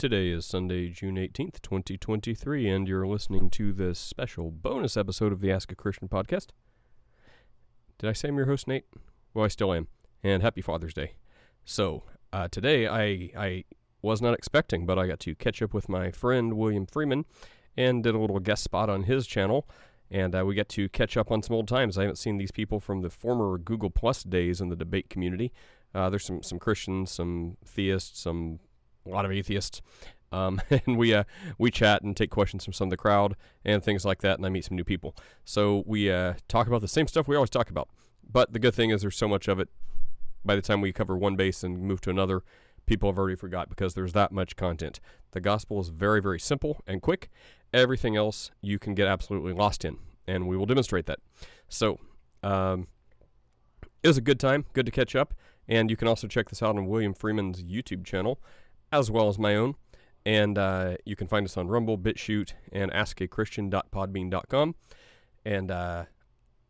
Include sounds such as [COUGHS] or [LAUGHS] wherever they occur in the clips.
Today is Sunday, June 18th, 2023, and you're listening to this special bonus episode of the Ask a Christian podcast. Did I say I'm your host, Nate? Well, I still am. And happy Father's Day. So, uh, today I, I was not expecting, but I got to catch up with my friend William Freeman and did a little guest spot on his channel. And uh, we get to catch up on some old times. I haven't seen these people from the former Google Plus days in the debate community. Uh, there's some, some Christians, some theists, some a lot of atheists. Um, [LAUGHS] and we uh, we chat and take questions from some of the crowd and things like that, and I meet some new people. So we uh, talk about the same stuff we always talk about. But the good thing is there's so much of it. By the time we cover one base and move to another, people have already forgot because there's that much content. The gospel is very very simple and quick. Everything else you can get absolutely lost in, and we will demonstrate that. So um, it was a good time, good to catch up, and you can also check this out on William Freeman's YouTube channel as well as my own. And uh, you can find us on Rumble, BitChute, and askachristian.podbean.com. And uh,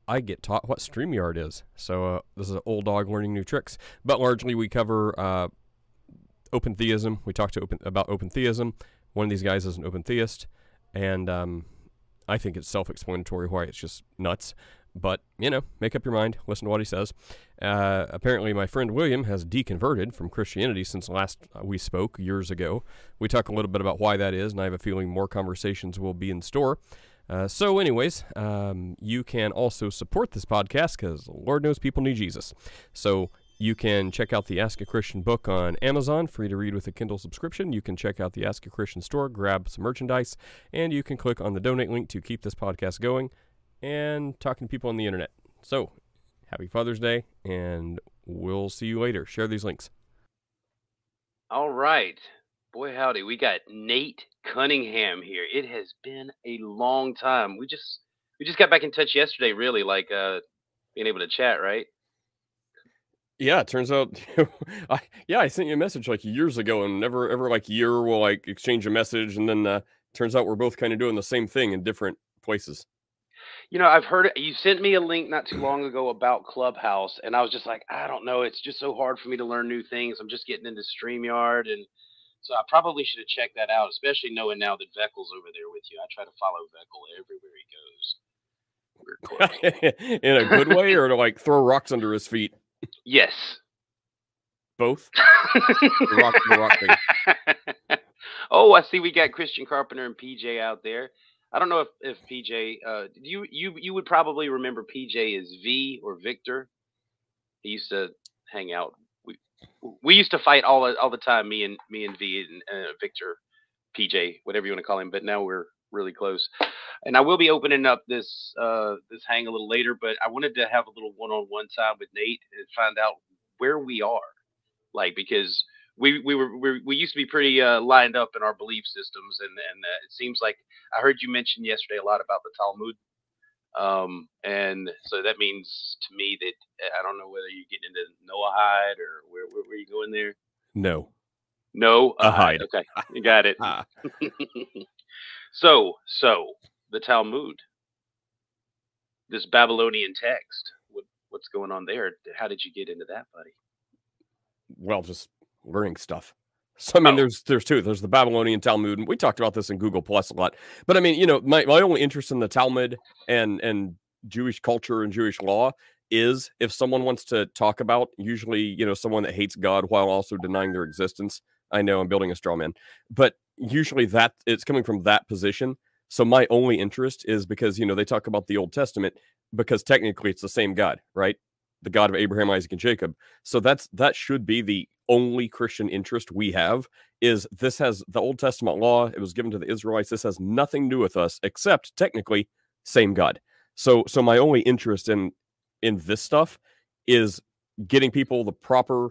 I get taught what StreamYard is. So uh, this is an old dog learning new tricks. But largely, we cover uh, open theism. We talk to open, about open theism. One of these guys is an open theist. And um, I think it's self explanatory why it's just nuts. But, you know, make up your mind, listen to what he says. Uh, apparently, my friend William has deconverted from Christianity since last we spoke years ago. We talk a little bit about why that is, and I have a feeling more conversations will be in store. Uh, so, anyways, um, you can also support this podcast because Lord knows people need Jesus. So, you can check out the Ask a Christian book on Amazon, free to read with a Kindle subscription. You can check out the Ask a Christian store, grab some merchandise, and you can click on the donate link to keep this podcast going and talking to people on the internet. So, happy Father's Day, and we'll see you later. Share these links. All right. Boy, howdy. We got Nate Cunningham here. It has been a long time. We just we just got back in touch yesterday, really, like uh being able to chat, right? Yeah, it turns out, [LAUGHS] I, yeah, I sent you a message like years ago, and never ever like year we'll like exchange a message, and then uh, turns out we're both kind of doing the same thing in different places. You know, I've heard it. You sent me a link not too long ago about Clubhouse, and I was just like, I don't know. It's just so hard for me to learn new things. I'm just getting into StreamYard, and so I probably should have checked that out, especially knowing now that Veckel's over there with you. I try to follow Veckel everywhere he goes. [LAUGHS] in a good way, or to like throw rocks under his feet. Yes. Both. the rock, the rock [LAUGHS] oh, I see. We got Christian Carpenter and PJ out there. I don't know if if PJ, uh, you you you would probably remember PJ as V or Victor. He used to hang out. We we used to fight all the, all the time. Me and me and V and uh, Victor, PJ, whatever you want to call him. But now we're really close. And I will be opening up this uh, this hang a little later. But I wanted to have a little one on one time with Nate and find out where we are, like because we we were we, we used to be pretty uh, lined up in our belief systems, and and uh, it seems like I heard you mention yesterday a lot about the Talmud, um, and so that means to me that uh, I don't know whether you're getting into Noahide or where where, where you going there. No, no, hide. Okay, you got it. Ah. [LAUGHS] [LAUGHS] so so the Talmud, this Babylonian text. What, what's going on there? How did you get into that, buddy? Well, just learning stuff. So I mean, oh. there's there's two. There's the Babylonian Talmud, and we talked about this in Google Plus a lot. But I mean, you know, my, my only interest in the Talmud and and Jewish culture and Jewish law is if someone wants to talk about usually you know someone that hates God while also denying their existence. I know I'm building a straw man, but usually that it's coming from that position. So my only interest is because you know they talk about the Old Testament because technically it's the same God, right? The God of Abraham, Isaac, and Jacob. So that's that should be the only Christian interest we have is this has the Old Testament law. It was given to the Israelites. This has nothing to do with us except technically same God. So so my only interest in in this stuff is getting people the proper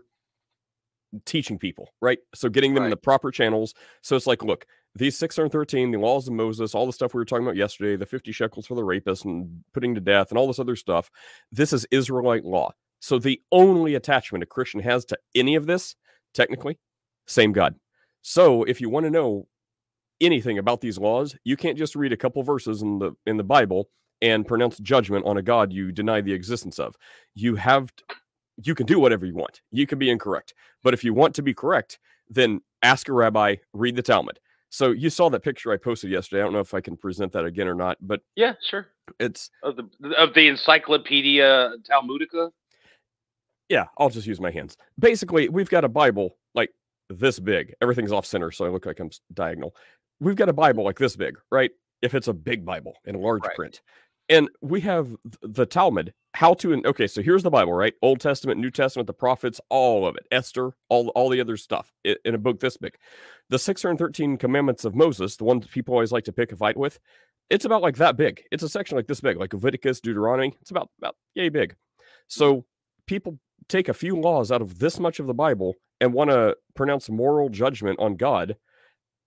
teaching people, right? So getting them right. in the proper channels. So it's like, look, these 613, the laws of Moses, all the stuff we were talking about yesterday, the 50 shekels for the rapist and putting to death and all this other stuff. This is Israelite law. So the only attachment a Christian has to any of this, technically, same God. So if you want to know anything about these laws, you can't just read a couple verses in the in the Bible and pronounce judgment on a God you deny the existence of. You have you can do whatever you want. You can be incorrect. But if you want to be correct, then ask a rabbi, read the Talmud. So you saw that picture I posted yesterday. I don't know if I can present that again or not, but Yeah, sure. it's Of the of the Encyclopedia Talmudica. Yeah, I'll just use my hands. Basically, we've got a Bible like this big. Everything's off center, so I look like I'm diagonal. We've got a Bible like this big, right? If it's a big Bible in large Right. print. And we have the Talmud, how to and okay, so here's the Bible, right? Old Testament, New Testament, the prophets, all of it. Esther, all all the other stuff in a book this big. The 613 commandments of Moses, the ones people always like to pick a fight with, it's about like that big. It's a section like this big, like Leviticus, Deuteronomy. It's about about yay big. So people take a few laws out of this much of the Bible and want to pronounce moral judgment on God.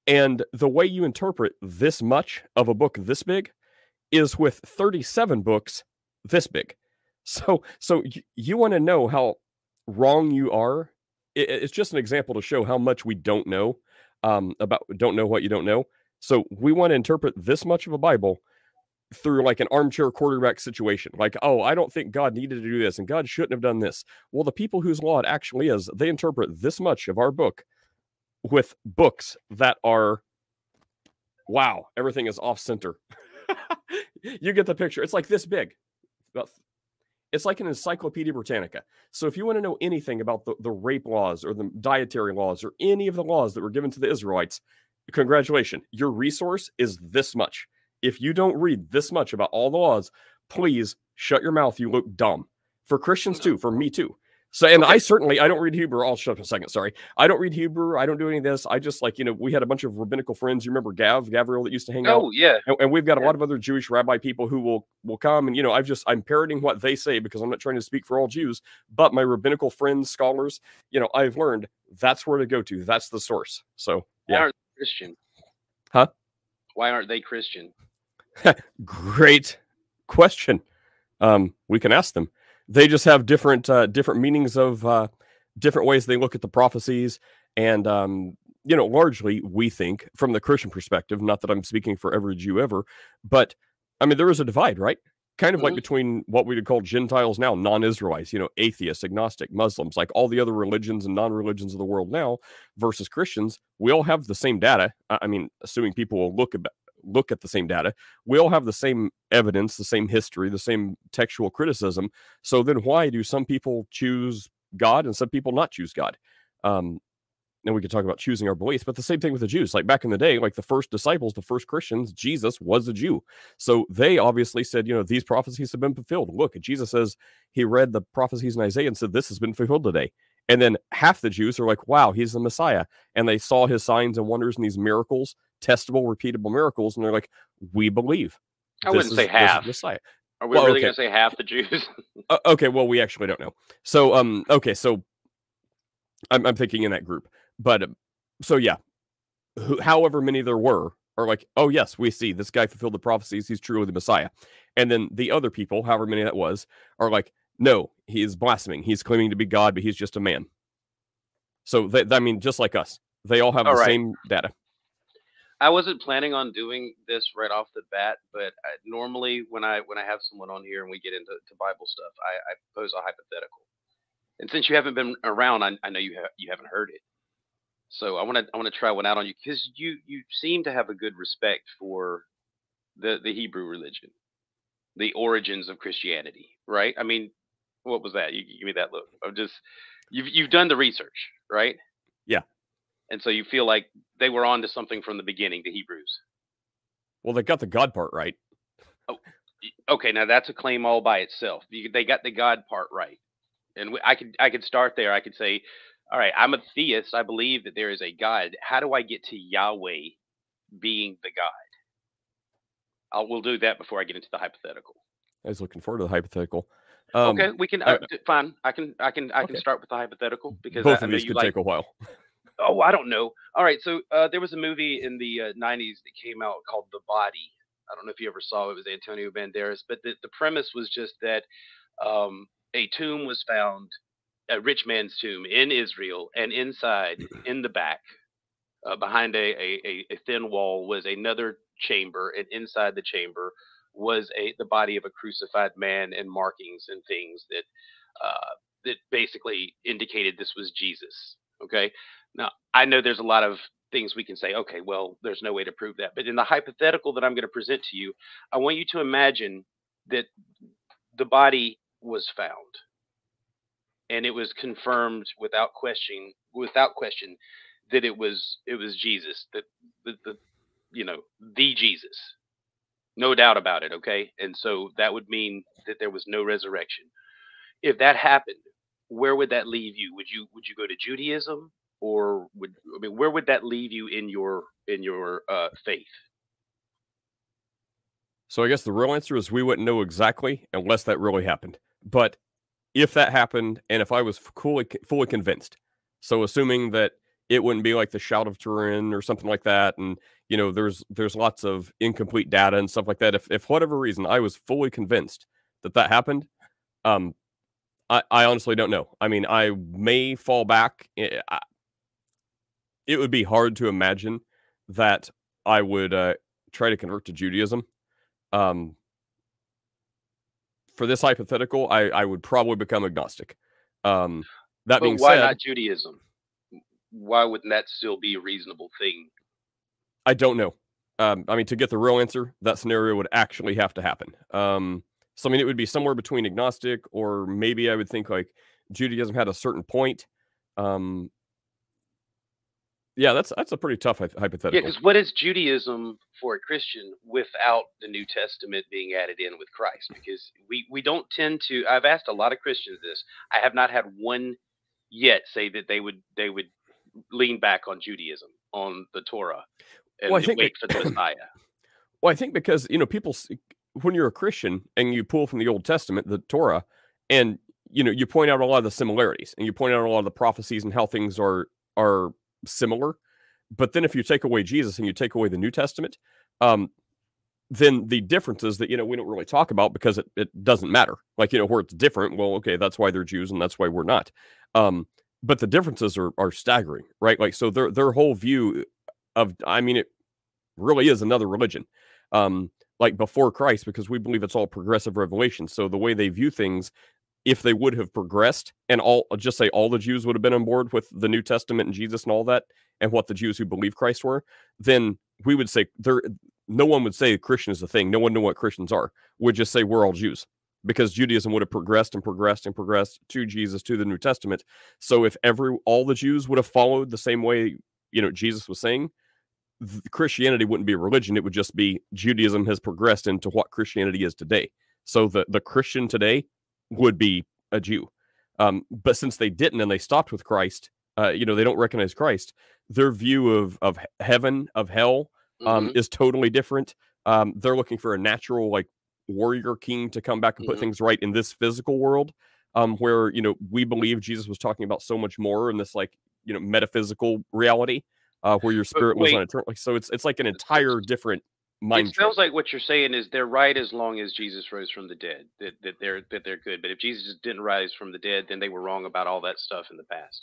And the way you interpret this much of a book this big is with 37 books this big. [LAUGHS] So so you want to know how wrong you are. It's just an example to show how much we don't know um, about don't know what you don't know. So we want to interpret this much of a Bible through like an armchair quarterback situation. Like, oh, I don't think God needed to do this and God shouldn't have done this. Well, the people whose law it actually is, they interpret this much of our book with books that are wow, everything is off center. [LAUGHS] you get the picture. It's like this big. It's like an Encyclopedia Britannica. So if you want to know anything about the, the rape laws or the dietary laws or any of the laws that were given to the Israelites, congratulations. Your resource is this much. If you don't read this much about all the laws, please shut your mouth. You look dumb. For Christians too, for me too. So, and I certainly I don't read Hebrew. I'll shut up a second. Sorry, I don't read Hebrew. I don't do any of this. I just like you know we had a bunch of rabbinical friends. You remember Gav Gavriel that used to hang out Oh yeah. and, and we've got a lot of other Jewish rabbi people who will will come and you know I've just I'm parroting what they say because I'm not trying to speak for all Jews, but my rabbinical friends, scholars, you know, I've learned that's where to go to. That's the source. So Why yeah, aren't they Christian? Huh? Why aren't they Christian? [LAUGHS] great question. Um, we can ask them. They just have different uh, different meanings of uh, different ways they look at the prophecies, and um, you know, largely we think from the Christian perspective. Not that I'm speaking for every Jew ever, but I mean there is a divide, right? Kind of like Mhm. between what we would call Gentiles now, non-Israelites, you know, atheists, agnostic, Muslims, like all the other religions and non-religions of the world now, versus Christians. We all have the same data. I I mean, assuming people will look about look at the same data we all have the same evidence, the same history, the same textual criticism. So then why do some people choose God and some people not choose God? Um, and we could talk about choosing our beliefs, but the same thing with the Jews. Like back in the day, like the first disciples, the first Christians, Jesus was a Jew. So they obviously said, you know, these prophecies have been fulfilled. Look, Jesus says he read the prophecies in Isaiah and said, this has been fulfilled today. And then half the Jews are like, wow, he's the Messiah. And they saw his signs and wonders and these miracles, testable, repeatable miracles. And they're like, we believe. I wouldn't is- say half. Messiah. Are we Well, really okay. gonna say half the Jews? [LAUGHS] Uh, okay, well, we actually don't know. So, um, okay, so I'm, I'm thinking in that group, but um, so yeah, who, however many there were are like, oh yes, we see this guy fulfilled the prophecies. He's truly the Messiah. And then the other people, however many that was, are like, no, he is blaspheming. He's claiming to be God, but he's just a man. So they, I mean, just like us, they all have All the right. same data. I wasn't planning on doing this right off the bat, but I, normally when I when I have someone on here and we get into to Bible stuff, I, I pose a hypothetical. And since you haven't been around, I, I know you ha- you haven't heard it. So I want to I want to try one out on you because you you seem to have a good respect for the the Hebrew religion, the origins of Christianity, right? I mean, what was that? You, you give me that look. I'm just you've you've done the research, right? Yeah. And so you feel like they were on to something from the beginning, the Hebrews. Well, they got the God part right. Y- Okay, now that's a claim all by itself. You, they got the God part right, and I could I could start there. I could say, all right, I'm a theist. I believe that there is a God. How do I get to Yahweh being the God? I'll, we'll do that before I get into the hypothetical. I was looking forward to the hypothetical. Um, okay, we can. I- Uh, fine. I can. I can. I can start with the hypothetical because both I, I of know these could like. take a while. Oh, I don't know. All right, so uh, there was a movie in the uh, '90s that came out called The Body. I don't know if you ever saw it. It was Antonio Banderas, but the, the premise was just that um, a tomb was found, a rich man's tomb in Israel, and inside, in the back, uh, behind a, a, a, a thin wall, was another chamber, and inside the chamber was a the body of a crucified man and markings and things that uh, that basically indicated this was Jesus. Okay, Now, I know there's a lot of things we can say, okay, well, there's no way to prove that. But in the hypothetical that I'm going to present to you, I want you to imagine that the body was found and it was confirmed without question without question that it was it was Jesus, that the, the you know, the Jesus. No doubt about it, okay? And so that would mean that there was no resurrection. If that happened, where would that leave you? Would you would you go to Judaism? Or would I mean where would that leave you in your in your uh, faith? So I guess the real answer is we wouldn't know exactly unless that really happened. But if that happened, and if I was fully fully convinced, so assuming that it wouldn't be like the Shroud of Turin or something like that, and you know there's there's lots of incomplete data and stuff like that. If if whatever reason I was fully convinced that that happened, um, I, I honestly don't know. I mean, I may fall back. Eh, I, it would be hard to imagine that I would uh, try to convert to Judaism. Um, for this hypothetical, I, I would probably become agnostic. Um, that but being why said, not Judaism? Why wouldn't that still be a reasonable thing? I don't know. Um, I mean, to get the real answer, that scenario would actually have to happen. Um, so, I mean, it would be somewhere between agnostic or maybe I would think like Judaism had a certain point. Um, yeah, that's that's a pretty tough hypothetical. Yeah, because what is Judaism for a Christian without the New Testament being added in with Christ? Because we we don't tend to. I've asked a lot of Christians this. I have not had one yet say that they would they would lean back on Judaism on the Torah and well, I think wait for the [COUGHS] Messiah. Well, I think because you know people when you're a Christian and you pull from the Old Testament, the Torah, and you know you point out a lot of the similarities and you point out a lot of the prophecies and how things are are similar. But then if you take away Jesus and you take away the New Testament, um, then the differences that you know we don't really talk about because it, it doesn't matter. Like you know where it's different. Well, okay, that's why they're Jews and that's why we're not. Um, but the differences are are staggering, right? Like so their their whole view of I mean it really is another religion. Um, like before Christ, because we believe it's all progressive revelation. So the way they view things if they would have progressed and all just say all the Jews would have been on board with the New Testament and Jesus and all that and what the Jews who believe Christ were, then we would say there no one would say Christian is a thing. No one knew what Christians are. Would just say we're all Jews because Judaism would have progressed and progressed and progressed to Jesus to the New Testament. So if every all the Jews would have followed the same way, you know, Jesus was saying, Christianity wouldn't be a religion. It would just be Judaism has progressed into what Christianity is today. So the the Christian today would be a Jew. Um, but since they didn't and they stopped with Christ, uh, you know, they don't recognize Christ. Their view of of heaven, of hell, um, mm-hmm. is totally different. Um, they're looking for a natural like warrior king to come back and put mm-hmm. things right in this physical world. Um, where you know we believe Jesus was talking about so much more in this like you know metaphysical reality, uh, where your spirit was on eternal. So it's it's like an entire different mind. It sounds like what you're saying is they're right as long as Jesus rose from the dead. That that they're that they're good. But if Jesus didn't rise from the dead, then they were wrong about all that stuff in the past.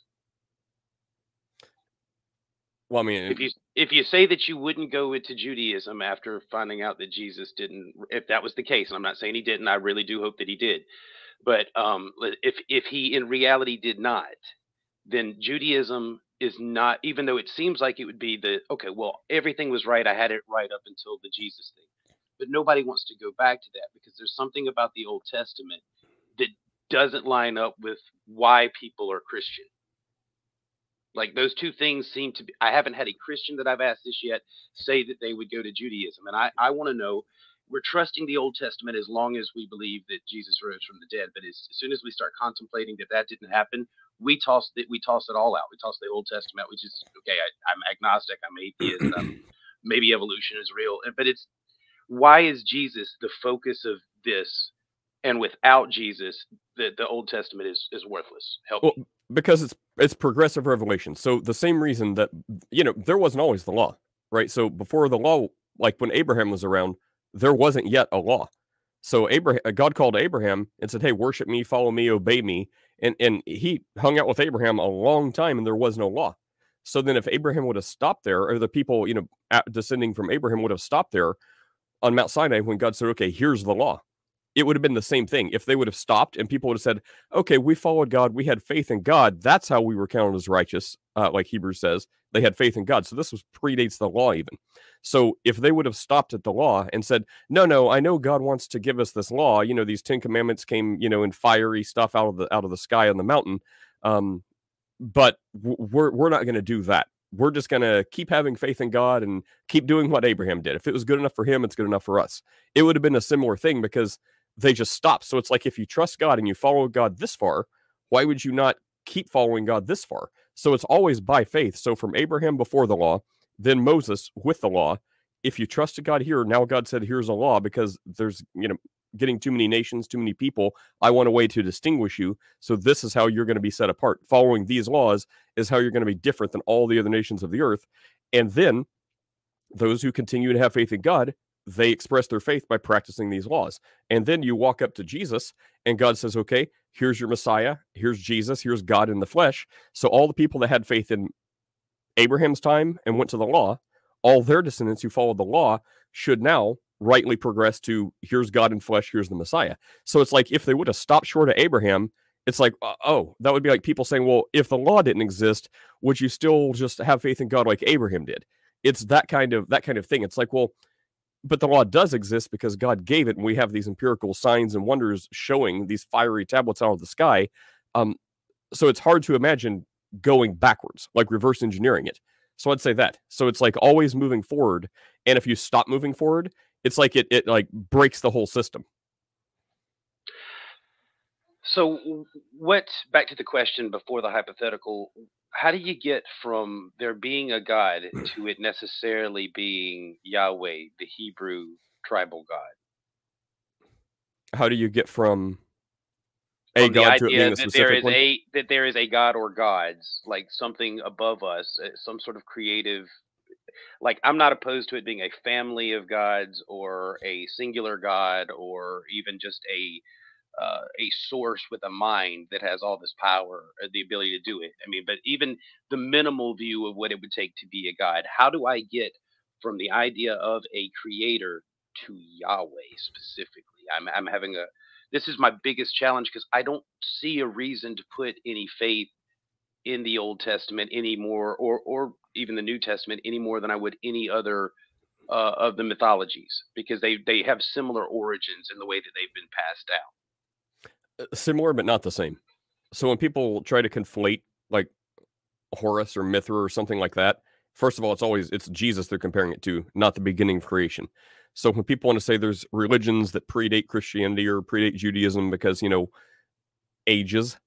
Well, I mean, if you if you say that you wouldn't go into Judaism after finding out that Jesus didn't, if that was the case, and I'm not saying he didn't, I really do hope that he did. But um, if if he in reality did not, then Judaism is not even though it seems like it would be the okay well everything was right i had it right up until the jesus thing. But nobody wants to go back to that because there's something about the old testament that doesn't line up with why people are christian. Like those two things seem to be i haven't had a christian that i've asked this yet say that they would go to judaism and i i want to know we're trusting the Old Testament as long as we believe that Jesus rose from the dead. But as, as soon as we start contemplating that that didn't happen, we toss it. We toss it all out. We toss the Old Testament, which is okay. I, am agnostic. I'm atheist. I'm, [CLEARS THROAT] maybe evolution is real, but it's why is Jesus the focus of this? And without Jesus, the, the Old Testament is is worthless. Help well. Because it's it's progressive revelation. So the same reason that you know there wasn't always the law, right? So before the law, like when Abraham was around, there wasn't yet a law. So Abraham, uh, God called Abraham and said, "Hey, worship me, follow me, obey me." And and he hung out with Abraham a long time, and there was no law. So then, if Abraham would have stopped there, or the people, you know, descending from Abraham would have stopped there on Mount Sinai when God said, "Okay, here's the law," it would have been the same thing if they would have stopped and people would have said, "Okay, we followed God, we had faith in God. That's how we were counted as righteous." Uh, like Hebrews says, they had faith in God. So this was predates the law even. So if they would have stopped at the law and said, "No, no, I know God wants to give us this law. You know, these Ten Commandments came, you know, in fiery stuff out of the out of the sky on the mountain, um, but we're we're not going to do that. We're just going to keep having faith in God and keep doing what Abraham did. If it was good enough for him, it's good enough for us. It would have been a similar thing because they just stop. So it's like if you trust God and you follow God this far, why would you not keep following God this far? So it's always by faith. So from Abraham before the law, then Moses with the law. If you trusted God here, now God said, here's a law because there's, you know, getting too many nations, too many people. I want a way to distinguish you. So this is how you're going to be set apart. Following these laws is how you're going to be different than all the other nations of the earth. And then those who continue to have faith in God they express their faith by practicing these laws. And then you walk up to Jesus, and God says, Okay, here's your Messiah, here's Jesus, here's God in the flesh. So, all the people that had faith in Abraham's time and went to the law, all their descendants who followed the law should now rightly progress to here's God in flesh, here's the Messiah. So, it's like if they would have stopped short of Abraham, it's like, uh, oh, that would be like people saying, well, if the law didn't exist, would you still just have faith in God like Abraham did? It's that kind of that kind of thing. It's like, well, but the law does exist because God gave it, and we have these empirical signs and wonders showing these fiery tablets out of the sky. Um, so it's hard to imagine going backwards, like reverse engineering it. So I'd say that. So it's like always moving forward, and if you stop moving forward, it's like it it like breaks the whole system. So what? Back to the question before the hypothetical how do you get from there being a God [CLEARS THROAT] to it necessarily being Yahweh, the Hebrew tribal God? How do you get from a from God to it being a that there is one? a that there is a God or gods, like something above us, uh, some sort of creative. Like I'm not opposed to it being a family of gods or a singular God or even just a uh, a source with a mind that has all this power, the ability to do it. I mean, but even the minimal view of what it would take to be a God, how do I get from the idea of a creator to Yahweh specifically? I'm, I'm having a, this is my biggest challenge because I don't see a reason to put any faith in the Old Testament anymore, or, or even the New Testament any more than I would any other uh, of the mythologies because they, they have similar origins in the way that they've been passed down. Uh, similar but not the same. So when people try to conflate like Horus or Mithra or something like that, first of all, it's always it's Jesus they're comparing it to, not the beginning of creation. So when people want to say there's religions that predate Christianity or predate Judaism because you know ages,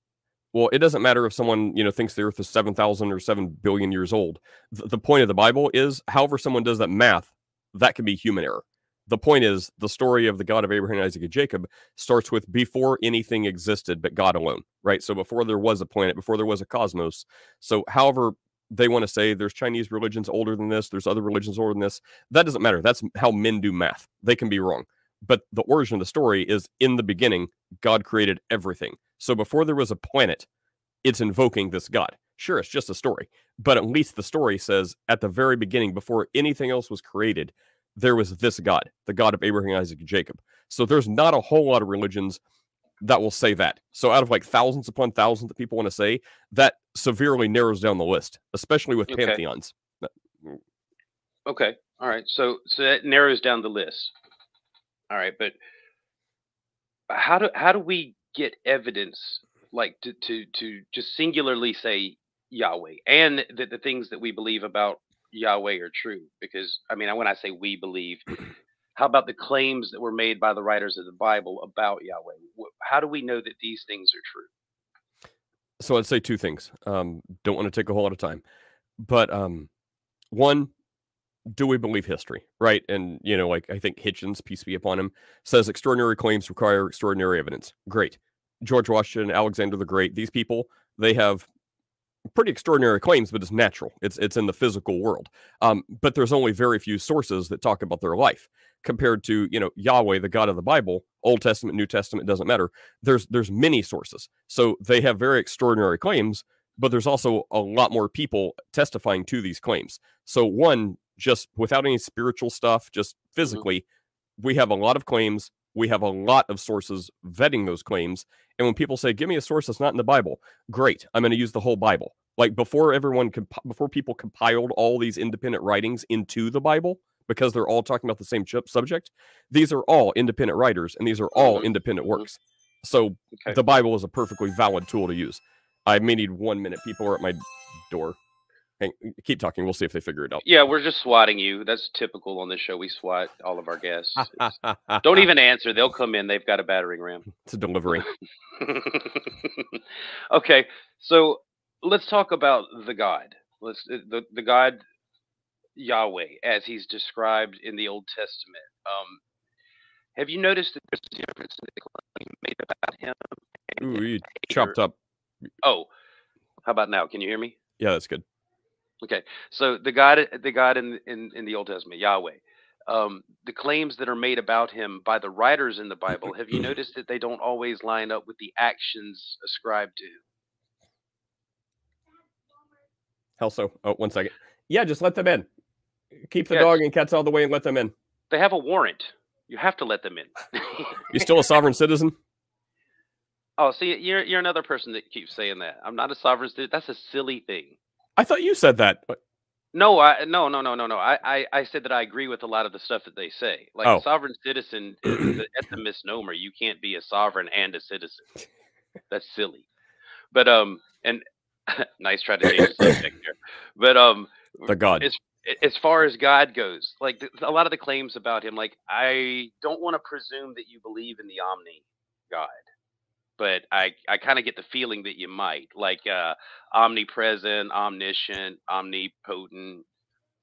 well, it doesn't matter if someone you know thinks the Earth is seven thousand or seven billion years old. Th- the point of the Bible is, however someone does that math, that can be human error the point is the story of the God of Abraham, Isaac, and Jacob starts with before anything existed but God alone, right? So before there was a planet, before there was a cosmos. So, however, they want to say there's Chinese religions older than this, there's other religions older than this. That doesn't matter. That's how men do math. They can be wrong. But the origin of the story is in the beginning, God created everything. So before there was a planet, it's invoking this God. Sure, it's just a story, but at least the story says at the very beginning, before anything else was created, there was this God, the God of Abraham, Isaac, and Jacob. So there's not a whole lot of religions that will say that. So out of like thousands upon thousands that people want to say, that severely narrows down the list, especially with okay. pantheons. Mm. Okay. All right. So so that narrows down the list. All right, but how do how do we get evidence like to to to just singularly say Yahweh and the, the things that we believe about Yahweh are true. Because I mean, when I say we believe, how about the claims that were made by the writers of the Bible about Yahweh? How do we know that these things are true? So I'd say two things. Um, don't want to take a whole lot of time, but um, one, do we believe history, right? And you know, like I think Hitchens, peace be upon him, says extraordinary claims require extraordinary evidence. Great. George Washington, Alexander the Great, these people, they have pretty extraordinary claims, but it's natural. It's it's in the physical world. Um, but there's only very few sources that talk about their life compared to you know Yahweh, the God of the Bible, Old Testament, New Testament doesn't matter. There's there's many sources, so they have very extraordinary claims, but there's also a lot more people testifying to these claims. So one, just without any spiritual stuff, just mm-hmm. physically, mm-hmm. we have a lot of claims We have a lot of sources vetting those claims. And when people say, "Give me a source that's not in the Bible," great, I'm going to use the whole Bible. Like before everyone comp- before people compiled all these independent writings into the Bible because they're all talking about the same subject. These are all independent writers and these are all Mhm, independent mhm. works. So Okay. the Bible is a perfectly valid tool to use. I may need one minute. People are at my door. Hang, keep talking. We'll see if they figure it out. Yeah, we're just swatting you. That's typical on this show. We swat all of our guests. [LAUGHS] Don't even answer. They'll come in. They've got a battering ram. [LAUGHS] It's a delivery. [LAUGHS] okay, so let's talk about the God. Let's uh, the the God Yahweh as he's described in the Old Testament. Um, have you noticed that there's a difference in the claim made about him? Ooh, you chopped up. Oh, how about now? Can you hear me? Yeah, that's good. Okay, so the God, the God in in, in the Old Testament, Yahweh, um, the claims that are made about him by the writers in the Bible, have you [CLEARS THROAT] noticed that they don't always line up with the actions ascribed to him? Hell so? Oh, one second. Yeah, just let them in. Keep the Yes. dog and cats out of the way and let them in. They have a warrant. You have to let them in. You're still a sovereign citizen? [LAUGHS] oh, see, you're you're another person that keeps saying that. I'm not a sovereign citizen. That's a silly thing. I thought you said that. What? No, I no no no no no. I, I I said that I agree with a lot of the stuff that they say. Like Oh. sovereign citizen is a, that's [CLEARS THROAT] a misnomer. You can't be a sovereign and a citizen. That's silly. But um and [LAUGHS] nice try to change the subject there. But um The God. It's- a- as far as God goes, like th- a lot of the claims about him, like I don't want to presume that you believe in the omni God, but I I kind of get the feeling that you might, like uh, omnipresent, omniscient, omnipotent.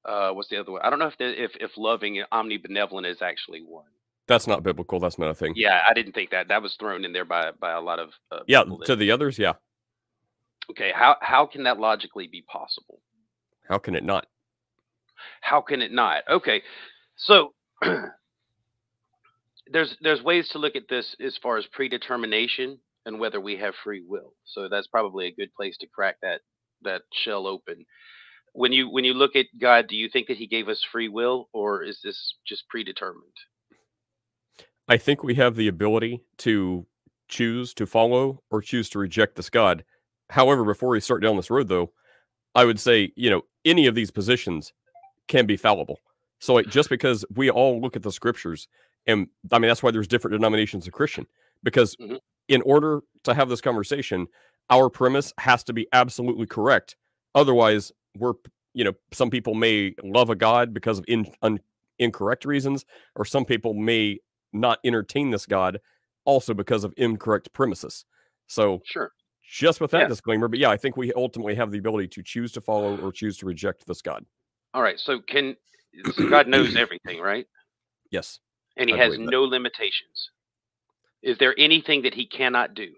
Uh, what's the other one? I don't know if the, if if loving and omnibenevolent is actually one. That's not biblical. That's not a thing. Yeah, I didn't think that. That was thrown in there by by a lot of uh, Yeah, to the others, yeah. okay, how how can that logically be possible? How can it not? How can it not? Okay, so [CLEARS THROAT] there's there's ways to look at this as far as predetermination and whether we have free will. So that's probably a good place to crack that that shell open. When you when you look at God, do you think that He gave us free will, or is this just predetermined? I think we have the ability to choose to follow or choose to reject this God. However, before we start down this road, though, I would say, you know, any of these positions can be fallible. So, just because we all look at the scriptures, and I mean, that's why there's different denominations of Christian, because Mhm. in order to have this conversation, our premise has to be absolutely correct. Otherwise, we're, you know, some people may love a God because of in, un, incorrect reasons, or some people may not entertain this God also because of incorrect premises. So, Sure. just with that Yeah. disclaimer, but yeah, I think we ultimately have the ability to choose to follow or choose to reject this God. All right. So can so God knows everything, right? Yes. And He I has believe that. no limitations. Is there anything that He cannot do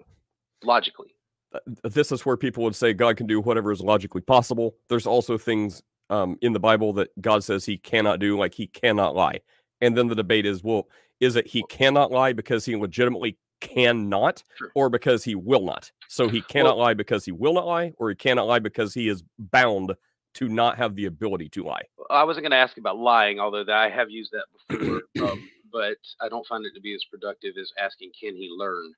logically? Uh, This is where people would say God can do whatever is logically possible. There's also things um, in the Bible that God says he cannot do, like he cannot lie. And then the debate is, well, is it he cannot lie because he legitimately cannot, Sure. or because he will not? So he cannot lie because he will not lie, or he cannot lie because he is bound to not have the ability to lie. I wasn't going to ask about lying, although I have used that before. um, but I don't find it to be as productive as asking, can he learn?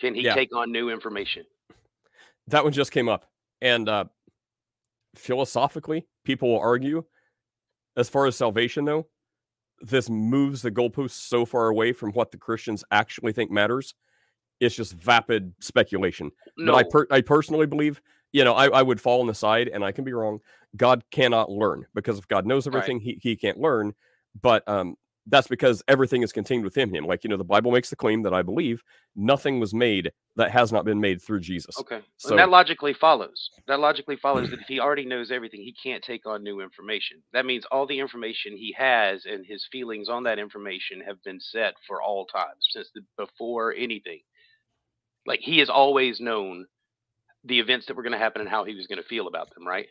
Can he Yeah. take on new information? that one just came up and uh philosophically people will argue as far as salvation though this moves the goalposts so far away from what the christians actually think matters it's just vapid speculation No, but i per- i personally believe you know I, I would fall on the side and i can be wrong god cannot learn because if god knows Right. everything he, he can't learn but um that's because everything is contained within him like you know the bible makes the claim that i believe nothing was made that has not been made through jesus okay. so- and that logically follows. That logically follows that if [CLEARS THROAT] he already knows everything, he can't take on new information. That means all the information he has and his feelings on that information have been set for all times since the, before anything. Like he has always known the events that were going to happen and how he was going to feel about them, right?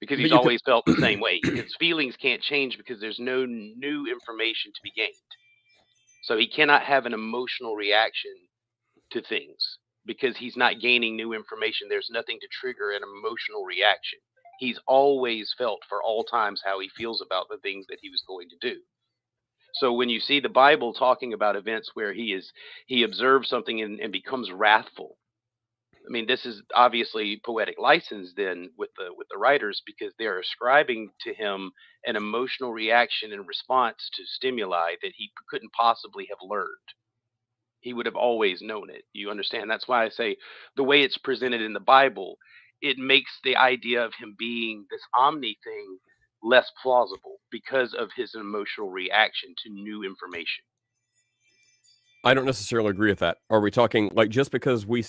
Because he's always felt the same way. His feelings can't change because there's no new information to be gained. So he cannot have an emotional reaction to things because he's not gaining new information. There's nothing to trigger an emotional reaction. He's always felt for all times how he feels about the things that he was going to do. So when you see the Bible talking about events where he is he observes something and, and becomes wrathful, I mean, this is obviously poetic license then with the with the writers because they're ascribing to him an emotional reaction in response to stimuli that he couldn't possibly have learned. He would have always known it. You understand? That's why I say the way it's presented in the Bible, it makes the idea of him being this omni thing less plausible because of his emotional reaction to new information. I don't necessarily agree with that. Are we talking like just because we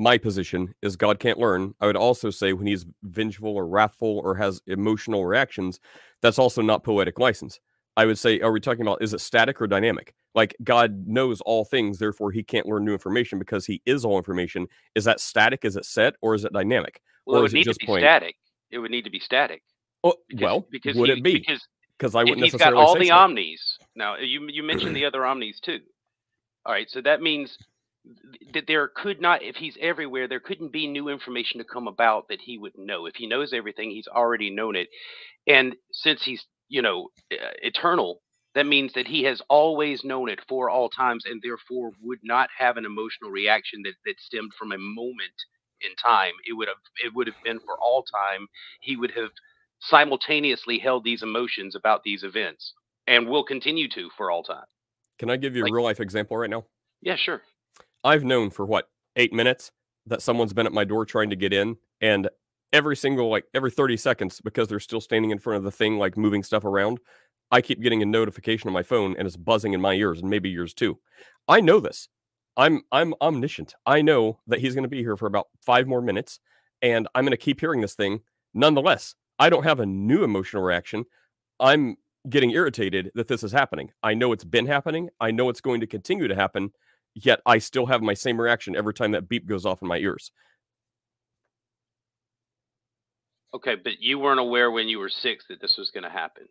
my position is God can't learn. I would also say when he's vengeful or wrathful or has emotional reactions, that's also not poetic license. I would say, are we talking about is it static or dynamic? Like God knows all things, therefore he can't learn new information because he is all information. Is that static? Is it set or is it dynamic? Well, or it would it need to just be static. It would need to be static. Oh, Because, well, because would he, it be? Because Because I wouldn't he's got necessarily all say the so. omnis. Now you you mentioned the other omnis too. All right, so that means that there could not, if he's everywhere, there couldn't be new information to come about that he would know. If he knows everything, he's already known it. And since he's you know uh, eternal, that means that he has always known it for all times, and therefore would not have an emotional reaction that that stemmed from a moment in time. It would have it would have been for all time. He would have simultaneously held these emotions about these events and will continue to for all time. Can I give you Like- a real life example right now? Yeah, sure. I've known for what eight minutes that someone's been at my door trying to get in, and every single like every 30 seconds because they're still standing in front of the thing, like moving stuff around. I keep getting a notification on my phone and it's buzzing in my ears and maybe yours too. I know this. I'm I'm omniscient. I know that he's going to be here for about five more minutes, and I'm going to keep hearing this thing. Nonetheless, I don't have a new emotional reaction. I'm getting irritated that this is happening. I know it's been happening. I know it's going to continue to happen yet I still have my same reaction every time that beep goes off in my ears. Okay, but you weren't aware when you were six that this was going to happen.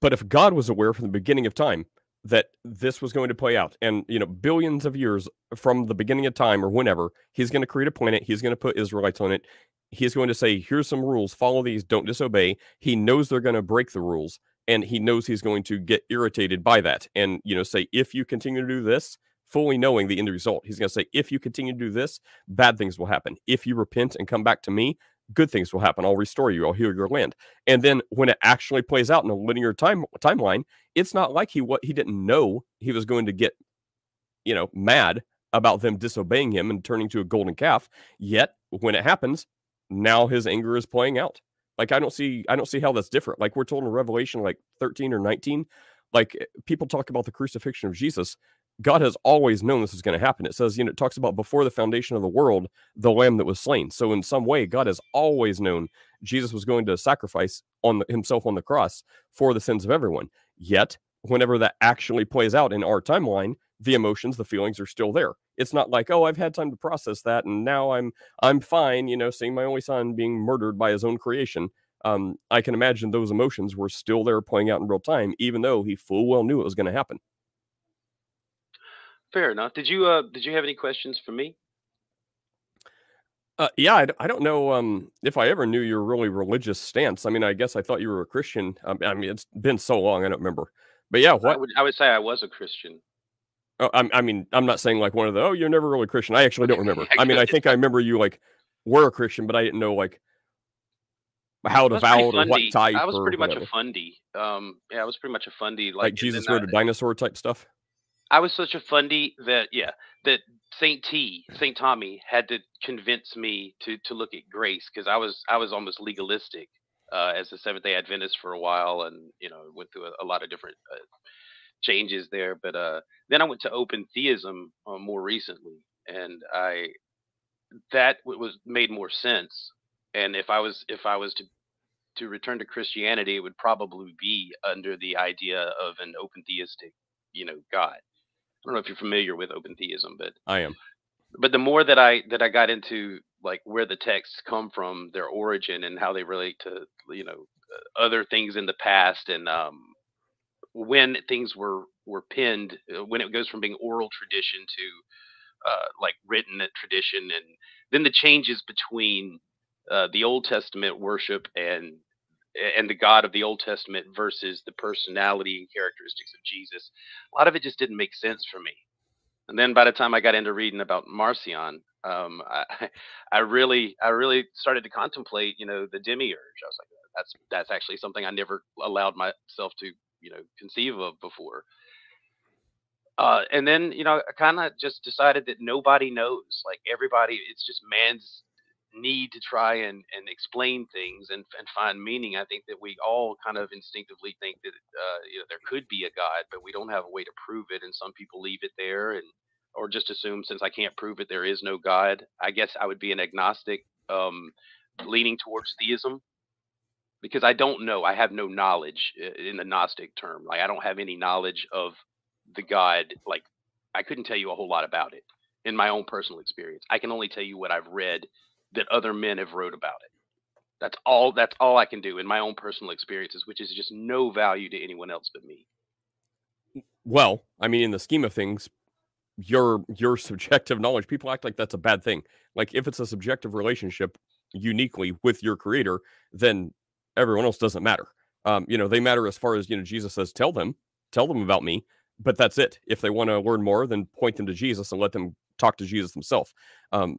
But if God was aware from the beginning of time that this was going to play out, and you know, billions of years from the beginning of time or whenever, he's going to create a planet, he's going to put Israelites on it. He's going to say, here's some rules, follow these, don't disobey. He knows they're going to break the rules, and he knows he's going to get irritated by that. And you know, say, if you continue to do this, fully knowing the end result, he's going to say, if you continue to do this, bad things will happen. If you repent and come back to me, good things will happen. I'll restore you. I'll heal your land. And then when it actually plays out in a linear time timeline, it's not like he what he didn't know he was going to get, you know, mad about them disobeying him and turning to a golden calf. Yet when it happens, now his anger is playing out. Like I don't see I don't see how that's different. Like we're told in Revelation like 13 or 19, like people talk about the crucifixion of Jesus. God has always known this is going to happen. It says, you know, it talks about before the foundation of the world, the lamb that was slain. So in some way, God has always known Jesus was going to sacrifice on the, himself on the cross for the sins of everyone. Yet, whenever that actually plays out in our timeline, the emotions, the feelings are still there. It's not like, oh, I've had time to process that, and now I'm I'm fine. You know, seeing my only son being murdered by his own creation. Um, I can imagine those emotions were still there playing out in real time, even though he full well knew it was going to happen. Fair enough. Did you uh did you have any questions for me? Uh, yeah, I, d- I don't know um, if I ever knew your really religious stance. I mean, I guess I thought you were a Christian. Um, I mean, it's been so long, I don't remember. But yeah, I what? would I would say I was a Christian. Oh, I'm, I mean, I'm not saying like one of the, oh, you're never really Christian. I actually don't remember. I mean, I think I remember you like were a Christian, but I didn't know like how I devout or what type I was pretty much a fundy. Um yeah, I was pretty much a fundy Like, like Jesus rode I, a dinosaur type stuff. I was such a fundy that yeah, that Saint T, Saint Tommy had to convince me to to look at grace because I was I was almost legalistic uh, as a Seventh Day Adventist for a while, and you know went through a, a lot of different uh, changes there. But uh, then I went to open theism uh, more recently, and I that was made more sense. And if I was if I was to to return to Christianity, it would probably be under the idea of an open theistic, you know, God. I don't know if you're familiar with open theism, but I am. but the more that I that I got into like where the texts come from, their origin, and how they relate to you know uh, other things in the past, and um, when things were were penned, uh, when it goes from being oral tradition to uh, like written tradition, and then the changes between uh, the Old Testament worship and and the God of the Old Testament versus the personality and characteristics of Jesus. A lot of it just didn't make sense for me. And then by the time I got into reading about Marcion, um, [LAUGHS] I, I really, I really started to contemplate, you know, the demiurge. I was like, that's that's actually something I never allowed myself to, you know, conceive of before. Uh, and then, you know, I kind of just decided that nobody knows. Like everybody, it's just man's need to try and, and explain things and, and find meaning. I think that we all kind of instinctively think that uh, you know there could be a God, but we don't have a way to prove it. And some people leave it there and or just assume since I can't prove it, there is no God. I guess I would be an agnostic, um, leaning towards theism because I don't know. I have no knowledge in the Gnostic term. Like I don't have any knowledge of the God. Like I couldn't tell you a whole lot about it in my own personal experience. I can only tell you what I've read that other men have wrote about it. That's all that's all I can do in my own personal experiences, which is just no value to anyone else but me. Well, I mean in the scheme of things, your your [LAUGHS] subjective knowledge, people act like that's a bad thing. Like if it's a subjective relationship uniquely with your creator, then everyone else doesn't matter. Um, you know, they matter as far as, you know, Jesus says, tell them, tell them about me, but that's it. If they want to learn more, then point them to Jesus and let them talk to Jesus himself. Um,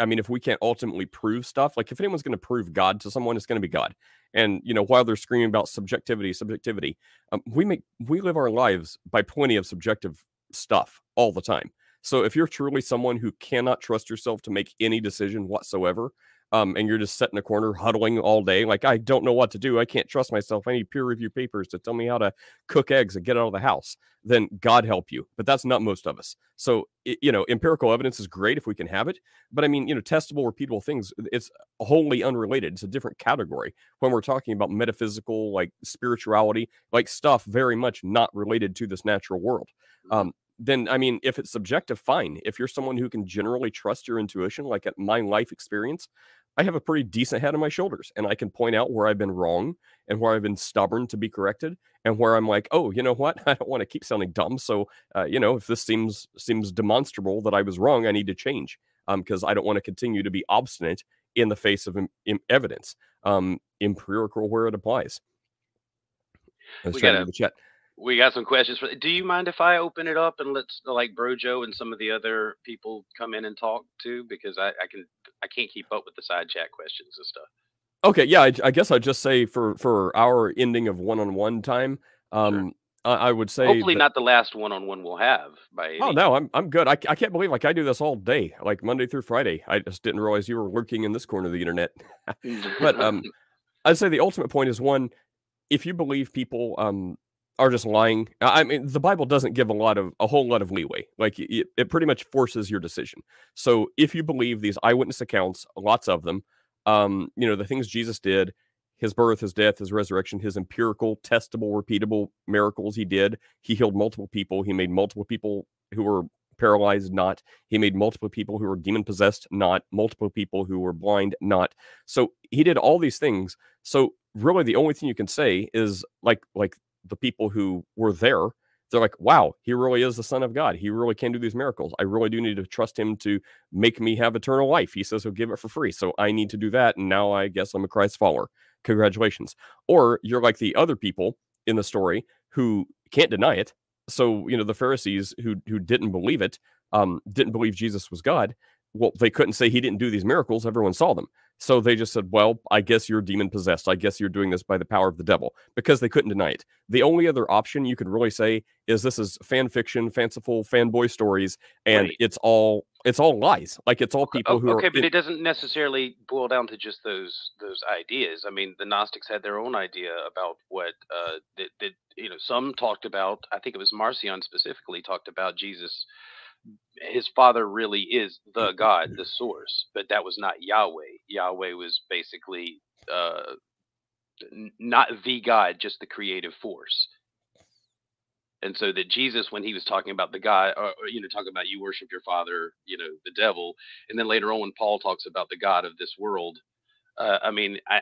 I mean, if we can't ultimately prove stuff, like if anyone's going to prove God to someone, it's going to be God. And you know, while they're screaming about subjectivity, subjectivity, um, we make we live our lives by plenty of subjective stuff all the time. So if you're truly someone who cannot trust yourself to make any decision whatsoever, um, and you're just sitting in a corner huddling all day, like I don't know what to do. I can't trust myself. I need peer review papers to tell me how to cook eggs and get out of the house. Then God help you. But that's not most of us. So it, you know, empirical evidence is great if we can have it. But I mean, you know, testable, repeatable things. It's wholly unrelated. It's a different category when we're talking about metaphysical, like spirituality, like stuff very much not related to this natural world. Mm-hmm. Um, then I mean, if it's subjective, fine. If you're someone who can generally trust your intuition, like at my life experience, I have a pretty decent head on my shoulders and I can point out where I've been wrong and where I've been stubborn to be corrected and where I'm like, oh, you know what? [LAUGHS] I don't want to keep sounding dumb. So, uh, you know, if this seems seems demonstrable that I was wrong, I need to change because um, I don't want to continue to be obstinate in the face of Im- Im- evidence, um, empirical where it applies. Let's try to the chat. We got some questions for. Do you mind if I open it up and let's like Brojo and some of the other people come in and talk too? Because I, I can I can't keep up with the side chat questions and stuff. Okay, yeah, I, I guess I'd just say for for our ending of one on one time, um, sure. I, I, would say hopefully that, not the last one on one we'll have. By oh no, I'm I'm good. I, I can't believe like I do this all day, like Monday through Friday. I just didn't realize you were working in this corner of the internet. [LAUGHS] but um, [LAUGHS] I'd say the ultimate point is one: if you believe people um are just lying. I mean, the Bible doesn't give a lot of a whole lot of leeway. Like it, it pretty much forces your decision. So if you believe these eyewitness accounts, lots of them, um, you know, the things Jesus did, his birth, his death, his resurrection, his empirical, testable, repeatable miracles he did. He healed multiple people. He made multiple people who were paralyzed not. He made multiple people who were demon possessed not. Multiple people who were blind not. So he did all these things. So really the only thing you can say is like like the people who were there they're like wow he really is the son of god. He really can do these miracles. I really do need to trust him to make me have eternal life. He says he'll give it for free so i need to do that and now i guess i'm a christ follower. Congratulations. Or you're like the other people in the story who can't deny it. So you know the pharisees who who didn't believe it um didn't believe jesus was god well they couldn't say he didn't do these miracles everyone saw them so they just said, Well, I guess you're demon possessed. I guess you're doing this by the power of the devil because they couldn't deny it. The only other option you could really say is this is fan fiction, fanciful fanboy stories, and right. it's all it's all lies. Like it's all people who okay, are but it doesn't necessarily boil down to just those those ideas. I mean, the Gnostics had their own idea about what uh that, that you know some talked about. I think it was Marcion specifically talked about Jesus his father really is the God, the source, but that was not Yahweh. Yahweh was basically uh, not the God, just the creative force. And so that Jesus, when he was talking about the God, or, or, you know, talking about you worship your father, you know, the devil, and then later on when Paul talks about the God of this world, uh, I mean, I,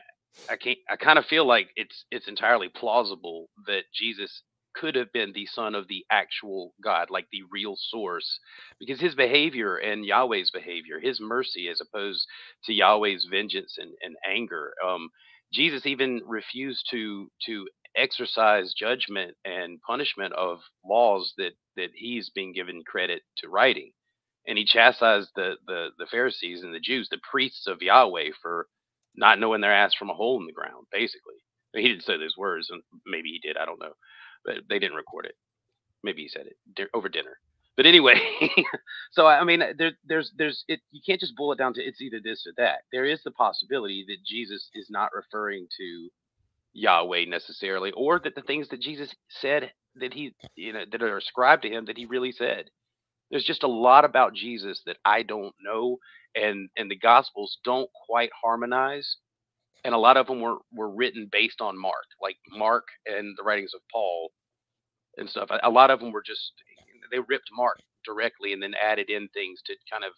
I can't, I kind of feel like it's it's entirely plausible that Jesus could have been the son of the actual God, like the real source, because his behavior and Yahweh's behavior, his mercy as opposed to Yahweh's vengeance and, and anger, um, Jesus even refused to to exercise judgment and punishment of laws that that he's being given credit to writing and he chastised the, the the Pharisees and the Jews, the priests of Yahweh, for not knowing their ass from a hole in the ground. Basically, he didn't say those words, and maybe he did. I don't know, but they didn't record it. Maybe he said it over dinner. But anyway, [LAUGHS] so I mean, there, there's there's it. You can't just boil it down to it's either this or that. There is the possibility that Jesus is not referring to Yahweh necessarily, or that the things that Jesus said that he you know that are ascribed to him that he really said there's just a lot about Jesus that I don't know, and and the Gospels don't quite harmonize, and a lot of them were were written based on Mark, like Mark and the writings of Paul and stuff. A lot of them were just they ripped Mark directly and then added in things to kind of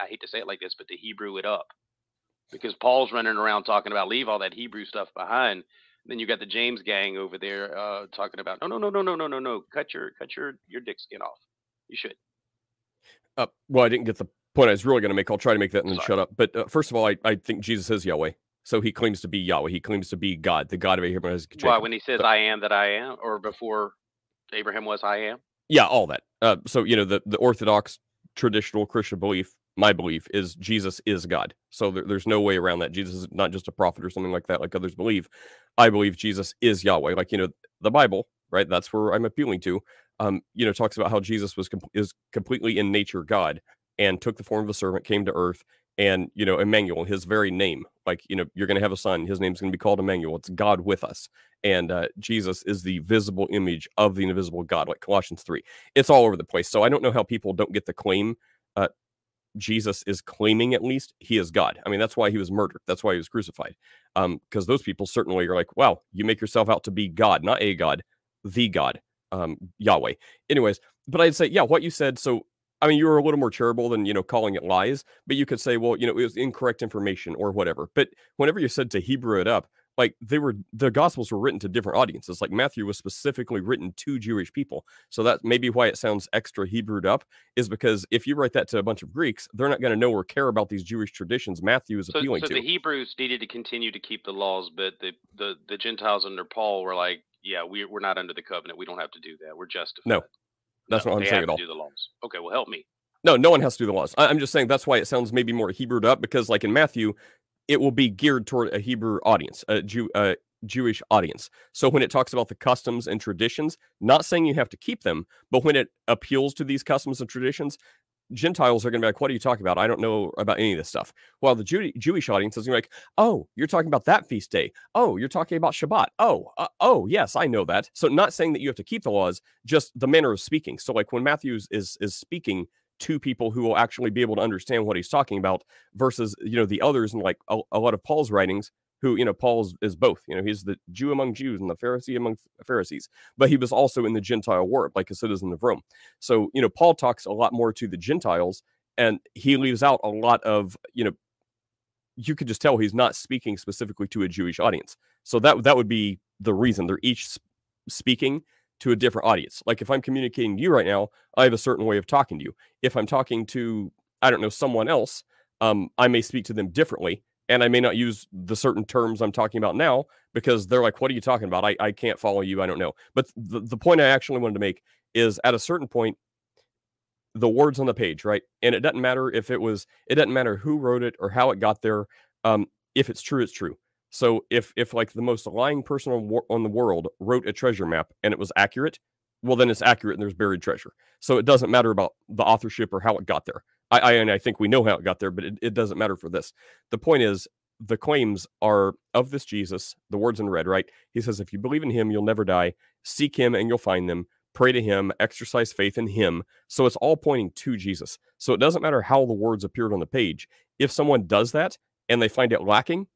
I hate to say it like this, but to Hebrew it up because Paul's running around talking about leave all that Hebrew stuff behind. Then you got the James gang over there uh, talking about no no no no no no no no cut your cut your your dick skin off. You should. Uh, well, I didn't get the point I was really going to make. I'll try to make that and then Sorry. shut up. But uh, first of all, I, I think Jesus is Yahweh. So he claims to be Yahweh. He claims to be God, the God of Abraham. Why, when he says, I am that I am, or before Abraham was, I am? Yeah, all that. Uh, so, you know, the, the Orthodox traditional Christian belief, my belief, is Jesus is God. So there, there's no way around that. Jesus is not just a prophet or something like that, like others believe. I believe Jesus is Yahweh. Like, you know, the Bible, right? That's where I'm appealing to um, you know, talks about how Jesus was com- is completely in nature God and took the form of a servant, came to earth, and you know, Emmanuel, his very name, like you know, you're going to have a son. His name's going to be called Emmanuel. It's God with us, and uh, Jesus is the visible image of the invisible God, like Colossians three. It's all over the place. So I don't know how people don't get the claim. Uh, Jesus is claiming at least he is God. I mean, that's why he was murdered. That's why he was crucified. Um, because those people certainly are like, wow, you make yourself out to be God, not a God, the God um, Yahweh. Anyways, but I'd say, yeah, what you said. So, I mean, you were a little more charitable than, you know, calling it lies, but you could say, well, you know, it was incorrect information or whatever. But whenever you said to Hebrew it up, like they were, the gospels were written to different audiences. Like Matthew was specifically written to Jewish people. So that maybe why it sounds extra Hebrewed up is because if you write that to a bunch of Greeks, they're not going to know or care about these Jewish traditions Matthew is so, appealing so to. So the Hebrews needed to continue to keep the laws, but the, the, the Gentiles under Paul were like, yeah, we, we're not under the covenant. We don't have to do that. We're justified. No, that's no, what I'm saying at all. Do the laws. Okay, well, help me. No, no one has to do the laws. I, am just saying that's why it sounds maybe more Hebrewed up because, like in Matthew, it will be geared toward a Hebrew audience, a Jew, a Jewish audience. So when it talks about the customs and traditions, not saying you have to keep them, but when it appeals to these customs and traditions, Gentiles are going to be like, "What are you talking about? I don't know about any of this stuff." While the Jew- Jewish audience is going to be like, "Oh, you're talking about that feast day. Oh, you're talking about Shabbat. Oh, uh, oh, yes, I know that." So, not saying that you have to keep the laws, just the manner of speaking. So, like when Matthews is is speaking to people who will actually be able to understand what he's talking about, versus you know the others and like a, a lot of Paul's writings who you know Paul is, both. You know, he's the Jew among Jews and the Pharisee among Pharisees, but he was also in the Gentile world, like a citizen of Rome. So you know, Paul talks a lot more to the Gentiles, and he leaves out a lot of you know. You could just tell he's not speaking specifically to a Jewish audience. So that that would be the reason they're each speaking to a different audience. Like if I'm communicating to you right now, I have a certain way of talking to you. If I'm talking to I don't know someone else, um, I may speak to them differently and I may not use the certain terms I'm talking about now because they're like, "What are you talking about? I, I can't follow you. I don't know." But the, the point I actually wanted to make is at a certain point, the words on the page, right? And it doesn't matter if it was, it doesn't matter who wrote it or how it got there. Um, if it's true, it's true. So if if like the most lying person on, on the world wrote a treasure map and it was accurate, well then it's accurate and there's buried treasure. So it doesn't matter about the authorship or how it got there. I, I and I think we know how it got there, but it, it doesn't matter for this. The point is the claims are of this Jesus, the words in red, right? He says, if you believe in him, you'll never die. Seek him and you'll find them. Pray to him, exercise faith in him. So it's all pointing to Jesus. So it doesn't matter how the words appeared on the page. If someone does that and they find it lacking,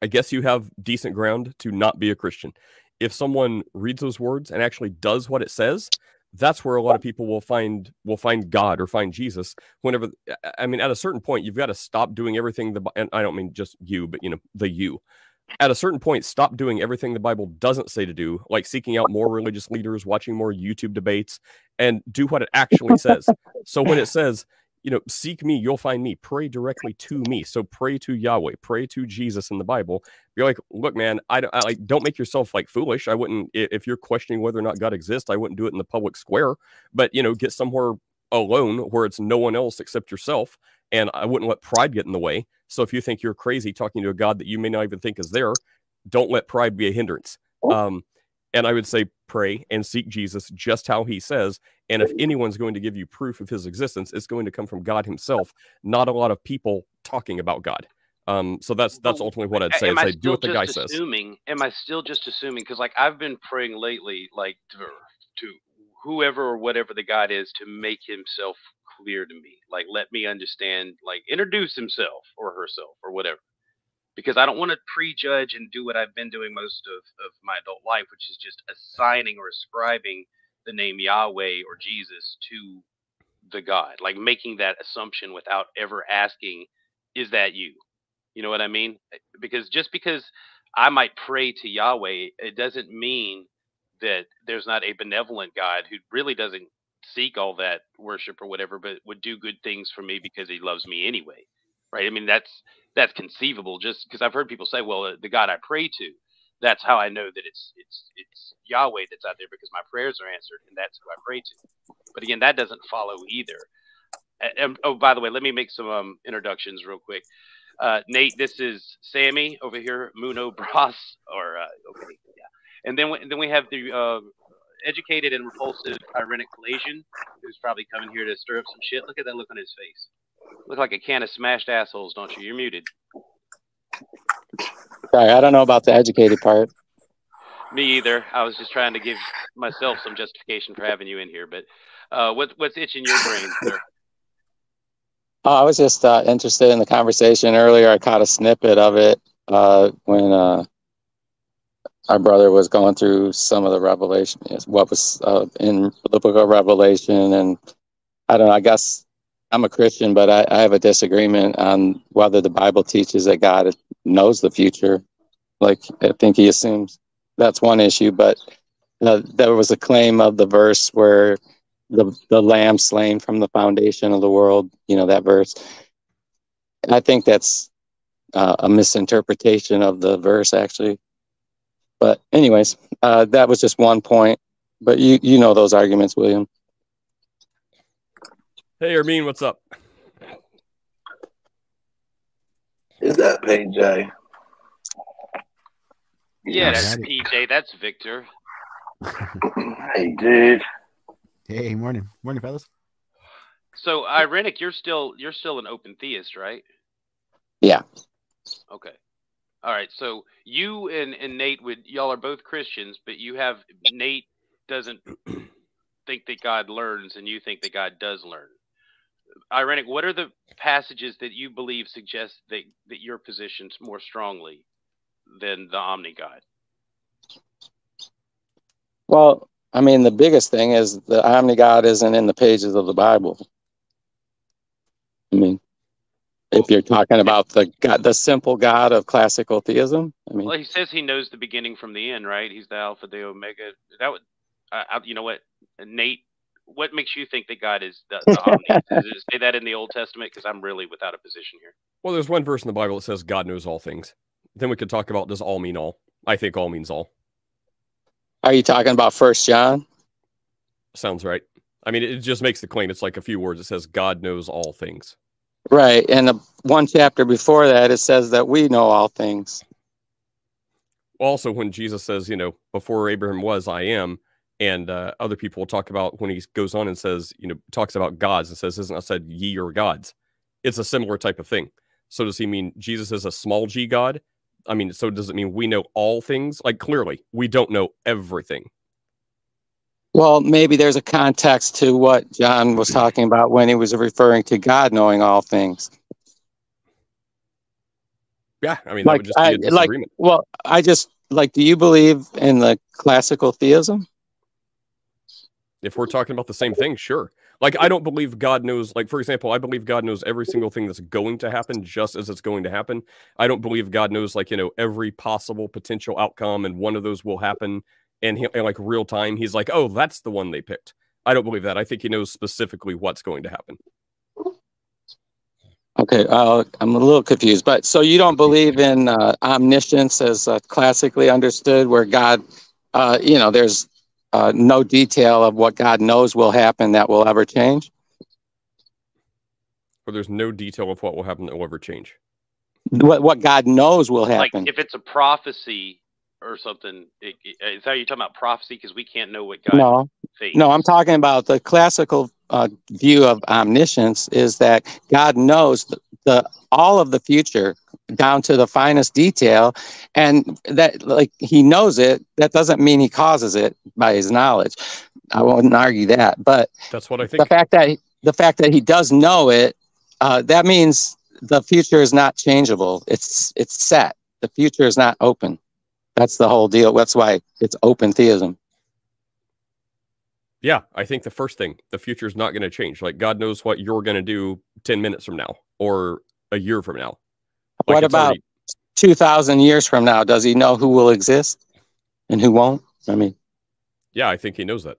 I guess you have decent ground to not be a Christian. If someone reads those words and actually does what it says, that's where a lot of people will find will find God or find Jesus whenever I mean at a certain point you've got to stop doing everything the and I don't mean just you but you know the you. At a certain point stop doing everything the Bible doesn't say to do like seeking out more religious leaders watching more YouTube debates and do what it actually says. So when it says you know, seek me, you'll find me. Pray directly to me. So pray to Yahweh, pray to Jesus in the Bible. Be like, look, man, I don't I, like don't make yourself like foolish. I wouldn't if you're questioning whether or not God exists, I wouldn't do it in the public square. But you know, get somewhere alone where it's no one else except yourself. And I wouldn't let pride get in the way. So if you think you're crazy talking to a God that you may not even think is there, don't let pride be a hindrance. Oh. Um, and I would say pray and seek Jesus just how he says. And if anyone's going to give you proof of his existence, it's going to come from God himself, not a lot of people talking about God. Um, so that's that's ultimately what I'd say. I'd say do what the guy assuming, says. Am I still just assuming? Because like I've been praying lately, like to, to whoever or whatever the God is, to make himself clear to me. Like let me understand. Like introduce himself or herself or whatever because I don't want to prejudge and do what I've been doing most of, of my adult life, which is just assigning or ascribing the name Yahweh or Jesus to the God, like making that assumption without ever asking, is that you? You know what I mean? Eh, because just because I might pray to Yahweh, it doesn't mean that there's not a benevolent God who really doesn't seek all that worship or whatever, but would do good things for me because he loves me anyway. Right? I mean, that's that's conceivable just because I've heard people say, well, the God I pray to, that's how I know that it's it's it's Yahweh that's out there because my prayers are answered and that's who I pray to. But again, that doesn't follow either. And, oh, by the way, let me make some um, introductions real quick. Uh, Nate, this is Sammy over here, Muno [LAUGHS] Bras, or uh, okay, yeah. And then we, then we have the uh, educated and repulsive ironic Caucasian, who's probably coming here to stir up some shit. Look at that look on his face. Look like a can of smashed assholes, don't you? You're muted. Sorry, I don't know about the educated part. Me either. I was just trying to give myself some justification for having you in here. But uh, what, what's itching your brain, sir? Oh, I was just uh, interested in the conversation earlier. I caught a snippet of it uh, when uh, our brother was going through some of the revelation, what was uh, in the book of Revelation, and I don't know. I guess I'm a Christian, but I, I, have a disagreement on whether the Bible teaches that God knows the future. Like I think he assumes that's one issue, but uh, there was a claim of the verse where the the lamb slain from the foundation of the world. You know that verse. I think that's uh, a misinterpretation of the verse, actually. But anyways, uh, that was just one point. But you you know those arguments, William. Hey, Ermine, what's up? Is that PJ? Yeah, that's PJ. That's Victor. [LAUGHS] hey, dude. Hey, morning, morning, fellas. So, Irenic, you're still you're still an open theist, right? Yeah. Okay. All right. So you and, and Nate would y'all are both Christians, but you have Nate doesn't think that God learns, and you think that God does learn. Irenic, what are the passages that you believe suggest that, that your position's more strongly than the Omni God? Well, I mean, the biggest thing is the Omni God isn't in the pages of the Bible. I mean, if you're talking about the God, the simple God of classical theism, I mean, well, he says he knows the beginning from the end, right? He's the Alpha, the Omega. That would, I, you know what, Nate what makes you think that God is the, the omni? [LAUGHS] Does it say that in the Old Testament? Because I'm really without a position here. Well, there's one verse in the Bible that says God knows all things. Then we could talk about does all mean all? I think all means all. Are you talking about First John? Sounds right. I mean, it just makes the claim. It's like a few words. It says God knows all things. Right, and the one chapter before that, it says that we know all things. Also, when Jesus says, you know, before Abraham was, I am, and uh, other people will talk about when he goes on and says, you know, talks about gods and says, "Isn't I said ye or gods?" It's a similar type of thing. So does he mean Jesus is a small g god? I mean, so does it mean we know all things? Like clearly, we don't know everything. Well, maybe there's a context to what John was talking about when he was referring to God knowing all things. Yeah, I mean, like, I, like, well, I just like, do you believe in the classical theism? If we're talking about the same thing, sure. Like I don't believe God knows. Like for example, I believe God knows every single thing that's going to happen just as it's going to happen. I don't believe God knows like you know every possible potential outcome and one of those will happen and he, in like real time. He's like, oh, that's the one they picked. I don't believe that. I think he knows specifically what's going to happen. Okay, uh, I'm a little confused, but so you don't believe in uh, omniscience as uh, classically understood, where God, uh, you know, there's uh, no detail of what God knows will happen that will ever change. Or there's no detail of what will happen that will ever change. What what God knows will Like happen. if it's a prophecy or something, it, it- is that you talking about prophecy? Because we can't know what God no, thinks. no, I'm talking about the classical uh, view of omniscience is that God knows the, the all of the future down to the finest detail, and that like He knows it. That doesn't mean He causes it by His knowledge. I wouldn't argue that, but That's what I think the fact that the fact that he does know it, uh, that means the future is not changeable. It's it's set. The future is not open. That's the whole deal. That's why it's open theism. Yeah, I think the first thing, the future is not going to change. Like God knows what you're going to do 10 minutes from now or a year from now. Like, what about already- two thousand years from now? Does he know who will exist and who won't? I mean, Yeah, I think he knows that.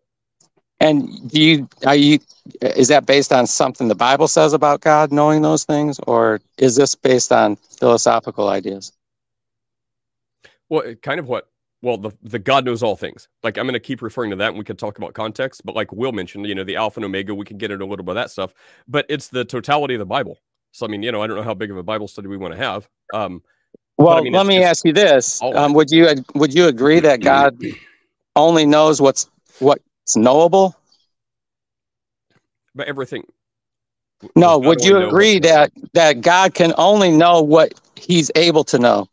and do you are you is that based on something the Bible says about God knowing those things, or is this based on philosophical ideas? Well, kind of what well, the the God knows all things. Like I'm going to keep referring to that, and we could talk about context. But like Will mentioned, you know, the Alpha and Omega, we can get into a little bit of that stuff. But it's the totality of the Bible. So I mean, you know, I don't know how big of a Bible study we want to have. Um, Well, mean, let me ask you this: um. Would you would you agree that God [CLEARS THROAT] only knows what's what's knowable? but everything. No. Would you agree that that God can only know what He's able to know?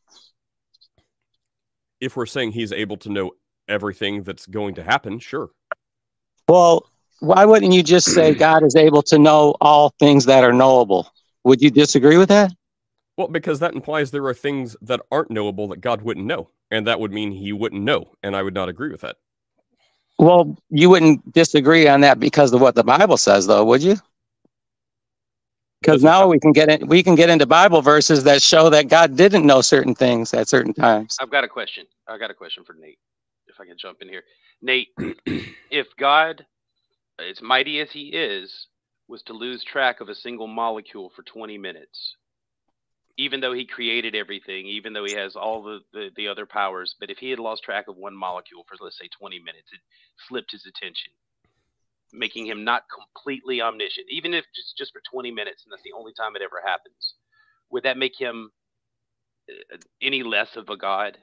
if we're saying He's able to know everything that's going to happen, sure. Well, why wouldn't you just say [CLEARS THROAT] God is able to know all things that are knowable? Would you disagree with that? Well, because that implies there are things that aren't knowable that God wouldn't know, and that would mean He wouldn't know, and I would not agree with that. Well, you wouldn't disagree on that because of what the Bible says, though, would you? Because now we can get in, we can get into Bible verses that show that God didn't know certain things at certain times. I've got a question. I got a question for Nate. If I can jump in here, Nate, [CLEARS THROAT] if God, as mighty as He is, was to lose track of a single molecule for 20 minutes, even though He created everything, even though He has all the, the, the other powers, but if He had lost track of one molecule for let's say 20 minutes, it slipped His attention, making Him not completely omniscient, even if just just for 20 minutes, and that's the only time it ever happens, would that make Him uh, any less of a God?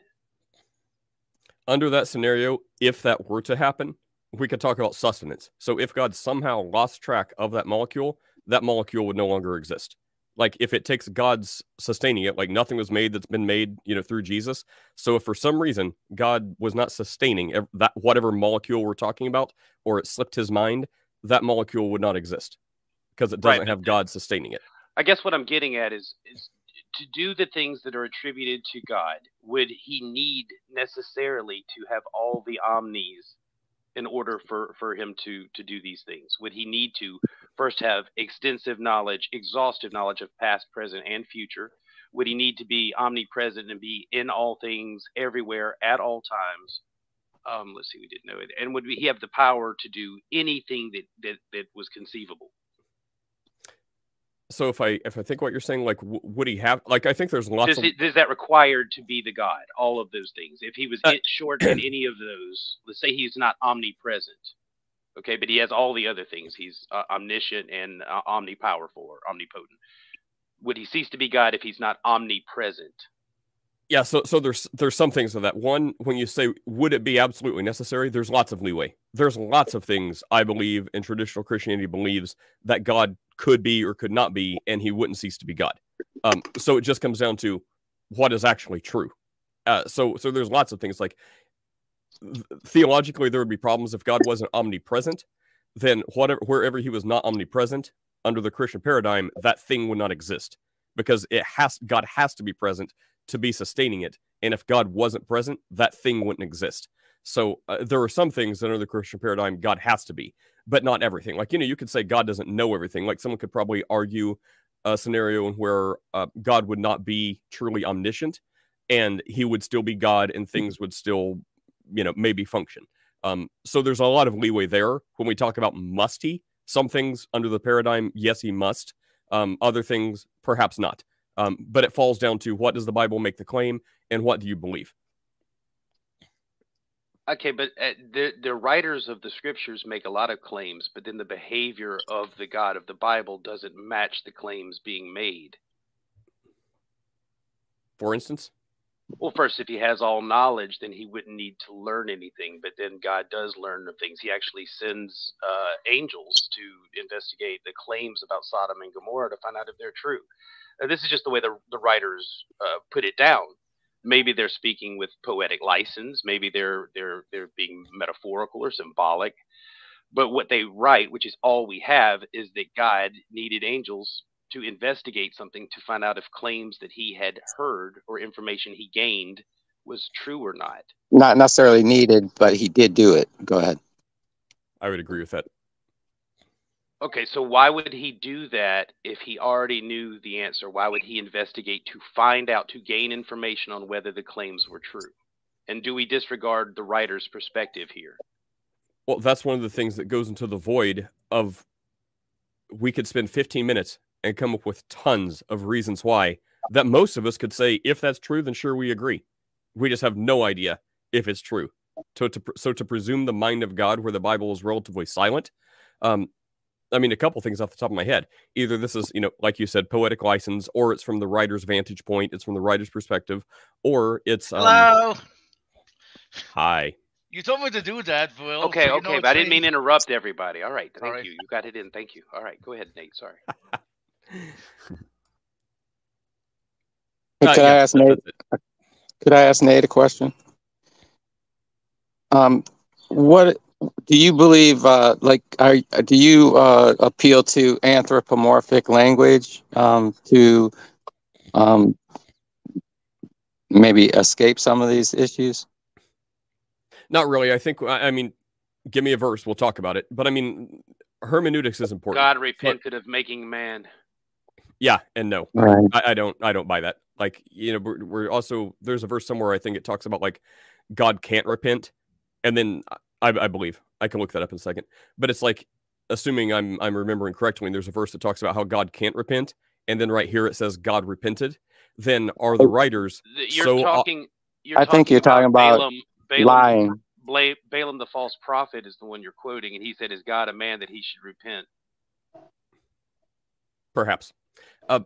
Under that scenario, if that were to happen, we could talk about sustenance. So if God somehow lost track of that molecule, that molecule would no longer exist. Like if it takes God's sustaining it, like nothing was made that's been made, you know, through Jesus. So if for some reason God was not sustaining that whatever molecule we're talking about, or it slipped his mind, that molecule would not exist because it doesn't but have God sustaining it. I guess what I'm getting at is is to do the things that are attributed to God, would he need necessarily to have all the omnis in order for, for him to, to do these things? Would he need to first have extensive knowledge, exhaustive knowledge of past, present, and future? Would he need to be omnipresent and be in all things, everywhere, at all times? Um, let's see, we didn't know it. And would he have the power to do anything that, that, that was conceivable? So if I if I think what you're saying, like would he have like I think there's lots does, of it, that required to be the God? All of those things. If he was Uh, it short in [CLEARS THROAT] any of those, let's say he's not omnipresent, okay, but he has all the other things. He's uh, omniscient and uh, omnipowerful or omnipotent. Would he cease to be God if he's not omnipresent? Yeah, so so there's there's some things of that. One, when you say would it be absolutely necessary, there's lots of leeway. There's lots of things I believe in traditional Christianity believes that God could be or could not be, and he wouldn't cease to be God. Um, so it just comes down to what is actually true. Uh, so so there's lots of things like theologically there would be problems if God wasn't omnipresent. Then whatever wherever he was not omnipresent under the Christian paradigm, that thing would not exist because it has God has to be present to be sustaining it. And if God wasn't present, that thing wouldn't exist. So uh, there are some things under the Christian paradigm God has to be, but not everything. Like you know, you could say God doesn't know everything. Like someone could probably argue a scenario in where uh, God would not be truly omniscient, and He would still be God, and things would still, you know, maybe function. Um, so there's a lot of leeway there when we talk about must He. Some things under the paradigm, yes, He must. Um, other things, Perhaps not. Um, but it falls down to what does the Bible make the claim and what do you believe? Okay, but uh, the the writers of the scriptures make a lot of claims, but then the behavior of the God of the Bible doesn't match the claims being made. For instance, Well, first, if he has all knowledge, then he wouldn't need to learn anything. But then God does learn the things. He actually sends uh, angels to investigate the claims about Sodom and Gomorrah to find out if they're true. Uh, this is just the way the, the writers uh, put it down. Maybe they're speaking with poetic license. Maybe they're they're they're being metaphorical or symbolic. But what they write, which is all we have, is that God needed angels to investigate something to find out if claims that he had heard or information he gained was true or not. Not necessarily needed, but he did do it. Go ahead. I would agree with that. Okay, so why would he do that if he already knew the answer? Why would he investigate to find out, to gain information on whether the claims were true? And do we disregard the writer's perspective here? Well, that's one of the things that goes into the void of we could spend 15 minutes and come up with tons of reasons why that most of us could say if that's true then sure we agree. We just have no idea if it's true. So to so to presume the mind of God where the Bible is relatively silent, um, I mean, a couple things off the top of my head. Either this is, you know, like you said, poetic license, or it's from the writer's vantage point, it's from the writer's perspective, or it's um, Hello. hi. You told me to do that, Will. Okay, so okay, it's but I didn't mean to interrupt everybody. All right, thank Sorry. you. You got it in. Thank you. All right, go ahead, Nate. Sorry. [LAUGHS] Hey, Uh, could yeah, I ask Nate? Could I ask Nate a question? Um, what do you believe? Uh, like, are do you uh, appeal to anthropomorphic language um, to um, maybe escape some of these issues? Not really. I think. I I mean, give me a verse. We'll talk about it. But I mean, hermeneutics is important. God repented of making man. Yeah, and no, Right. I, I don't. I don't buy that. Like, you know, we're, we're also there's a verse somewhere I think it talks about like God can't repent, and then I, I believe I can look that up in a second. But it's like assuming I'm I'm remembering correctly. And there's a verse that talks about how God can't repent, and then right here it says God repented. Then are the writers Th- You're So, talking. You're I think you're talking about Balaam, Balaam, Lying. Bla- Balaam, the false prophet, is the one you're quoting, and he said, "Is God a man that he should repent?" perhaps. Uh,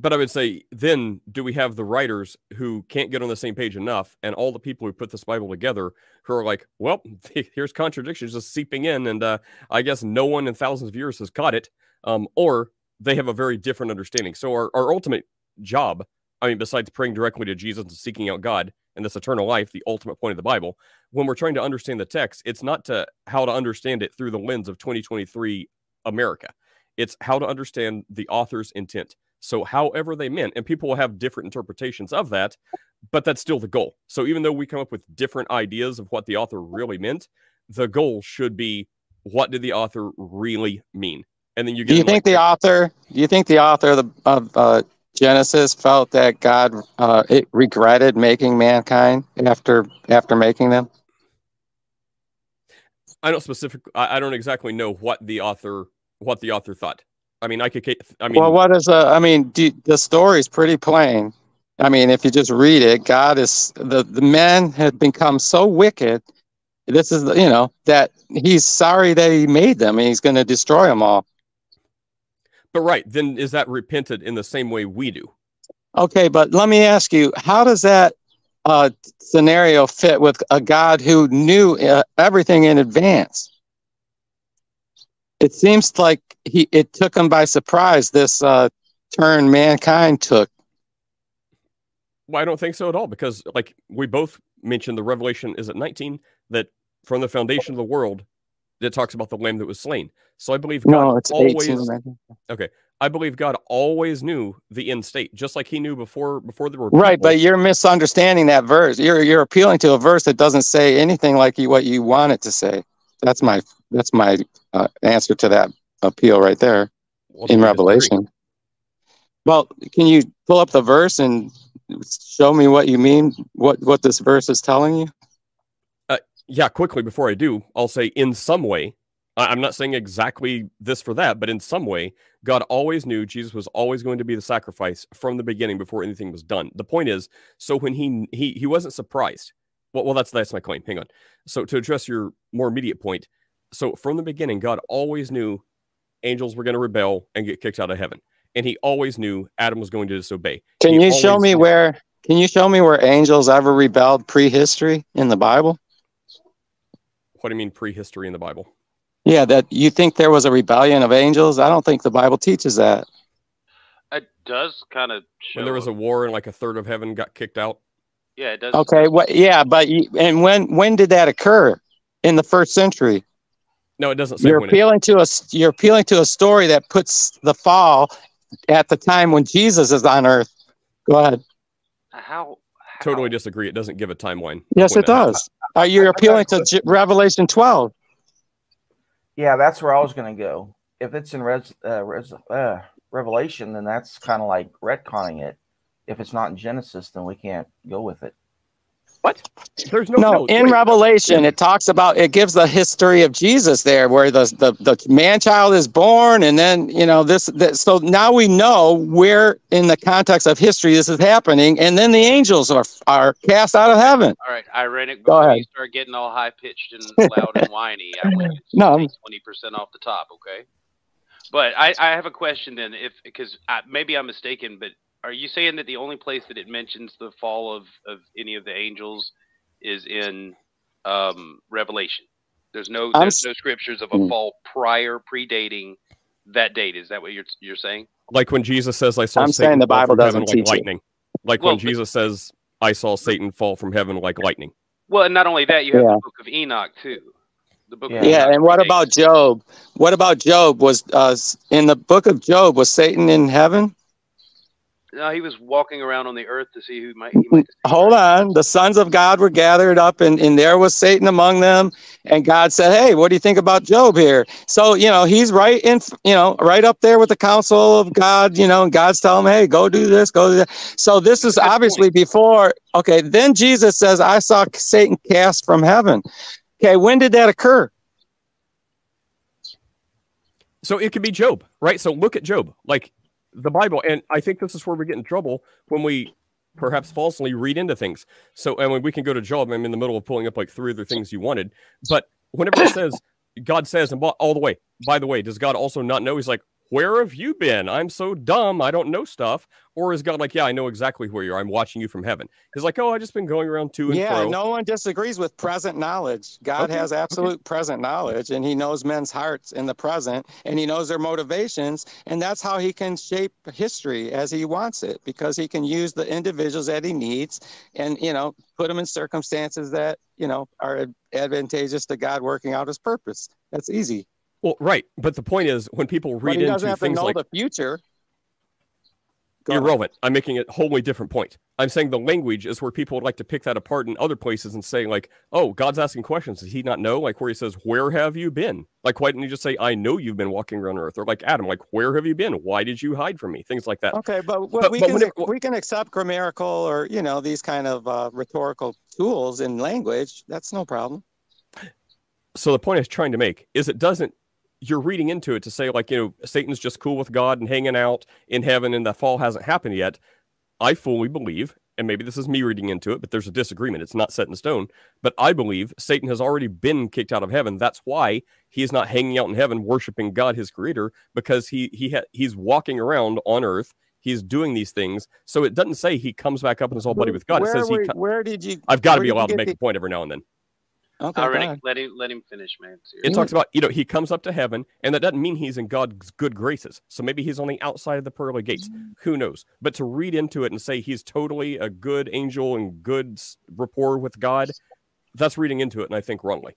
but I would say then do we have the writers who can't get on the same page enough, and all the people who put this Bible together who are like, well, [LAUGHS] here's contradictions just seeping in, and uh, I guess no one in thousands of years has caught it, um, or they have a very different understanding. So our, our ultimate job, I mean, besides praying directly to Jesus and seeking out God and this eternal life, the ultimate point of the Bible, when we're trying to understand the text, it's not to how to understand it through the lens of 2023 America. It's how to understand the author's intent. So, however they meant, and people will have different interpretations of that, but that's still the goal. So, even though we come up with different ideas of what the author really meant, the goal should be what did the author really mean? And then you get Do you think like, the author? Do you think the author of, the, of uh, Genesis felt that God uh, it regretted making mankind after after making them? I don't specific. I, I don't exactly know what the author what the author thought. I mean, I could. I mean, well, what is uh, I mean, do, the story's pretty plain. I mean, if you just read it, God is the the men had become so wicked. This is you know that he's sorry that he made them, and he's going to destroy them all. but right then, is that repented in the same way we do? Okay, but let me ask you, how does that uh, scenario fit with a God who knew uh, everything in advance? It seems like he it took him by surprise. This uh, turn mankind took. Well, I don't think so at all because, like, we both mentioned the Revelation is at 19 that from the foundation of the world, it talks about the lamb that was slain. So I believe God No, it's always. 18. man. I believe God always knew the end state, just like He knew before before were Right, but you're misunderstanding that verse. You're you're appealing to a verse that doesn't say anything like you, what you want it to say. That's my that's my uh, answer to that appeal right there Well, in. Revelation. Well, can you pull up the verse and show me what you mean? What what this verse is telling you? Yeah, quickly before I do, I'll say in some way, I'm not saying exactly this for that, but in some way, God always knew Jesus was always going to be the sacrifice from the beginning before anything was done. The point is, so when he he he wasn't surprised. Well, well, that's that's my claim. Hang on. So to address your more immediate point, so from the beginning, God always knew angels were going to rebel and get kicked out of heaven, and He always knew Adam was going to disobey. Can He you show me knew- where? Can you show me where angels ever rebelled prehistory in the Bible? What do you mean prehistory in the Bible? Yeah, that you think there was a rebellion of angels? I don't think the Bible teaches that. It does kind of show. When there was a war and like a third of heaven got kicked out. yeah, it does. Okay, what? Yeah, but you, and when when did that occur? In the first century. No, it doesn't say You're when. Appealing to a s- you're appealing to a story that puts the fall at the time when Jesus is on earth. Go ahead. How? how- totally disagree. It doesn't give a timeline. Yes, it that happened. does. Uh, you're appealing to J- Revelation 12. Yeah, that's where I was going to go. If it's in Res, uh, Res, uh, Revelation, then that's kind of like retconning it. If it's not in Genesis, then we can't go with it. What? There's no. No, in wait. Revelation, it talks about it gives the history of Jesus there, where the the, the man child is born, and then you know this, this. So now we know where, in the context of history, this is happening, and then the angels are are cast out of heaven. All right, Irenic. Go ahead. you start getting all high pitched and [LAUGHS] loud and whiny, I want you to No. twenty percent off the top, okay? But I, I have a question then, if because maybe I'm mistaken, but are you saying that the only place that it mentions the fall of of any of the angels is in um, Revelation? There's no I'm no scriptures of a Hmm. fall prior predating that date. Is that what you're you're saying? like when Jesus says, "I saw." I'm Satan saying the fall Bible from doesn't like teach it. lightning. Like Well, when but- Jesus says, "I saw Satan fall from heaven like lightning." Well, and not only that, you have Yeah. the book of Enoch too. The book Yeah. of Yeah, Enoch and what predates- about Job? What about Job? Was uh, in the book of Job was Satan in heaven? No, he was walking around on the earth to see who might. He might Hold on. The sons of God were gathered up, and, and there was Satan among them. And God said, Hey, what do you think about Job here? So, you know, he's right in, you know, right up there with the counsel of God, you know, and God's telling him, Hey, go do this, go do that. So, this is Good point. obviously before. Okay. Then Jesus says, I saw Satan cast from heaven. Okay. When did that occur? So it could be Job, right? So look at Job, like the Bible, and I think this is where we get in trouble when we perhaps falsely read into things. So, and when we can go to Job, I'm in the middle of pulling up like three other things you wanted, but whenever it says God says, and all the way, by the way, does God also not know? He's like, where have you been? I'm so dumb, I don't know stuff. Or is God like, yeah, I know exactly where you are. I'm watching you from heaven. He's like, oh, I just been going around to and Yeah, fro. no one disagrees with present knowledge. God Okay, has absolute present knowledge, and He knows men's hearts in the present, and He knows their motivations, and that's how He can shape history as He wants it, because He can use the individuals that He needs, and you know, put them in circumstances that you know are advantageous to God working out His purpose. That's easy. Well, right. But the point is, when people read into things like the future. Go ahead. irrelevant. I'm making a wholly different point. I'm saying the language is where people would like to pick that apart in other places and say, like, oh, God's asking questions. Does he not know? Like where he says, Where have you been? Like, why didn't you just say, I know you've been walking around earth? Or like Adam, like, where have you been? Why did you hide from me? Things like that. Okay, but, But- we but can whenever- we can accept grammatical or you know these kind of uh, rhetorical tools in language. That's no problem. So the point I was trying to make is it doesn't you're reading into it to say like, you know, Satan's just cool with God and hanging out in heaven and the fall hasn't happened yet. I fully believe, and maybe this is me reading into it, but there's a disagreement. It's not set in stone. But I believe Satan has already been kicked out of heaven. That's why he is not hanging out in heaven worshiping God, his creator, because he he ha- he's walking around on earth. He's doing these things. So it doesn't say he comes back up and is all buddy with God. It says he. co- where did you? I've got to be allowed to make the- a point every now and then. Okay, All go right, ahead. let him let him finish, man. It talks about, you know, he comes up to heaven, and that doesn't mean he's in God's good graces. So maybe he's on the outside of the pearly gates. Who knows? But to read into it and say he's totally a good angel and good rapport with God, that's reading into it, and I think wrongly.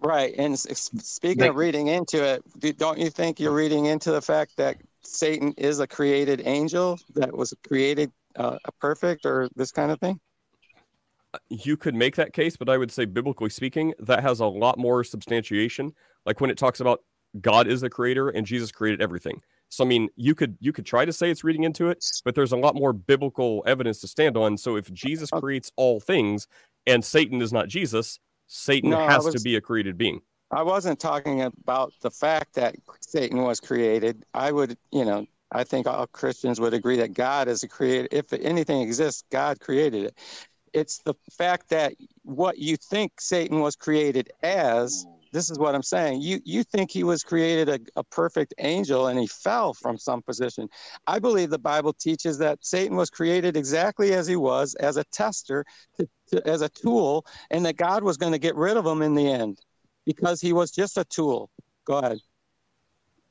Right, and s- s- speaking They- of reading into it, do- don't you think you're reading into the fact that Satan is a created angel that was created uh, perfect, or this kind of thing? You could make that case, but I would say, biblically speaking, that has a lot more substantiation. Like when it talks about God is the creator and Jesus created everything. So I mean, you could you could try to say it's reading into it, but there's a lot more biblical evidence to stand on. So if Jesus creates all things and Satan is not Jesus, Satan No, has to be a created being. I wasn't talking about the fact that Satan was created. I would, you know, I think all Christians would agree that God is a creator. If anything exists, God created it. It's the fact that what you think Satan was created as. This is what I'm saying. You you think he was created a, a perfect angel and he fell from some position. I believe the Bible teaches that Satan was created exactly as he was, as a tester, to, to, as a tool, and that God was going to get rid of him in the end because he was just a tool. Go ahead.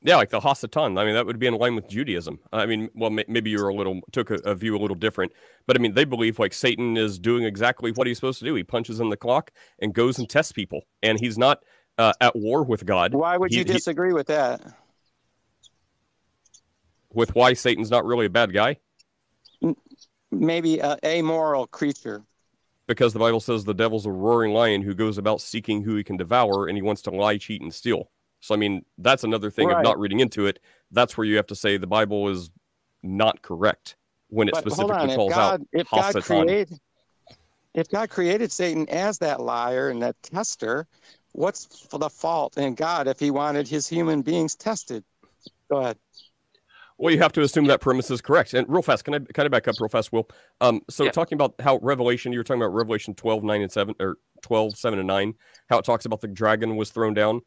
Yeah, like the Hasatan. I mean, that would be in line with Judaism. I mean, well, may- maybe you're a little took a, a view a little different, but I mean, they believe like Satan is doing exactly what he's supposed to do. He punches in the clock and goes and tests people, and he's not uh, at war with God. Why would He- you he- disagree with that? with why Satan's not really a bad guy Maybe a amoral creature. because the Bible says the devil's a roaring lion who goes about seeking who he can devour, and he wants to lie, cheat, and steal. So I mean, that's another thing of not reading into it. That's where you have to say the Bible is not correct when it But specifically calls God, out if God created, if God created Satan as that liar and that tester, what's for the fault in God if He wanted His human beings tested? Go ahead. Well, you have to assume that premise is correct. And real fast, can I kind of back up real fast, Will? Um, so Yeah. talking about how Revelation, you were talking about Revelation 12, 9 and 7, or 12, 7 and 9, how it talks about the dragon was thrown down.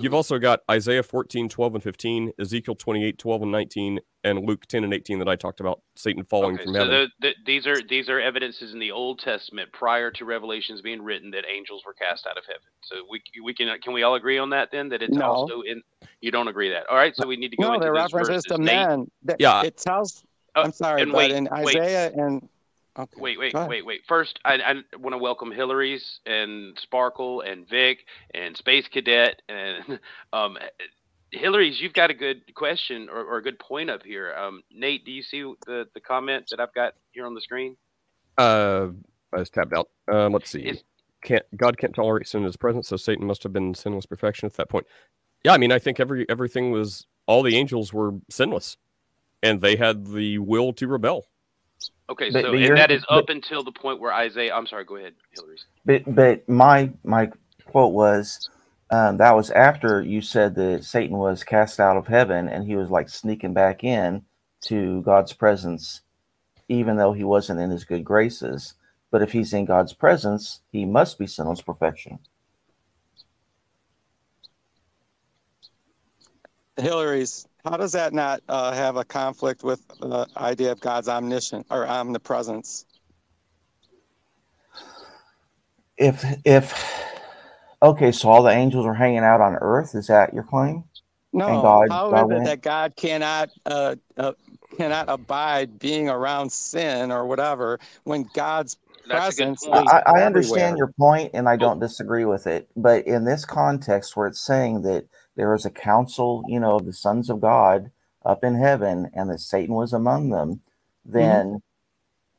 You've also got Isaiah 14, 12 and 15, Ezekiel 28, 12 and 19, and Luke 10 and 18 that I talked about, Satan falling Okay, from so heaven. the, the, these are these are evidences in the Old Testament prior to Revelations being written that angels were cast out of heaven. So we we can can we all agree on that then that it's No. also in you don't agree that. All right, so we need to go No, into the this references verses. to Nate- men. That- Yeah. It tells. Oh, I'm sorry, but wait, in wait. Isaiah and okay. Wait, wait, wait, wait. First, I, I want to welcome Hillary's and Sparkle and Vic and Space Cadet and [LAUGHS] um, Hillary's. You've got a good question or, or a good point up here. Um, Nate, do you see the the comment that I've got here on the screen? Uh, I was tabbed out. Um, let's see. Is- Can't God can't tolerate sin in his presence, so Satan must have been sinless perfection at that point. Yeah, I mean, I think every everything was all the angels were sinless, and they had the will to rebel. Okay, But- so but and that is but- up until the point where Isaiah. I'm sorry. Go ahead, Hillary's. But but my my quote was um, that was after you said that Satan was cast out of heaven and he was like sneaking back in to God's presence, even though he wasn't in his good graces. But if he's in God's presence, he must be sinless perfection. Hillary's. How does that not uh, have a conflict with the idea of God's omniscient or omnipresence? If if okay, so all the angels are hanging out on earth. Is that your claim? No. God- how God is it that God cannot uh, uh, cannot abide being around sin or whatever when God's That's presence is I, I understand your point, and I don't disagree with it. But in this context, where it's saying that there is a council, you know, of the sons of God up in heaven, and that Satan was among them, then mm-hmm.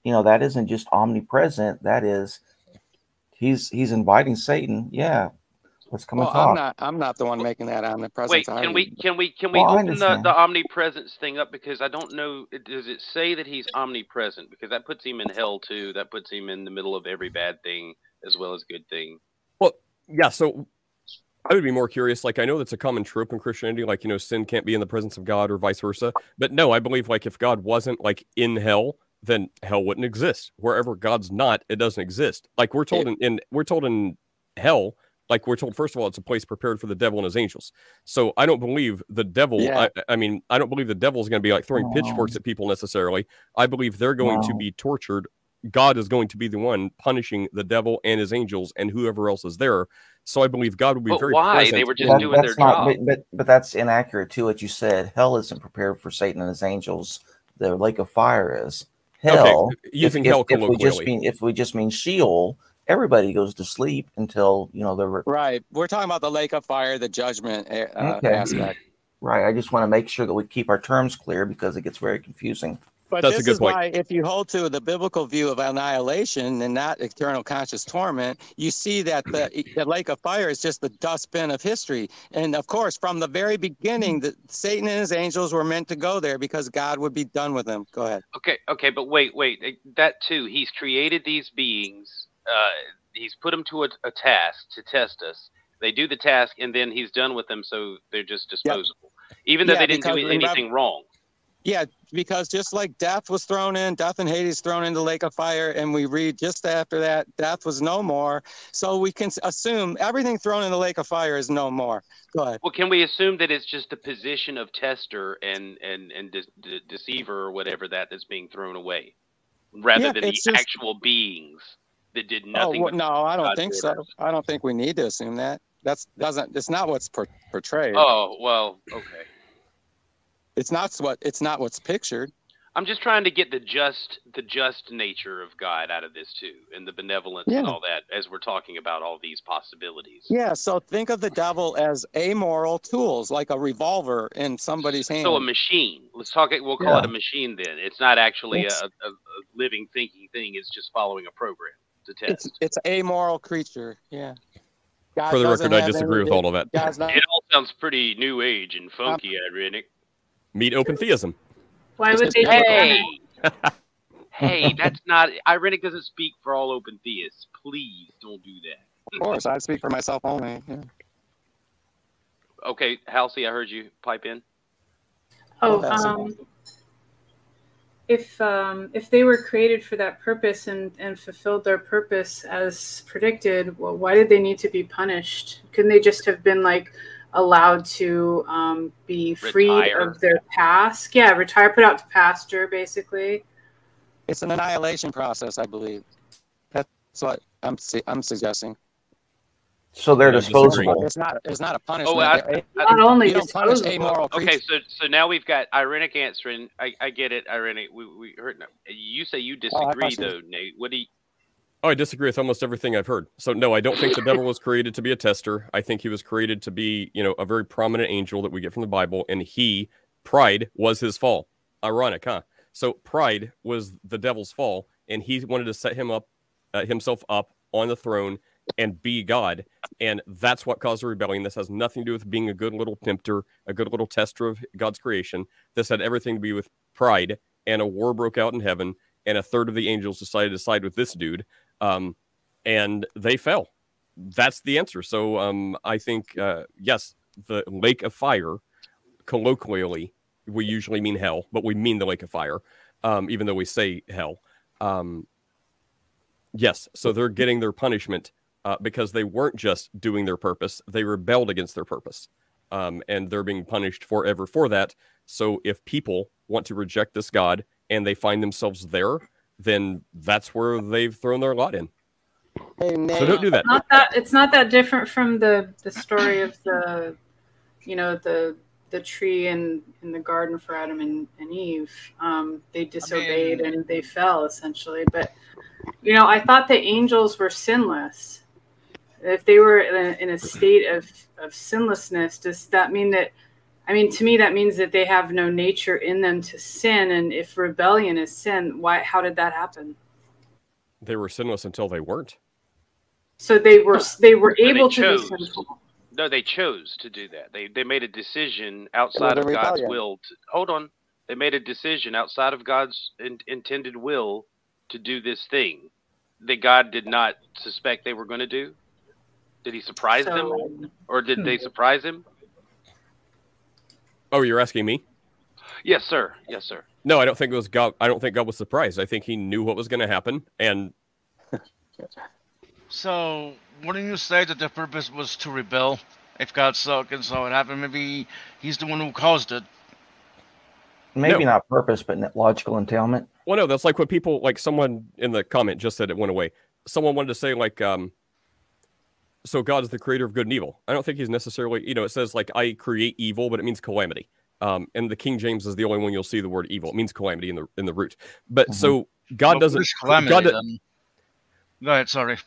you know that isn't just omnipresent. That is, he's he's inviting Satan. Yeah, let's come Well, and talk. I'm not. I'm not the one making that omnipresence. Wait, can we can we can we Well, I open the, the omnipresence thing up because I don't know. Does it say that he's omnipresent? Because that puts him in hell too. That puts him in the middle of every bad thing as well as good thing. Well, yeah, so I would be more curious. Like, I know that's a common trope in Christianity, like, you know, sin can't be in the presence of God or vice versa. But no, I believe, like, if God wasn't, like, in hell, then hell wouldn't exist. Wherever God's not, it doesn't exist. Like, we're told in, in we're told in hell, like, we're told, first of all, it's a place prepared for the devil and his angels. So I don't believe the devil, Yeah. I, I mean, I don't believe the devil's going to be, like, throwing pitchforks at people necessarily. I believe they're going to be tortured. God is going to be the one punishing the devil and his angels and whoever else is there. So I believe God will be But very why? present. They were just That- doing their not, job. But, but but that's inaccurate too. What you said, hell isn't prepared for Satan and his angels. The lake of fire is. Hell, okay, using if, hell if, if we just mean if we just mean Sheol, everybody goes to sleep until you know they're Right. We're talking about the lake of fire, the judgment uh, Okay. aspect. right. I just want to make sure that we keep our terms clear because it gets very confusing. But That's a this good is point. why, if you hold to the biblical view of annihilation and not eternal conscious torment, you see that the, the lake of fire is just the dustbin of history. And of course, from the very beginning, the, Satan and his angels were meant to go there because God would be done with them. Go ahead. Okay, okay, but wait, wait. eh, That too. He's created these beings. Uh, he's put them to a, a task to test us. They do the task, and then he's done with them, so they're just Yeah. disposable, even though Yeah, they didn't do because remember- anything wrong. Yeah, because just like death was thrown in, death and Hades thrown into the lake of fire, and we read just after that, death was no more. So we can assume everything thrown in the lake of fire is no more. Go ahead. Well, can we assume that it's just the position of tester and and and de- de- deceiver or whatever that that's being thrown away, rather Yeah, than the just- actual beings that did Oh nothing? well, no, I don't God's think so. I don't think we need to assume that. That's doesn't. It's not what's por- portrayed. oh well, okay. It's not what. It's not what's pictured. I'm just trying to get the just the just nature of God out of this too, and the benevolence and all that, as we're talking about all these possibilities. Yeah. So think of the devil as amoral tools, like a revolver in somebody's hand. So a machine. Let's talk it. We'll call it a machine then. It's not actually a, It's- a, a living, thinking thing. It's just following a program to it's test. it's amoral creature. Yeah. God For the record, I disagree with all of that. [LAUGHS] Not. It all sounds pretty new age and funky, um, Irenic. Meet open theism. Why would they do Hey, that? [LAUGHS] hey, that's not ironic. Doesn't speak for all open theists. Please don't do that. Of course, I speak for myself only. Yeah. Okay, Halsey, I heard you pipe in. Oh, um, if um, if they were created for that purpose and, and fulfilled their purpose as predicted, well, why did they need to be punished? Couldn't they just have been like allowed to um, be freed of their task? Yeah, retire, put out to pasture, basically. It's an annihilation process, I believe. That's what I'm su- I'm suggesting. So they're I disposable. It's not. It's not a punishment. I- It- Not only you don't punish disposable. amoral Okay, so so now we've got Irenic answering. I, I get it, Irenic. We, we heard. You say you Oh, disagree thought you- though, Nate. What do you? Oh, I disagree with almost everything I've heard. So no, I don't think the devil was created to be a tester. I think he was created to be, you know, a very prominent angel that we get from the Bible, and he, pride, was his fall. Ironic, huh? So pride was the devil's fall, and he wanted to set him up, uh, himself up on the throne and be God, and that's what caused the rebellion. This has nothing to do with being a good little tempter, a good little tester of God's creation. This had everything to be with pride, and a war broke out in heaven, and a third of the angels decided to side with this dude um, and they fell. That's the answer. So um, I think uh, yes, the lake of fire, colloquially, we usually mean hell, but we mean the lake of fire, um, even though we say hell. Um, yes, so they're getting their punishment uh, because they weren't just doing their purpose; they rebelled against their purpose, um, and they're being punished forever for that. So if people want to reject this God and they find themselves there, then that's where they've thrown their lot in. Hey, So don't do that. Not that it's not that different from the the story of the, you know, the the tree in in the garden for Adam and, and Eve. Um, they disobeyed and they fell essentially. But you know, I thought the angels were sinless. If they were in a, in a state of of sinlessness, does that mean that? I mean, to me, that means that they have no nature in them to sin. And if rebellion is sin, why? How did that happen? They were sinless until they weren't. So they were they were they able to be sinful. No, they chose to do that. They they made a decision outside a of God's will. To, hold on. They made a decision outside of God's in, intended will to do this thing that God did not suspect they were going to do. Did he surprise them, or did they hmm. surprise him? Oh, you're asking me? Yes, sir. Yes, sir. No, I don't think it was God. I don't think God was surprised. I think he knew what was going to happen, and [LAUGHS] So, wouldn't you say that the purpose was to rebel? If God saw and saw it happen, maybe he's the one who caused it. Maybe No. not purpose, but net- logical entailment. well, no, that's like what people like. Someone in the comment just said it went away. Someone wanted to say like, um, so God is the creator of good and evil. I don't think he's necessarily. You know, it says like I create evil, but it means calamity. Um, and the King James is the only one you'll see the word evil. It means calamity in the in the root. But Mhm. so God Well, doesn't. calamity, God, then. Go ahead, sorry.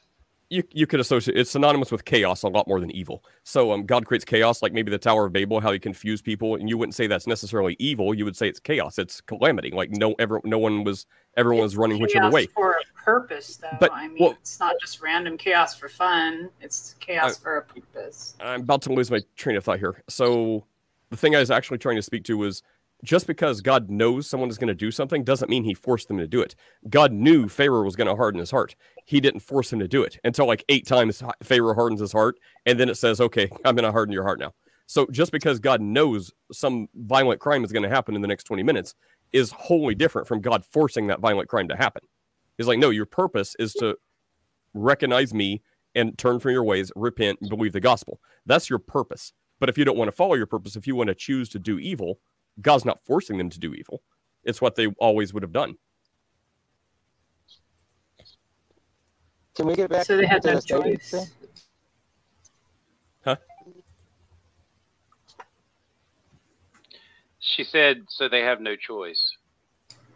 You you could associate it's synonymous with chaos a lot more than evil. So um, God creates chaos, like maybe the Tower of Babel, how he confused people, and you wouldn't say that's necessarily evil. You would say it's chaos, it's calamity. Like no ever no one was everyone was running whichever chaos way. for a purpose, though. But, I mean, well- it's not just random chaos for fun. It's chaos Uh, for a purpose. I'm about to lose my train of thought here. So the thing I was actually trying to speak to was just because God knows someone is going to do something doesn't mean he forced them to do it. God knew Pharaoh was going to harden his heart. He didn't force him to do it until like eight times Pharaoh hardens his heart, and then it says, "Okay, I'm going to harden your heart now." So just because God knows some violent crime is going to happen in the next 20 minutes is wholly different from God forcing that violent crime to happen. He's like, no, your purpose is to recognize me and turn from your ways, repent, and believe the gospel. That's your purpose. But if you don't want to follow your purpose, if you want to choose to do evil, God's not forcing them to do evil. It's what they always would have done. Can we get back So they had to no the Satan choice. thing? She said, so they have no choice.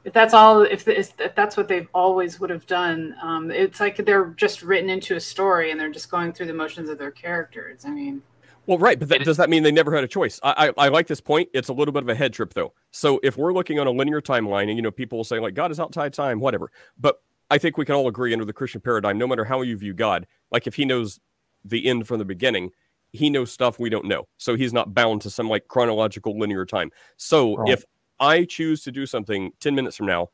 If that's all, if, if that's what they've always would have done, um, it's like they're just written into a story and they're just going through the motions of their characters. I mean, Well, right, but that, does that mean they never had a choice? I, I I like this point. It's a little bit of a head trip, though. So if we're looking on a linear timeline, and you know, people will say like God is outside time, whatever. But I think we can all agree under the Christian paradigm, no matter how you view God, like if He knows the end from the beginning, He knows stuff we don't know. So He's not bound to some like chronological linear time. So Right. if I choose to do something ten minutes from now,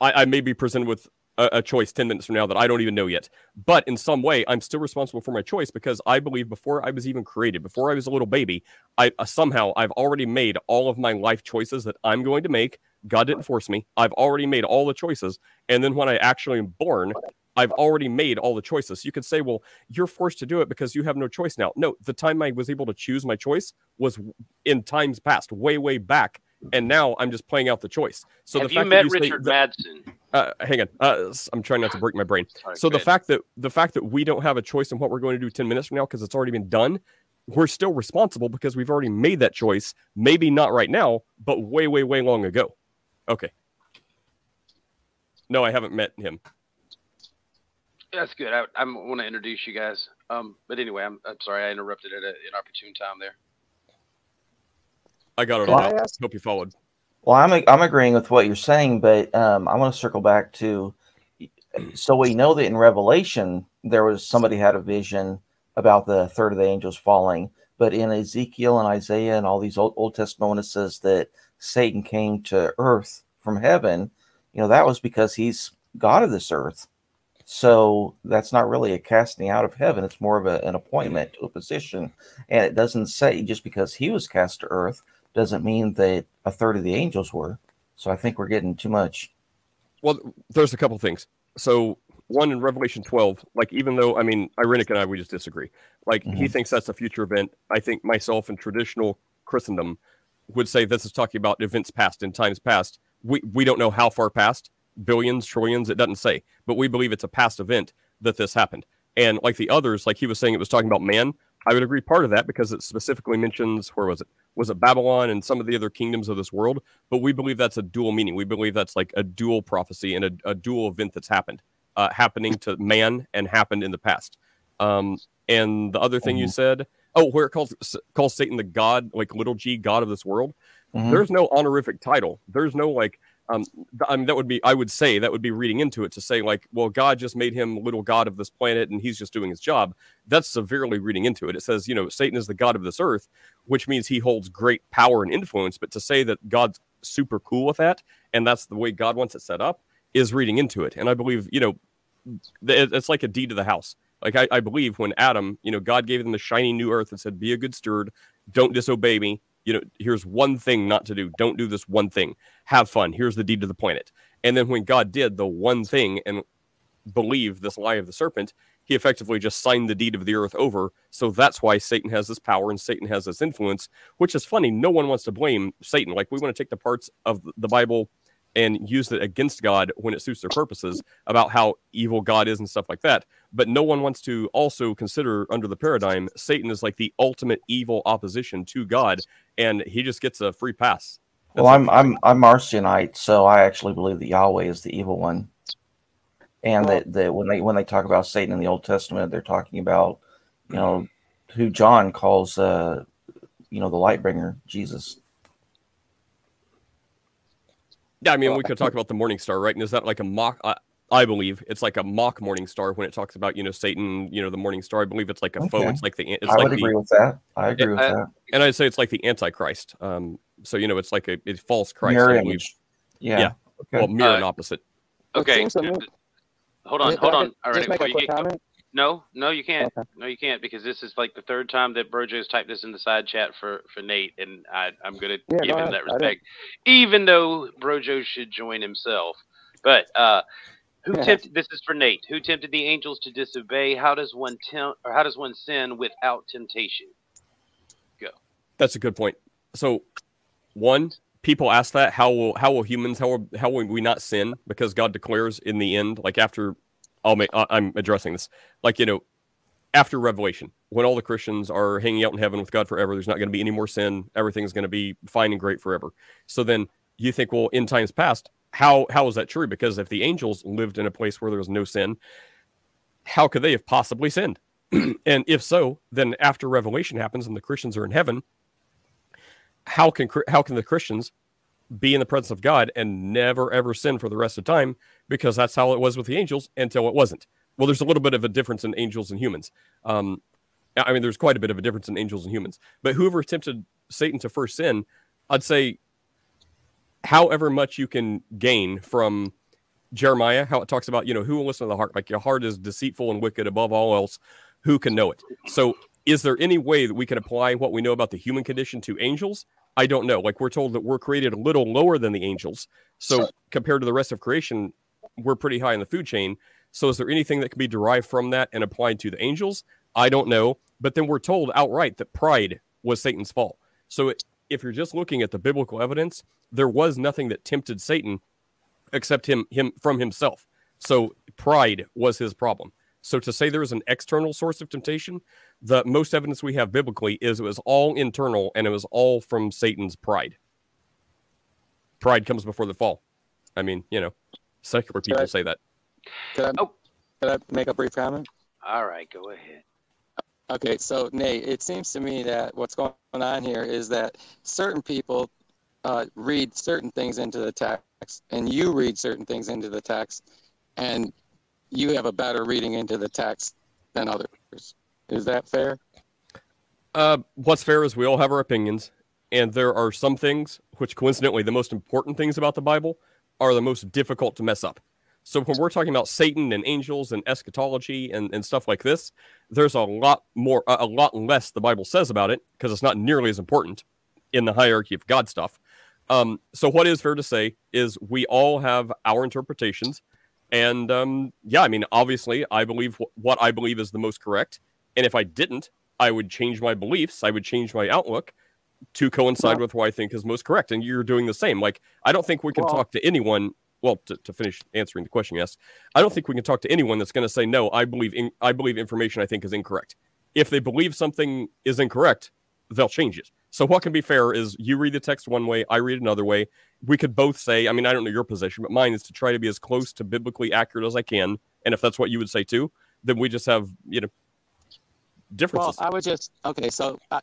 I, I may be presented with a, a choice 10 minutes from now that I don't even know yet. But in some way, I'm still responsible for my choice because I believe before I was even created, before I was a little baby, I uh, somehow I've already made all of my life choices that I'm going to make. God didn't force me. I've already made all the choices. And then when I actually am born, I've already made all the choices. You could say, well, you're forced to do it because you have no choice now. No, the time I was able to choose my choice was in times past, way, way back. And now I'm just playing out the choice. So have the you met that you Richard that- Madsen? uh, hang on. Uh, I'm trying not to break my brain. Sorry, So the ahead. fact that the fact that we don't have a choice in what we're going to do 10 minutes from now because it's already been done, we're still responsible because we've already made that choice. Maybe not right now, but way, way, way long ago. Okay. No, I haven't met him. That's good. I, I want to introduce you guys. Um, but anyway, I'm, I'm sorry I interrupted at an opportune time there. I got it Can all. I ask- Hope you followed. Well, I'm I'm agreeing with what you're saying, but um, I want to circle back to. So we know that in Revelation there was somebody had a vision about the third of the angels falling, but in Ezekiel and Isaiah and all these Old, Old Testament when it says that Satan came to earth from heaven, you know that was because he's God of this earth. So that's not really a casting out of heaven; it's more of a, an appointment to a position, and it doesn't say just because he was cast to earth doesn't mean that a third of the angels were. So I think we're getting too much. Well, there's a couple things. So one in Revelation 12, like even though I mean Irenic and I we just disagree. Like he Mhm. thinks that's a future event. I think myself in traditional Christendom would say this is talking about events past in times past. We we don't know how far past, billions, trillions, it doesn't say, but we believe it's a past event that this happened. And like the others, like he was saying, it was talking about man. I would agree part of that because it specifically mentions where was it? Was it Babylon and some of the other kingdoms of this world? But we believe that's a dual meaning. We believe that's like a dual prophecy and a, a dual event that's happened, uh, happening to man and happened in the past. Um, and the other thing you said, oh, where it calls calls Satan the god, like little g, god of this world. Mhm. There's no honorific title. There's no like, um, I mean, that would be, I would say that would be reading into it to say like, well, God just made him little god of this planet and he's just doing his job. That's severely reading into it. It says, you know, Satan is the god of this earth, which means he holds great power and influence. But to say that God's super cool with that and that's the way God wants it set up is reading into it. And I believe, you know, it's like a deed to the house. Like I, I believe when Adam, you know, God gave them the shiny new earth and said, "Be a good steward, don't disobey me." You know, here's one thing not to do. Don't do this one thing. Have fun. Here's the deed to the planet. And then when God did the one thing and believed this lie of the serpent, he effectively just signed the deed of the earth over. So that's why Satan has this power and Satan has this influence, which is funny. No one wants to blame Satan. Like we want to take the parts of the Bible and use it against God when it suits their purposes about how evil God is and stuff like that. But no one wants to also consider under the paradigm Satan is like the ultimate evil opposition to God, and he just gets a free pass. Well, I'm I'm I'm Marcionite, so I actually believe that Yahweh is the evil one, and that, that when they when they talk about Satan in the Old Testament, they're talking about you know who John calls uh you know the light bringer, Jesus. Yeah, I mean, we could talk about the Morning Star, right? And is that like a mock? I, I believe it's like a mock Morning Star when it talks about you know Satan, you know the Morning Star. I believe it's like a foe. It's like the it's I like would the agree with that. I agree with I- that. and I'd say it's like the Antichrist. Um, so you know it's like a, a false Christ. Mirror image. Yeah. Yeah. Okay. Well, mirror Uh, and opposite. Okay. seems to me- Hold on, hold on. All right, before you get comment. No, no, you can't. Okay. No, you can't because this is like the third time that Brojo's typed this in the side chat for for Nate, and I I'm gonna Yeah, give go him ahead. that respect, even though Brojo should join himself. But uh, who Yeah. tempted? This is for Nate. Who tempted the angels to disobey? How does one tempt, or how does one sin without temptation? Go. That's a good point. So, one, people ask that how will how will humans how will, how will we not sin because God declares in the end, like after I'll make I'm addressing this, like you know, after Revelation, when all the Christians are hanging out in heaven with God forever, there's not going to be any more sin. Everything's going to be fine and great forever. So then you think, well, in times past, how how is that true? Because if the angels lived in a place where there was no sin, how could they have possibly sinned? [CLEARS THROAT] and if so, then after Revelation happens and the Christians are in heaven, how can how can the Christians be in the presence of God and never ever sin for the rest of time? Because that's how it was with the angels until it wasn't. Well, there's a little bit of a difference in angels and humans. Um, I I mean, there's quite a bit of a difference in angels and humans. But whoever tempted Satan to first sin, I'd say, however much you can gain from Jeremiah, how it talks about, you know, who will listen to the heart? Like your heart is deceitful and wicked above all else. Who can know it? So, is there any way that we can apply what we know about the human condition to angels? I don't know. Like we're told that we're created a little lower than the angels. So, compared to the rest of creation, we're pretty high in the food chain. So, is there anything that can be derived from that and applied to the angels? I don't know. But then we're told outright that pride was Satan's fault. So, it, if you're just looking at the biblical evidence, there was nothing that tempted Satan except him him from himself. So pride was his problem. So to say there is an external source of temptation, the most evidence we have biblically is it was all internal and it was all from Satan's pride. Pride comes before the fall. I mean, you know, secular people Right. say that. Could I, Oh. could I make a brief comment? All right, go ahead. Okay, so Nate, it seems to me that what's going on here is that certain people uh, read certain things into the text, and you read certain things into the text, and you have a better reading into the text than others. Is that fair? Uh, what's fair is we all have our opinions, and there are some things which, coincidentally, the most important things about the Bible are the most difficult to mess up. So when we're talking about Satan and angels and eschatology and, and stuff like this, there's a lot more, a, lot less the Bible says about it because it's not nearly as important in the hierarchy of God stuff. Um, so what is fair to say is we all have our interpretations, and um, yeah, I mean, obviously, I believe wh- what I believe is the most correct, and if I didn't, I would change my beliefs. I would change my outlook to coincide Well- with what I think is most correct. And you're doing the same. Like, I don't think we can Well- talk to anyone. Well, to, to finish answering the question, yes, I don't think we can talk to anyone that's going to say no. I believe in, I believe information I think is incorrect. If they believe something is incorrect, they'll change it. So what can be fair is you read the text one way, I read another way. We could both say, I mean, I don't know your position, but mine is to try to be as close to biblically accurate as I can. And if that's what you would say too, then we just have you know differences. Well. I would just okay. So I,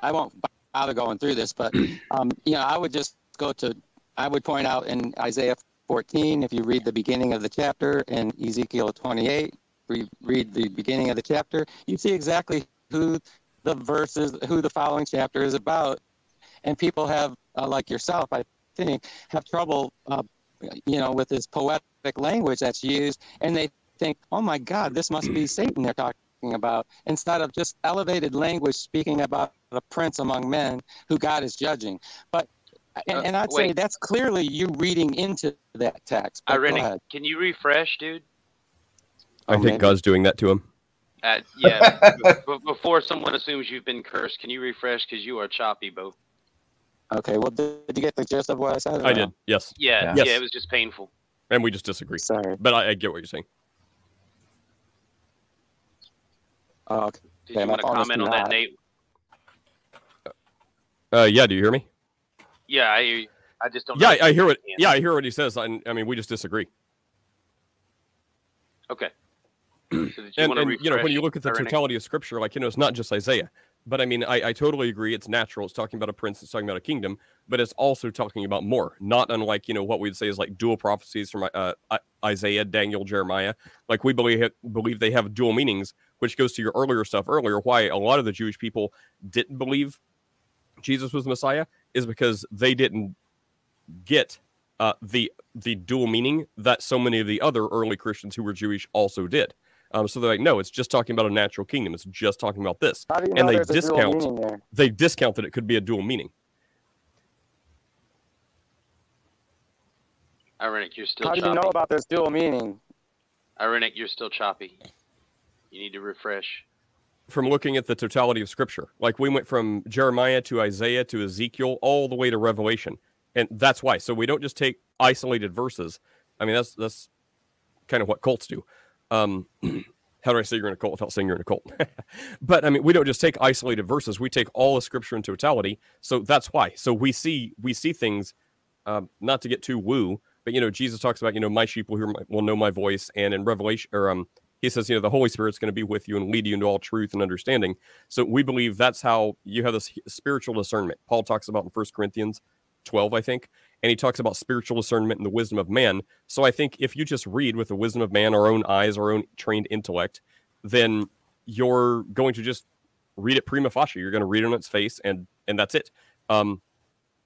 I won't bother going through this, but [CLEARS THROAT] um, you know, I would just go to. I would point out in Isaiah 14, if you read the beginning of the chapter, and Ezekiel 28, re- read the beginning of the chapter, you see exactly who the verses, who the following chapter is about, and people have, uh, like yourself, I think, have trouble, uh, you know, with this poetic language that's used, and they think, oh my God, this must be [CLEARS THROAT] Satan they're talking about instead of just elevated language speaking about a prince among men who God is judging. But and, Uh, and I'd say that's clearly you reading into that text. But go Irene, can you refresh, dude? I Oh, think maybe. God's doing that to him. Uh, yeah. [LAUGHS] b- before someone assumes you've been cursed, can you refresh because you are choppy, Bo? Okay. Well, did you get the gist of what I said? or I no? did, yes, Yeah, Yes. yeah, it was just painful. and we just disagree. Sorry. But I, I get what you're saying. Okay. Did Yeah, you want to comment on that. Nate? Uh, yeah, do you hear me? Yeah, I hear. I just don't. Yeah, know I, I hear what. can. Yeah, I hear what he says. I, I mean, we just disagree. Okay. [CLEARS THROAT] So you and, and, you know when you look at the totality of scripture like you know it's not just isaiah but i mean I, I totally agree it's natural it's talking about a prince it's talking about a kingdom but it's also talking about more not unlike you know what we'd say is like dual prophecies from uh, isaiah daniel jeremiah like we believe believe they have dual meanings which goes to your earlier stuff earlier why a lot of the jewish people didn't believe jesus was the messiah is because they didn't get uh, the the dual meaning that so many of the other early Christians who were Jewish also did. Um, so they're like, no, it's just talking about a natural kingdom. It's just talking about this, How do you and they there's a dual discount they discount that it could be a dual meaning. Irenic, you're still How do you know about this dual meaning? Irenic, you're still choppy. You need to refresh. from looking at the totality of scripture. Like we went from Jeremiah to Isaiah to Ezekiel all the way to Revelation. And that's why. So we don't just take isolated verses. I mean, that's that's kind of what cults do. Um, [CLEARS THROAT] how do I say you're in a cult without saying you're in a cult? [LAUGHS] but I mean, we don't just take isolated verses. We take all of scripture in totality. So that's why. So we see we see things. Um, not to get too woo, but you know, Jesus talks about you know my sheep will hear my, will know my voice, and in Revelation or um he says, you know, the Holy Spirit's going to be with you and lead you into all truth and understanding. So we believe that's how you have this spiritual discernment. Paul talks about in First Corinthians 12, I think, and he talks about spiritual discernment and the wisdom of man. So I think if you just read with the wisdom of man, our own eyes, our own trained intellect, then you're going to just read it prima facie. You're going to read it on its face, and and that's it. Um,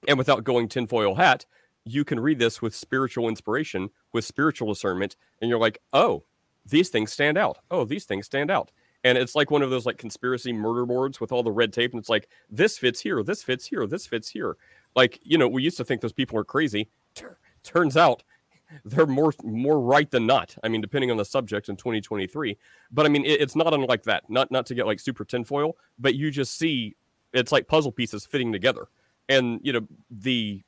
and without going tinfoil hat, you can read this with spiritual inspiration, with spiritual discernment, and you're like, oh, these things stand out. Oh, these things stand out. And it's like one of those like conspiracy murder boards with all the red tape, and it's like this fits here, this fits here, this fits here. Like you know, we used to think those people are crazy. Turns out they're more more right than not. I mean, depending on the subject in 2023. But I mean, it, it's not unlike that. Not not to get like super tinfoil, but you just see it's like puzzle pieces fitting together. And you know, the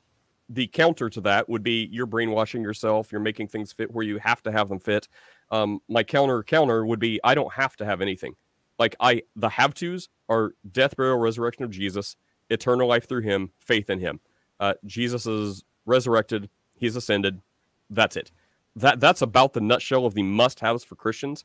the counter to that would be you're brainwashing yourself. You're making things fit where you have to have them fit. Um, my counter counter would be I don't have to have anything. Like I the have tos are death, burial, resurrection of Jesus, eternal life through Him, faith in Him. Uh, Jesus is resurrected. He's ascended. That's it. That that's about the nutshell of the must-haves for Christians.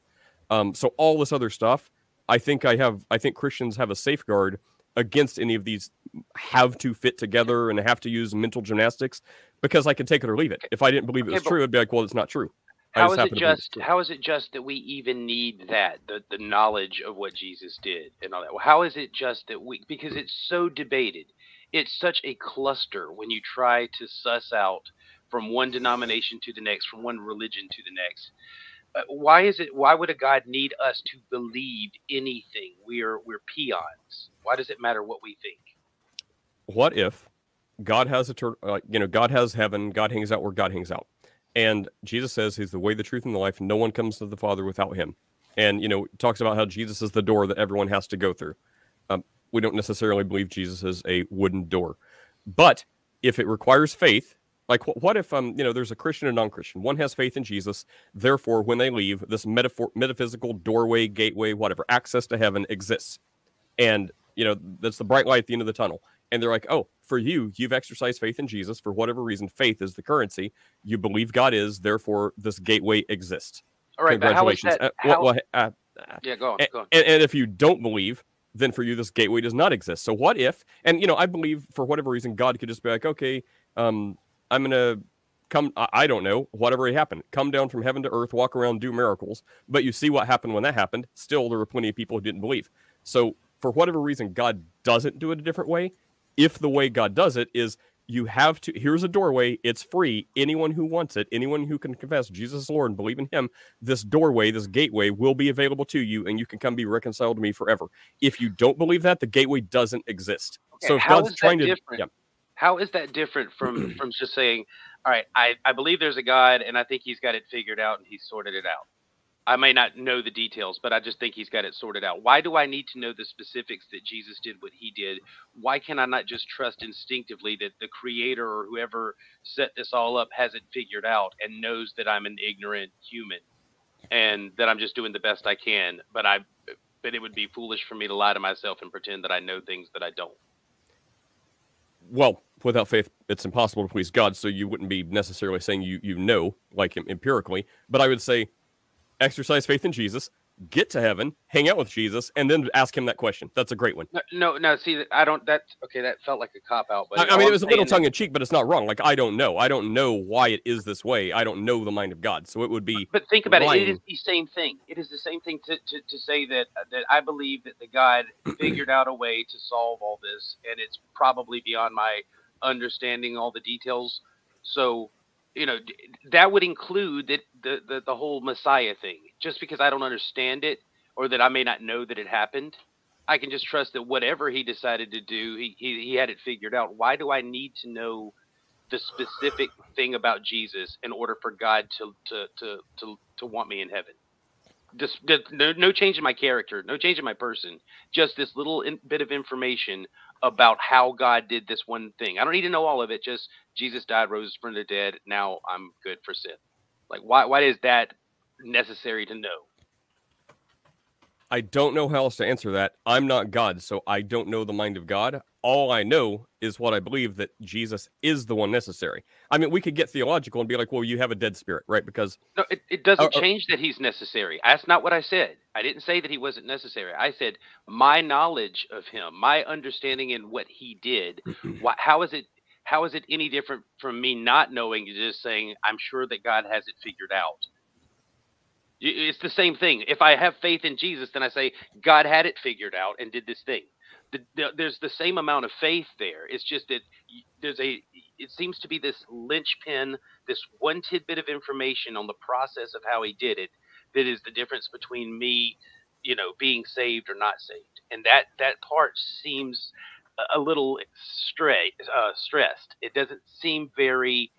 Um, so all this other stuff, I think I have. I think Christians have a safeguard against any of these have to fit together and have to use mental gymnastics because I can take it or leave it. If I didn't believe it was true, it'd be like, well, it's not true. How is it to believe it's just? true. How is it just that we even need that the the knowledge of what Jesus did and all that? How is it just that we because it's so debated? It's such a cluster when you try to suss out from one denomination to the next, from one religion to the next. Uh, why is it? Why would a God need us to believe anything? We're we're peons. Why does it matter what we think? what if God has a uh, you know God has heaven, God hangs out where God hangs out, and Jesus says He's the way, the truth, and the life. No one comes to the Father without Him, and you know talks about how Jesus is the door that everyone has to go through. Um, we don't necessarily believe Jesus is a wooden door, but if it requires faith, like wh- what if um you know there's a Christian and non-Christian, one has faith in Jesus, therefore when they leave, this metaphor metaphysical doorway, gateway, whatever access to heaven exists, and you know that's the bright light at the end of the tunnel and they're like, "Oh, for you, you've exercised faith in Jesus for whatever reason. Faith is the currency. You believe God is, therefore this gateway exists." All right, how Congratulations. that? Uh, well, uh, uh, yeah, go on, and, go on. and, and if you don't believe, then for you this gateway does not exist. So what if? And you know, I believe for whatever reason, God could just be like, "Okay, um, I'm gonna." Come, I I don't know, whatever happened. Come down from heaven to earth, walk around, do miracles. But you see what happened when that happened. Still, there were plenty of people who didn't believe. So, for whatever reason, God doesn't do it a different way if the way God does it is you have to here's a doorway, it's free. Anyone who wants it, anyone who can confess Jesus is Lord and believe in him, this doorway, this gateway will be available to you and you can come be reconciled to me forever. If you don't believe that, the gateway doesn't exist. Okay, so if how God's is that trying to different? yeah, How is that different from [CLEARS THROAT] from just saying, "All right, I I believe there's a God and I think He's got it figured out and He's sorted it out." I may not know the details, but I just think He's got it sorted out. Why do I need to know the specifics that Jesus did what He did? Why can I not just trust instinctively that the Creator or whoever set this all up has it figured out and knows that I'm an ignorant human and that I'm just doing the best I can? But I, but it would be foolish for me to lie to myself and pretend that I know things that I don't. well, without faith, it's impossible to please God. So you wouldn't be necessarily saying you you know like empirically, but I would say exercise faith in Jesus, get to heaven, hang out with Jesus, and then ask him that question. That's a great one. No, no, no. See, I don't. That okay. That felt like a cop out. But I, I mean, it was a little tongue in cheek, but it's not wrong. Like I don't know. I don't know why it is this way. I don't know the mind of God. So it would be But think about it. It lying. is the same thing. It is the same thing to, to, to say that that I believe that the God [CLEARS THROAT] figured out a way to solve all this, and it's probably beyond my understanding all the details. So you know, that would include that the, the the whole Messiah thing. Just because I don't understand it or that I may not know that it happened, I can just trust that whatever he decided to do, he he, he had it figured out. Why do I need to know the specific thing about Jesus in order for God to to to to, to want me in heaven? Just no, no change in my character, no change in my person, just this little in, bit of information about how God did this one thing. I don't need to know all of it. Just Jesus died, rose from the dead. Now I'm good for sin. Like why? Why is that necessary to know? I don't know how else to answer that. I'm not God, so I don't know the mind of God. All I know is what I believe that Jesus is the one necessary. I mean, we could get theological and be like, well, you have a dead spirit, right? Because No, it, it doesn't oh. oh. change that he's necessary. That's not what I said. I didn't say that he wasn't necessary. I said my knowledge of him, my understanding in what he did. [CLEARS THROAT] why, how is it? How is it any different from me not knowing? Just saying, I'm sure that God has it figured out. It's the same thing. If I have faith in Jesus, then I say God had it figured out and did this thing. The, the, there's the same amount of faith there. It's just that there's a. It seems to be this linchpin, this one tidbit of information on the process of how he did it, that is the difference between me, you know, being saved or not saved. And that that part seems a- little stray, uh, stressed. It doesn't seem very.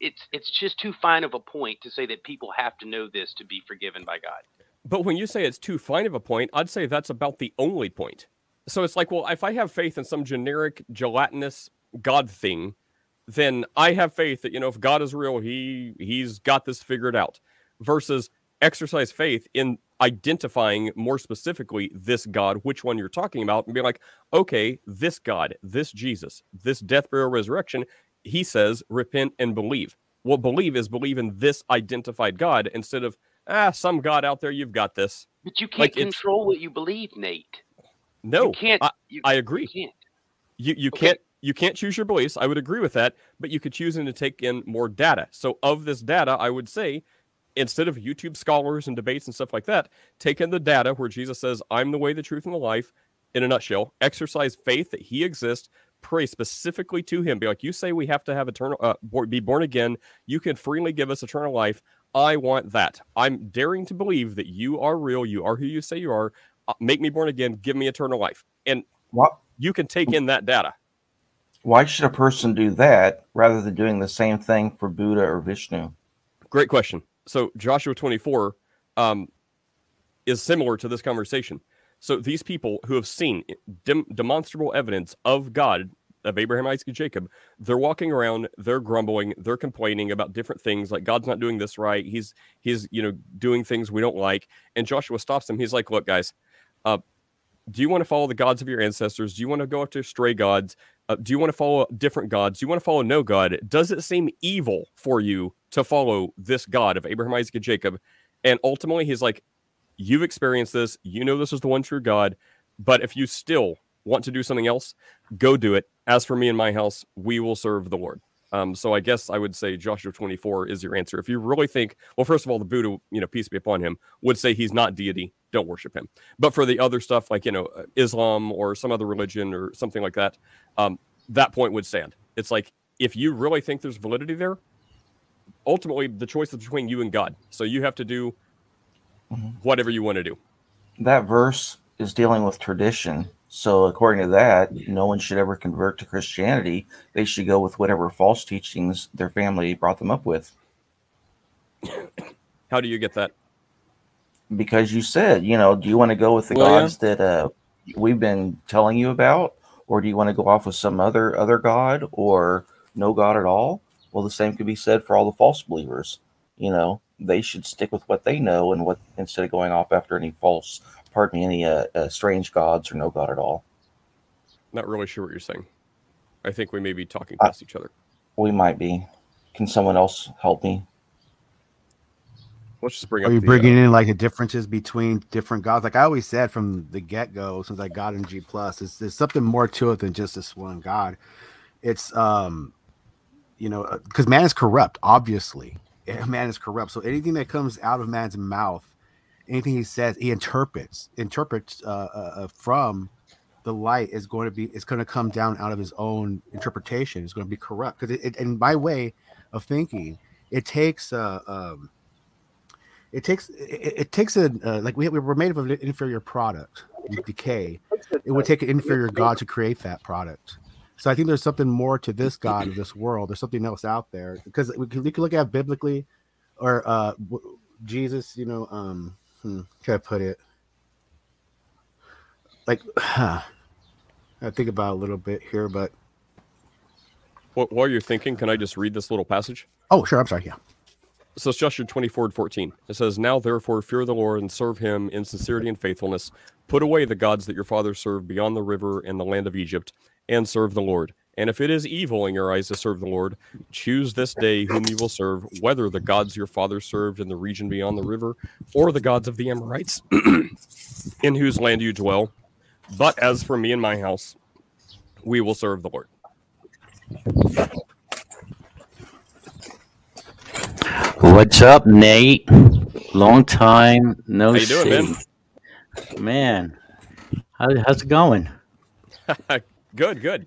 It's it's just too fine of a point to say that people have to know this to be forgiven by God. But when you say it's too fine of a point, I'd say that's about the only point. So it's like, well, if I have faith in some generic gelatinous God thing, then I have faith that you know if God is real, he he's got this figured out. Versus exercise faith in identifying more specifically this God, which one you're talking about, and be like, okay, this God, this Jesus, this death, burial, resurrection, he says, repent and believe. Well, believe is believe in this identified God instead of ah, some God out there, you've got this. But you can't Like, control what you believe, Nate. No, you can't. I, you, I you agree. can't. You you Okay. can't you can't choose your beliefs. I would agree with that, but you could choose in to take in more data. So of this data, I would say instead of YouTube scholars and debates and stuff like that, take in the data where Jesus says, "I'm the way, the truth, and the life." In a nutshell, exercise faith that He exists. Pray specifically to Him. Be like, you say we have to have eternal, uh, be born again. You can freely give us eternal life. I want that. I'm daring to believe that you are real. You are who you say you are. Uh, make me born again. Give me eternal life. And What? you can take in that data. Why should a person do that rather than doing the same thing for Buddha or Vishnu? Great question. So Joshua 24 um, is similar to this conversation. So these people who have seen dem- demonstrable evidence of God, of Abraham, Isaac, and Jacob, they're walking around, they're grumbling, they're complaining about different things, like God's not doing this right. He's he's you know doing things we don't like. And Joshua stops them. He's like, "Look, guys, uh, do you want to follow the gods of your ancestors? Do you want to go after stray gods? Uh, do you want to follow different gods? Do you want to follow no God? Does it seem evil for you to follow this God of Abraham, Isaac, and Jacob? And ultimately, he's like, You've experienced this. You know this is the one true God. But if you still want to do something else, go do it. As for me and my house, we will serve the Lord. Um, so I guess I would say Joshua 24 is your answer. If you really think, well, first of all, the Buddha, you know, peace be upon him, would say he's not deity, don't worship him. But for the other stuff, like, you know, uh, Islam or some other religion or something like that, um, that point would stand. It's like, if you really think there's validity there, ultimately the choice is between you and God. So you have to do Mhm. whatever you want to do. That verse is dealing with tradition. So, according to that, no one should ever convert to Christianity. They should go with whatever false teachings their family brought them up with. [COUGHS] How do you get that? Because you said, you know, do you want to go with the Well, yeah. gods that uh, we've been telling you about, or do you want to go off with some other other god or no god at all? Well, the same could be said for all the false believers. You know, they should stick with what they know and what instead of going off after any false, pardon me, any uh, uh, strange gods or no god at all. Not really sure what you're saying. I think we may be talking Uh, past each other. We might be. Can someone else help me? Let's just bring Are up you the, bringing uh, in like the differences between different gods? Like I always said from the get go, since I got in G plus, there's, there's something more to it than just this one god. It's um, you know, because man is corrupt. Obviously, [LAUGHS] man is corrupt. So anything that comes out of man's mouth, anything he says, he interprets, interprets uh, uh, uh, from the light is going to be it's going to come down out of his own interpretation. It's going to be corrupt because it, it, in my way of thinking, it takes uh, um, it takes it, it takes a uh, like we we were made of an inferior product, decay. It would take an [LAUGHS] inferior god to create that product. So I think there's something more to this [CLEARS THROAT] God of this world. There's something else out there because we can, we can look at biblically, or uh, Jesus. You know, um, hmm, can I put it? Like, huh, [CLEARS THROAT] I think about a little bit here, but what, While you're thinking, can I just read this little passage? oh, sure. I'm sorry. Yeah. So it's Joshua 24 and 14. It says, Now therefore fear the Lord and serve him in sincerity and faithfulness. Put away the gods that your fathers served beyond the river and the land of Egypt, and serve the Lord. And if it is evil in your eyes to serve the Lord, choose this day whom you will serve, whether the gods your fathers served in the region beyond the river, or the gods of the Amorites, [CLEARS THROAT] in whose land you dwell. But as for me and my house, we will serve the Lord. What's up, Nate? Long time no How you doing, see. Man, how, how's it going? [LAUGHS] good, good.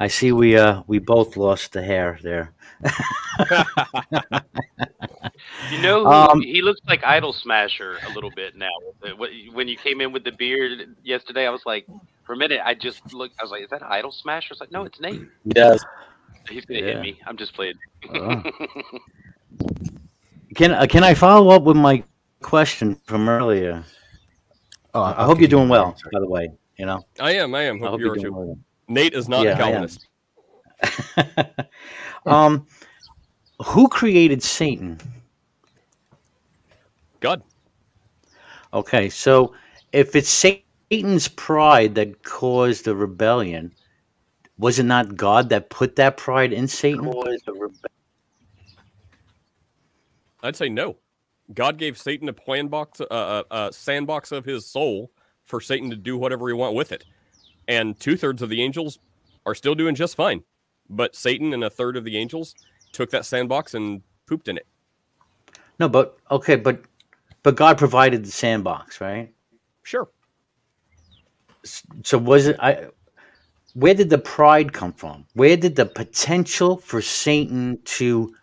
I see we uh we both lost the hair there. [LAUGHS] You know, Um, he looks like Idol Smasher a little bit now. Uh, When you came in with the beard yesterday, I was like, for a minute, I just looked. I was like, "Is that Idol Smasher?" It's like, no, it's Nate. Yes. He's gonna Yeah. hit me. I'm just playing. Oh. [LAUGHS] Can uh, can I follow up with my question from earlier? Oh, I hope you're doing well. By the way, you know. I am, I am. I Hope, hope you you're too. well. Nate is not Yeah, a I am. Calvinist. [LAUGHS] um, who created Satan? God. Okay, so if it's Satan's pride that caused the rebellion, was it not God that put that pride in Satan? I'd say no. God gave Satan a plan box, uh, uh, uh, sandbox of his soul for Satan to do whatever he want with it, and two thirds of the angels are still doing just fine, but Satan and a third of the angels took that sandbox and pooped in it. No, but okay, but but God provided the sandbox, right? Sure. So was it I where did the pride come from? Where did the potential for Satan to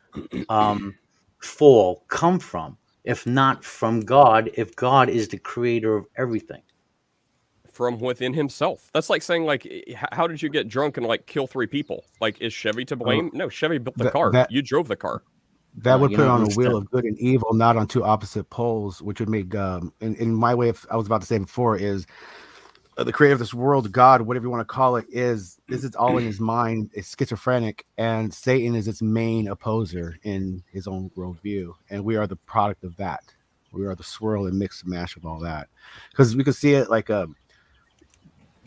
um fall come from? If not from God, if God is the creator of everything. From within himself. That's like saying, like, how did you get drunk and like kill three people? Like, is Chevy to blame? no, Chevy built the that- car. that- you drove the car. That Uh, would you put it know, on a wheel the- of good and evil, not on two opposite poles, which would make, um, in, in my way of, I was about to say before, is uh, the creator of this world, God, whatever you want to call it, is this is all in his [CLEARS THROAT] mind. It's schizophrenic, and Satan is its main opposer in his own worldview, and we are the product of that. We are the swirl and mix and mash of all that, because we can see it like a.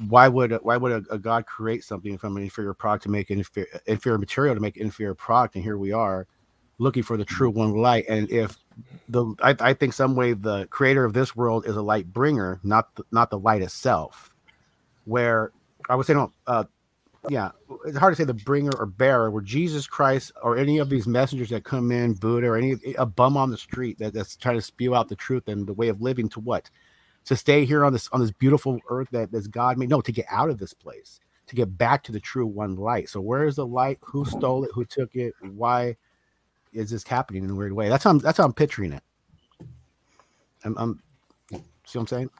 Why would why would a, a God create something from an inferior product to make inferior, inferior material to make an inferior product, and here we are, looking for the true one light. And if the I, I think some way the creator of this world is a light bringer, not the, not the light itself. Where I would say no, uh, yeah, it's hard to say the bringer or bearer. Where Jesus Christ or any of these messengers that come in, Buddha or any a bum on the street that, that's trying to spew out the truth and the way of living to what to stay here on this on this beautiful earth that that's God made. No, to get out of this place, to get back to the true one light. So where is the light? Who stole it? Who took it? Why? is this happening in a weird way? That's how I'm, that's how I'm picturing it. I'm, I'm see what I'm saying?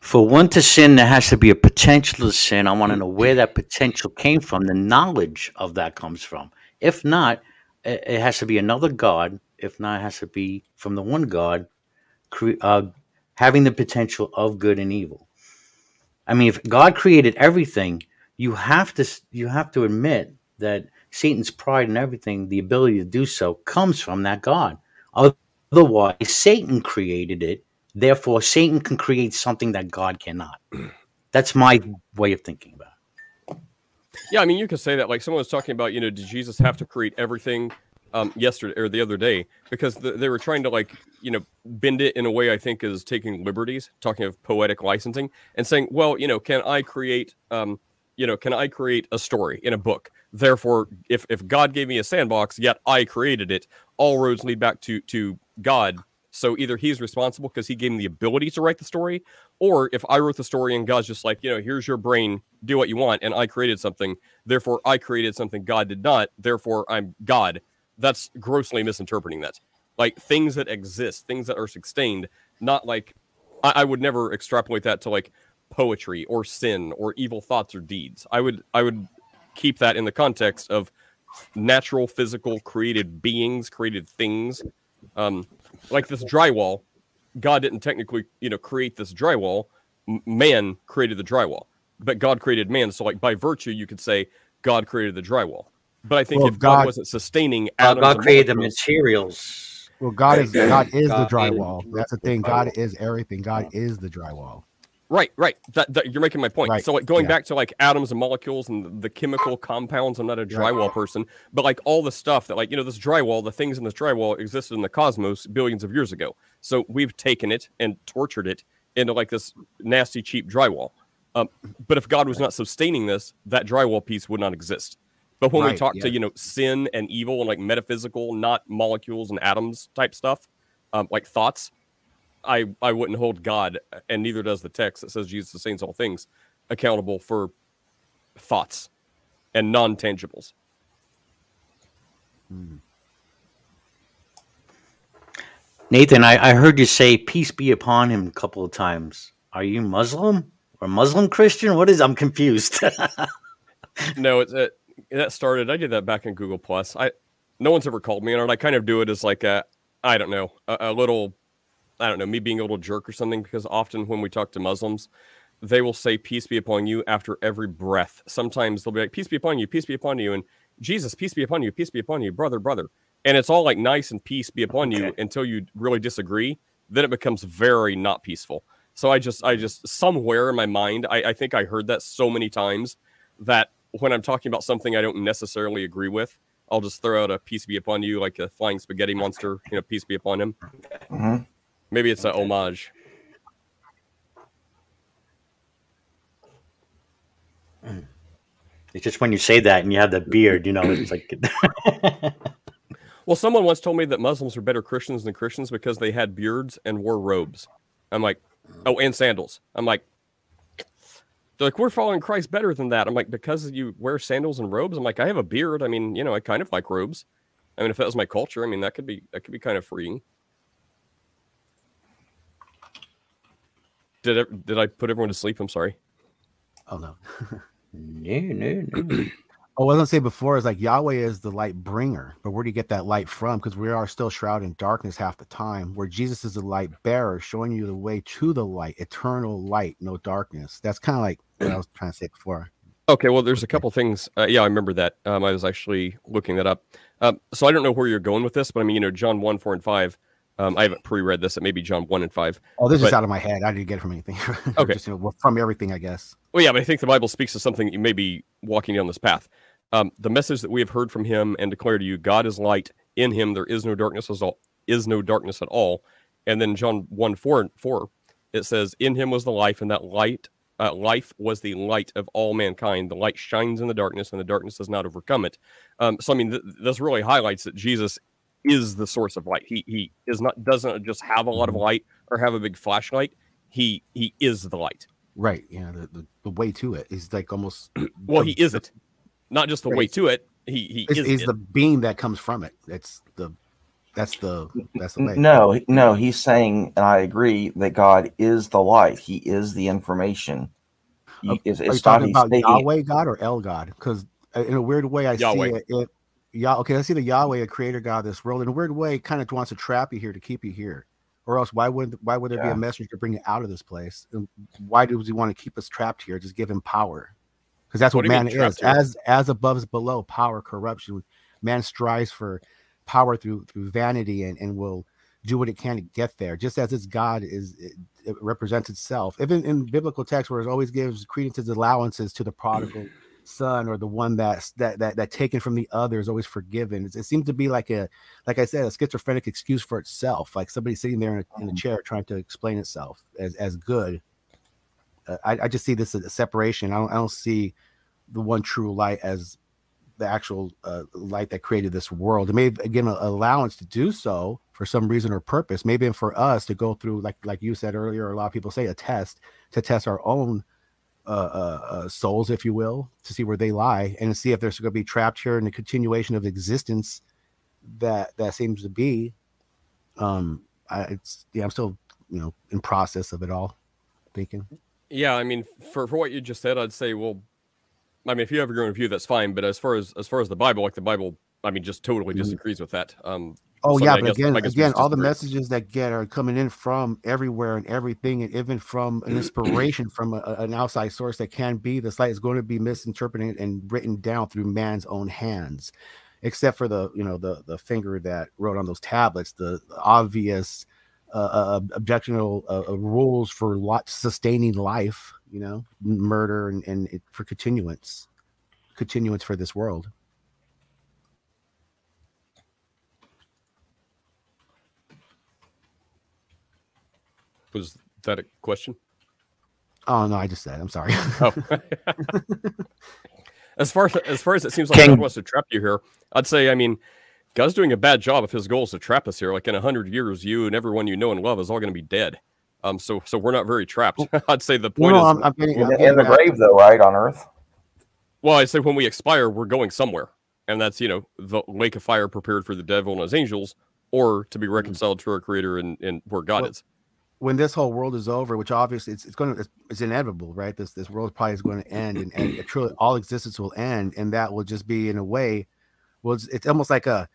For one to sin, there has to be a potential to sin. I want to know where that potential came from, the knowledge of that comes from. If not, it, has to be another God. If not, it has to be from the one God, uh, having the potential of good and evil. I mean, if God created everything, you have to you have to admit that Satan's pride and everything, the ability to do so, comes from that God. Otherwise, Satan created it. Therefore, Satan can create something that God cannot. [CLEARS THROAT] That's my way of thinking about it. Yeah, I mean, you could say that. Like someone was talking about, you know, did Jesus have to create everything um, yesterday or the other day? Because the, they were trying to like, you know, bend it in a way I think is taking liberties, talking of poetic licensing, and saying, well, you know, can I create, um, you know, can I create a story in a book? Therefore, if if God gave me a sandbox, yet I created it, all roads lead back to to God So either he's responsible because he gave me the ability to write the story, or if I wrote the story and God's just like, you know, here's your brain, do what you want, and I created something, therefore I created something God did not, therefore I'm God. That's grossly misinterpreting that. Like things that exist, things that are sustained, not like I, I would never extrapolate that to like poetry or sin or evil thoughts or deeds. I would I would keep that in the context of natural, physical, created beings, created things. Um, like this drywall, God didn't technically, you know, create this drywall. M- man created the drywall, but God created man. So, like by virtue, you could say God created the drywall. But I think Well, if God, God- wasn't sustaining God, God created the materials. Well, God is God is the God made it. drywall. That's the thing. God is everything. God is the drywall. Right, right. That, that you're making my point. Right, So like going yeah. back to like atoms and molecules and the chemical compounds. I'm not a drywall person, but like all the stuff that like you know this drywall, the things in this drywall existed in the cosmos billions of years ago. So we've taken it and tortured it into like this nasty cheap drywall. Um, but if God was not sustaining this, that drywall piece would not exist. But when we talk yeah. to you know sin and evil and like metaphysical, not molecules and atoms type stuff, um, like thoughts, I I wouldn't hold God, and neither does the text that says Jesus sustains all things, accountable for thoughts and non tangibles. Nathan, I, I heard you say peace be upon him a couple of times. Are you Muslim or Muslim Christian? What is I'm confused. [LAUGHS] no, it's it, that started. I did that back in Google Plus. I no one's ever called me on it. I kind of do it as like a I don't know a, a little I don't know me being a little jerk or something because often when we talk to Muslims, they will say peace be upon you after every breath. Sometimes they'll be like peace be upon you, peace be upon you, and Jesus, peace be upon you, peace be upon you, brother, brother. And it's all like nice and peace be upon you until you really disagree. Then it becomes very not peaceful. So I just, I just somewhere in my mind, I, I think I heard that so many times that when I'm talking about something I don't necessarily agree with, I'll just throw out a peace be upon you, like a flying spaghetti monster, you know, peace be upon him. Mhm. Maybe it's a homage. it's just when you say that and you have the beard, you know, it's like [LAUGHS] Well, someone once told me that Muslims are better Christians than Christians because they had beards and wore robes. I'm like, oh, and sandals. I'm like, they're like, we're following Christ better than that. I'm like, because you wear sandals and robes. I'm like, I have a beard. I mean, you know, I kind of like robes. I mean, if that was my culture, I mean, that could be that could be kind of freeing. Did did I put everyone to sleep? I'm sorry. Oh no. [LAUGHS] no, no, no. I was gonna say before is like Yahweh is the light bringer, but where do you get that light from? Because we are still shrouded in darkness half the time. Where Jesus is the light bearer, showing you the way to the light, eternal light, no darkness. That's kind of like what I was trying to say before. Okay, well, there's a couple things. Uh, yeah, I remember that. Um, I was actually looking that up. Um, so I don't know where you're going with this, but I mean, you know, John 1, 4, and 5. Um, I haven't pre read this. It may be John 1 and 5. Oh, this is out of my head. I didn't get it from anything. [LAUGHS] Okay. Just, you know, well, from everything, I guess. Well, yeah, but I think the Bible speaks to something you may be walking down this path. Um, the message that we have heard from him and declare to you, God is light. In him there is no darkness at all. Is no darkness at all. And then John 1, 4, and 4, it says, In him was the life, and that light, uh, life was the light of all mankind. The light shines in the darkness, and the darkness does not overcome it. Um, so, I mean, th- this really highlights that Jesus is the source of light. He he is not doesn't just have a lot of mm-hmm. light or have a big flashlight. He he is the light. Right. Yeah. The, the, the way to it is like almost. [CLEARS THROAT] Well, the- he is it. Not just the way to it. He he Is, is, is it. the beam that comes from it. That's the. That's the. That's the way. No, no, he's saying, and I agree that God is the light. He is the information. You- Are- It's, Are you it's not talking he's about taking Yahweh God or El God? Because uh, in a weird way, I Yahweh. see it. it Yah, okay, I see the Yahweh, a creator God of this world. In a weird way, kind of wants to trap you here to keep you here. Or else, why would why would there be a messenger to bring you out of this place? And why does he want to keep us trapped here? Just give him power, because that's What what, man is. As as above is below, power, corruption. Man strives for power through through vanity and and will do what it can to get there. Just as its God is it, it represents itself. Even in biblical text, where it always gives credence as allowances to the prodigal son or the one that's that that that taken from the other is always forgiven. It, it seems to be like a like I said, a schizophrenic excuse for itself, like somebody sitting there in a, in a chair trying to explain itself as as good. Uh, I, I just see this as a separation. I don't, I don't see the one true light as the actual uh, light that created this world. It may an allowance to do so for some reason or purpose. Maybe for us to go through, like like you said earlier, a lot of people say a test to test our own uh, uh, uh, souls, if you will, to see where they lie and to see if they're going to be trapped here in the continuation of existence that that seems to be. Um, I, it's yeah, I'm still you know in process of it all, thinking. Yeah, I mean, for for what you just said, I'd say, well, I mean, if you have your own view, that's fine. But as far as as far as the Bible, like the Bible, I mean, just totally Mhm. disagrees with that. Um, Oh so yeah, but guess- again, I guess we again, all the disagree. messages that get are coming in from everywhere and everything, and even from an inspiration from a, an outside source that can be the light is going to be misinterpreted and written down through man's own hands, except for the you know the the finger that wrote on those tablets, the, the obvious uh, uh, objectionable uh, uh, rules for lot sustaining life, you know, murder and and it, for continuance, continuance for this world. Was that a question? Oh no, I just said I'm sorry. Oh. [LAUGHS] as far as as far as it seems like King- God wants to trap you here, I'd say, I mean, God's doing a bad job if his goal is to trap us here. Like in a hundred years, you and everyone you know and love is all going to be dead. Um, so so we're not very trapped. [LAUGHS] I'd say the point no, is, I'm, I'm getting, I'm In, in the at- grave, though, right on Earth. well, I say when we expire, we're going somewhere, and that's you know the lake of fire prepared for the devil and his angels, or to be reconciled to our Creator and and where God Well, is. When this whole world is over, which obviously it's, it's going to it's, it's inevitable, right? This this world probably is going to end, and, and truly all existence will end, and that will just be in a way, well, it's, it's almost like a,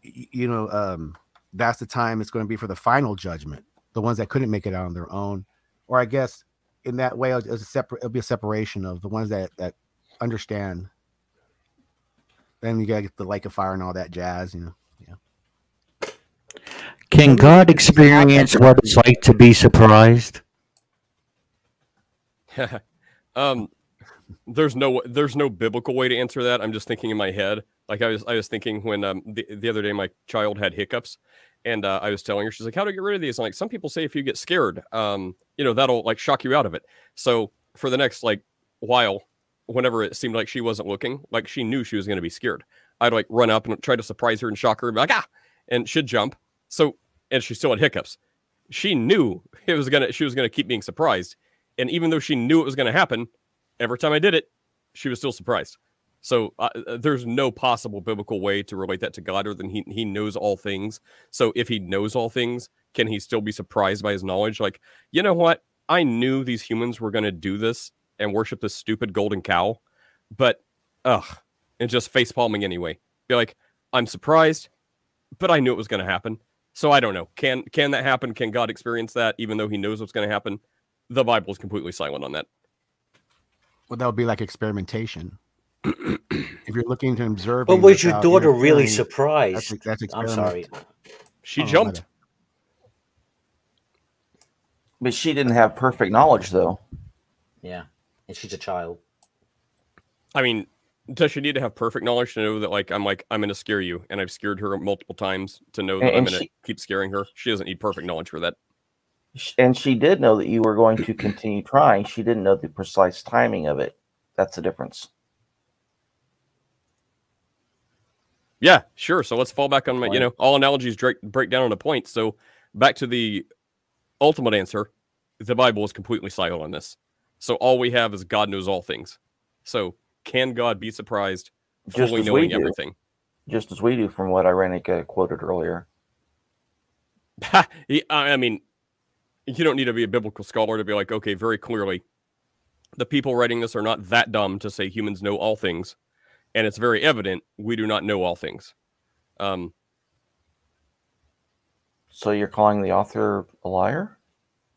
you know, um, that's the time it's going to be for the final judgment, the ones that couldn't make it out on their own, or I guess in that way, it'll, it's a separate, it'll be a separation of the ones that that understand. Then you gotta get the lake of fire and all that jazz, you know. Can God experience what it's like to be surprised? [LAUGHS] um, there's no there's no biblical way to answer that. I'm just thinking in my head. Like I was I was thinking when um the, the other day my child had hiccups, and uh, I was telling her she's like, "How do I get rid of these?" And like some people say, if you get scared, um, you know that'll like shock you out of it. So for the next like while, whenever it seemed like she wasn't looking, like she knew she was going to be scared, I'd like run up and try to surprise her and shock her and be like, "Ah!" and she'd jump. So and she still had hiccups. She knew it was gonna she was gonna keep being surprised, and even though she knew it was gonna happen, every time I did it, she was still surprised. So uh, there's no possible biblical way to relate that to God other than he he knows all things. So if he knows all things, can he still be surprised by his knowledge? Like, you know what? I knew these humans were to do this and worship this stupid golden cow, but ugh, and just face palming anyway. Be like, I'm surprised, but I knew it was to happen. So I don't know. Can can that happen? Can God experience that even though he knows what's going to happen? The Bible is completely silent on that. Well, that would be like experimentation. [CLEARS THROAT] if you're looking to observe, But was your daughter really surprised? That's, that's I'm sorry. She Oh, jumped. But she didn't have perfect knowledge, though. Yeah, and she's a child. I mean, does she need to have perfect knowledge to know that like I'm like I'm going to scare you, and I've scared her multiple times to know that And- I'm going to she- keep scaring her? She doesn't need perfect knowledge for that. And she did know that you were going to continue trying. She didn't know the precise timing of it. That's the difference. Yeah, sure. So let's fall back on my, you know, all analogies break, break down on a point. So back to the ultimate answer the Bible is completely silent on this. So all we have is God knows all things. So can God be surprised Just fully as we knowing everything? Just as we do from what Irenica quoted earlier. [LAUGHS] I mean, you don't need to be a biblical scholar to be like, okay, very clearly, the people writing this are not that dumb to say humans know all things, and it's very evident we do not know all things. Um, So you're calling the author a liar?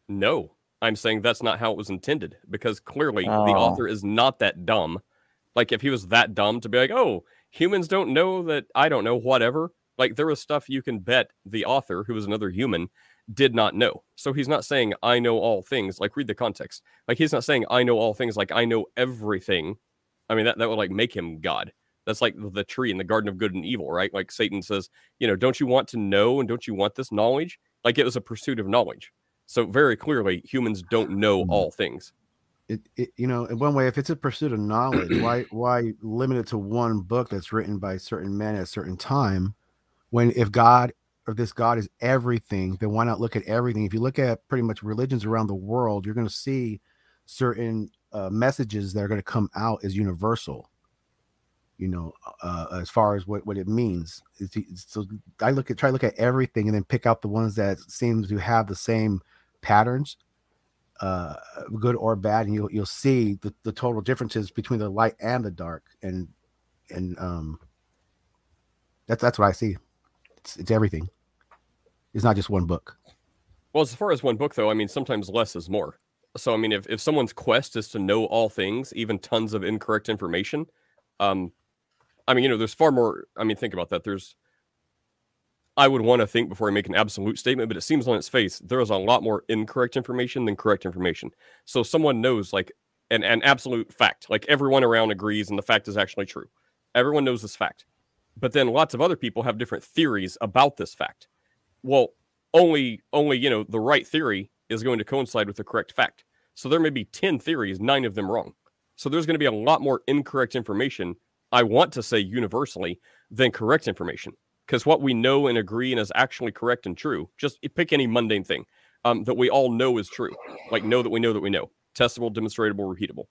no, I'm saying that's not how it was intended because clearly the Oh. author is not that dumb. Like if he was that dumb to be like, oh, humans don't know that I don't know whatever. Like there was stuff you can bet the author, who was another human, did not know. So he's not saying I know all things. Like read the context. Like he's not saying I know all things. Like I know everything. I mean that that would like make him God. That's like the tree in the Garden of Good and Evil, right? Like Satan says, you know, don't you want to know and don't you want this knowledge? Like it was a pursuit of knowledge. So very clearly, humans don't know hmm. all things. It, it you know in one way if it's a pursuit of knowledge why [CLEARS THROAT] why limit it to one book that's written by certain men at a certain time when if god or this god is everything then why not look at everything? If you look at pretty much religions around the world you're going to see certain uh, messages that are going to come out as universal you know uh, as far as what, what it means. It's, it's- so i look at try to look at everything and then pick out the ones that seem to have the same patterns uh good or bad and you'll you'll see the, the total differences between the light and the dark and and um that's that's what i see it's, it's everything it's not just one book Well, as far as one book, though, I mean, sometimes less is more. So, I mean, if, if someone's quest is to know all things, even tons of incorrect information, um, I mean, you know, there's far more. I mean, think about that. There's, I would want to think before I make an absolute statement, but it seems on its face there is a lot more incorrect information than correct information. So, someone knows like an, an absolute fact, like everyone around agrees, and the fact is actually true. Everyone knows this fact. But then lots of other people have different theories about this fact. Well, only only you know the right theory is going to coincide with the correct fact so there may be 10 theories nine of them wrong so there's going to be a lot more incorrect information i want to say universally than correct information because what we know and agree and is actually correct and true just pick any mundane thing um, that we all know is true like know that we know that we know testable demonstratable repeatable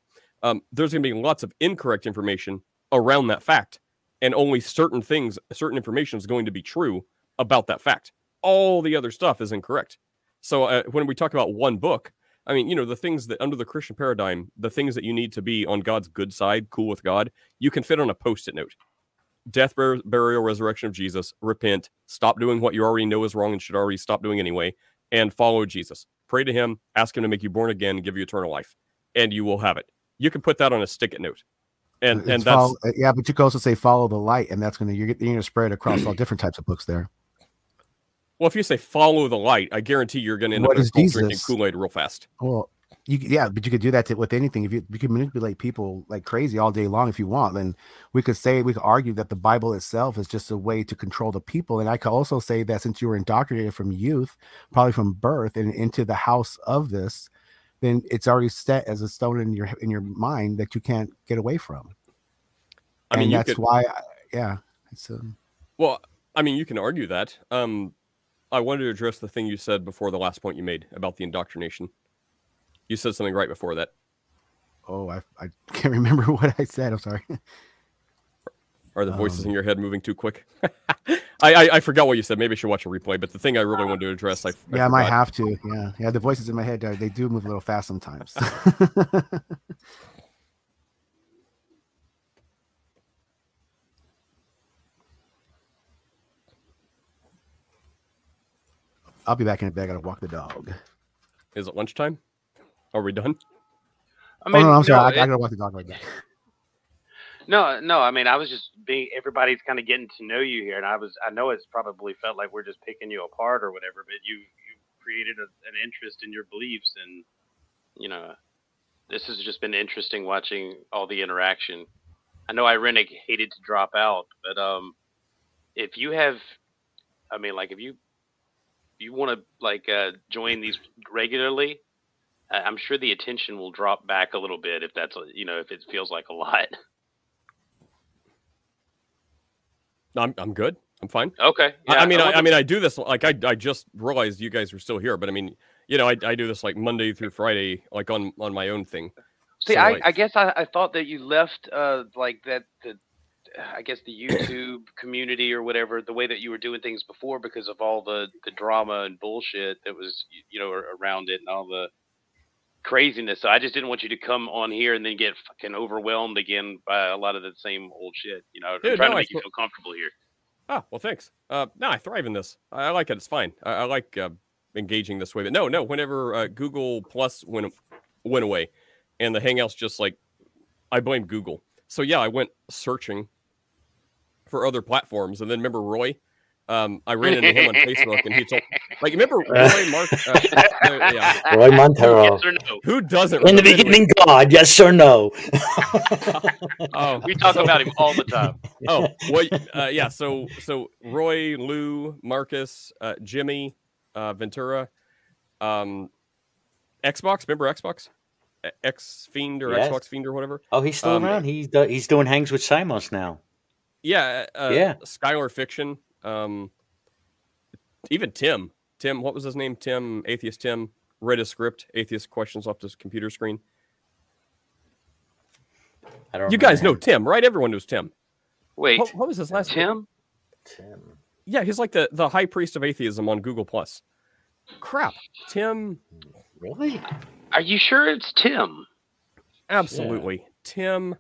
um, there's going to be lots of incorrect information around that fact and only certain things certain information is going to be true about that fact all the other stuff is incorrect. So uh, when we talk about one book, I mean, you know, the things that under the Christian paradigm, the things that you need to be on God's good side, cool with God, you can fit on a post-it note. Death, bur- burial, resurrection of Jesus, repent, stop doing what you already know is wrong and should already stop doing anyway, and follow Jesus. Pray to him, ask him to make you born again, give you eternal life, and you will have it. You can put that on a stick-it note. And It's and that's follow- uh, yeah but you can also say follow the light and that's gonna you're, you're gonna spread it across all different types of books there well, if you say follow the light, I guarantee you're going to end What up is cult drinking Kool-Aid real fast. Well, you yeah, but you could do that to, with anything. If you you can manipulate people like crazy all day long if you want, then we could say we could argue that the Bible itself is just a way to control the people. And I could also say that since you were indoctrinated from youth, probably from birth, and into the house of this, then it's already set as a stone in your in your mind that you can't get away from. I mean, and that's could- why, I, yeah, it's um, Well, I mean, you can argue that. Um, I wanted to address the thing you said before the last point you made about the indoctrination. You said something right before that. oh, I I can't [LAUGHS] remember what I said. I'm sorry. Are the voices Um, in your head moving too quick? [LAUGHS] I, I I forgot what you said. Maybe I should watch a replay. But the thing I really wanted to address, I, I yeah, I might have to. Yeah, yeah. The voices in my head, uh, they do move a little fast sometimes. [LAUGHS] I'll be back in a bit. I gotta walk the dog. Is it lunchtime? Are we done? I oh no, I'm sorry. I, I it- gotta walk the dog right now. No, no. I mean, I was just being. Everybody's kind of getting to know you here, and I was. I know it's probably felt like we're just picking you apart or whatever, but you you created a, an interest in your beliefs, and you know, this has just been interesting watching all the interaction. I know Irenic hated to drop out, but um, if you have, I mean, like if you you want to like uh, join these regularly, I- I'm sure the attention will drop back a little bit if that's you know if it feels like a lot. I'm I'm good. I'm fine. Okay. I- I mean, I, I wasn't- mean, I do this like I I just realized you guys were still here, but I mean, you know, I, I do this like Monday through Friday, like on on my own thing. See, So, I, like- I guess I, I thought that you left uh like that the I guess the YouTube [CLEARS THROAT] community or whatever the way that you were doing things before because of all the the drama and bullshit that was you know around it and all the craziness. So I just didn't want you to come on here and then get fucking overwhelmed again by a lot of the same old shit. You know, I'm Dude, trying no, to I make you feel comfortable here. Ah, well, thanks. Uh, no, I thrive in this. I, I like it. It's fine. I, I like uh, engaging this way. But no, no. Whenever uh, Google Plus went went away, and the Hangouts just like, I blame Google. So yeah, I went searching for other platforms, and then remember Roy. Um, I ran into him on Facebook, and he told, like, remember [LAUGHS] Roy Mark? Uh, uh, yeah. [LAUGHS] Roy Montero. Yes or no? Who doesn't? In the remember- beginning, God, yes or no? [LAUGHS] Oh, We talk so- about him all the time. oh well uh, yeah so so roy lou marcus uh, jimmy uh, ventura um xbox remember xbox X Fiend or Yes. Xbox Fiend or whatever. Oh, he's still Um, around. He's do- he's doing hangs with Simos now. Yeah, uh, Yeah. Skylar Fiction. Um, even Tim. Tim, what was his name? Tim, Atheist Tim, read a script, Atheist questions off his computer screen. I don't. You guys remember know Tim, right? Everyone knows Tim. Wait, What, what was his last name? Tim? him. Tim. Yeah, he's like the, the high priest of atheism on Google Plus. Crap. Tim, Really? Are you sure it's Tim? absolutely. Tim.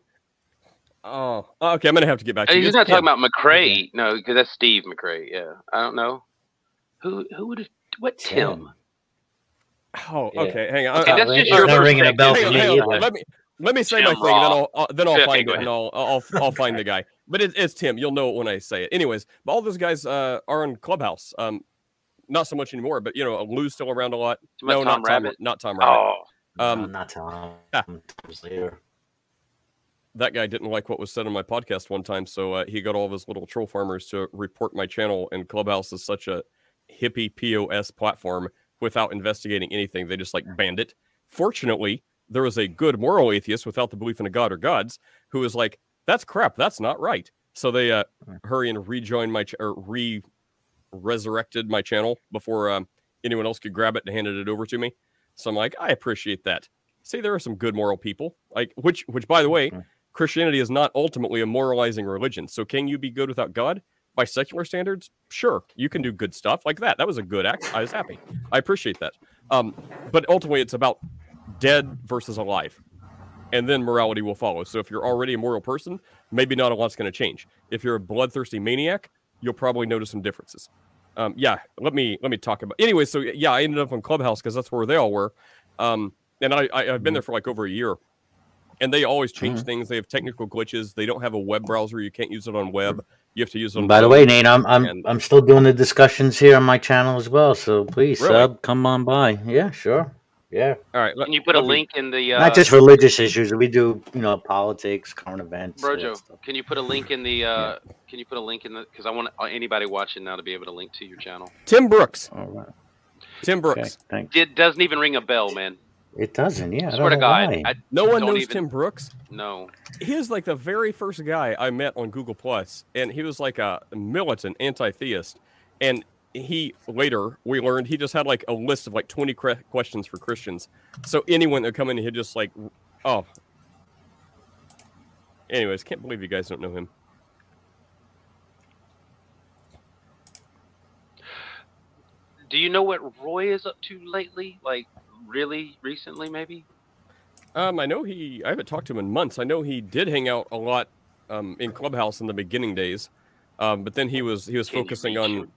Oh, okay. I'm gonna have to get back to you. He's not Tim. talking about McCrae. No, because that's Steve McCrae. Yeah, I don't know. Who who would have what Tim? Tim. Oh, Yeah. okay. Hang on. Okay, Uh, that's uh, just It's your not ringing a bell for on, me either. Let me let me say Tim my thing, then I'll, I'll then I'll Okay, find it, and I'll I'll I'll find the guy. But it, it's Tim. You'll know it when I say it. Anyways, but all those guys uh, are on Clubhouse. Um, not so much anymore, but you know, Lou's still around a lot. No, Tom not Tom. Rabbit? Not Tom Rabbit. Oh, Um, No, not Tom. yeah. Times later. That guy didn't like what was said on my podcast one time, so uh, he got all of his little troll farmers to report my channel. And Clubhouse is such a hippie POS platform without investigating anything. They just like banned it. Fortunately, there was a good moral atheist without the belief in a god or gods who was like, "That's crap. That's not right." So they uh, hurry and rejoin my ch- or re resurrected my channel before um, anyone else could grab it and handed it over to me. So I'm like, I appreciate that. See, there are some good moral people, like which, which by the way, Mhm. Christianity is not ultimately a moralizing religion. So can you be good without God? By secular standards, sure, you can do good stuff like that. That was a good act. I was happy. I appreciate that. Um, but ultimately, it's about dead versus alive, and then morality will follow. So if you're already a moral person, maybe not a lot's going to change. If you're a bloodthirsty maniac, you'll probably notice some differences. Um, yeah, let me let me talk about. Anyway, so yeah, I ended up on Clubhouse because that's where they all were, um, and I, I I've been there for like over a year, and they always change Mhm. things. They have technical glitches. They don't have a web browser. You can't use it on web. You have to use it. on by the way, Nate, I'm I'm and- I'm still doing the discussions here on my channel as well. So please Really? sub, come on by. Yeah, sure. Yeah. all right, let, can you put a me- link in the uh, Not just religious issues. We do, you know, politics, current events. all Brojo? Can you put a link in the? Uh, Can you put a link in the? Because I want uh, anybody watching now to be able to link to your channel. Tim Brooks. All right. Tim Okay. Brooks. Thanks. It doesn't even ring a bell, man. It doesn't. Yeah. I I don't swear to know God, why. I No one knows even- Tim Brooks. no. He is like the very first guy I met on Google Plus, and he was like a militant anti-theist. And he later we learned he just had like a list of like 20 cre- questions for Christians. So anyone that come in, he'd just like, oh. Anyways, can't believe you guys don't know him. Do you know what Roy is up to lately? Like really recently, maybe? Um, I know he. I haven't talked to him in months. I know he did hang out a lot um, in Clubhouse in the beginning days, um, but then he was he was Can focusing on. him?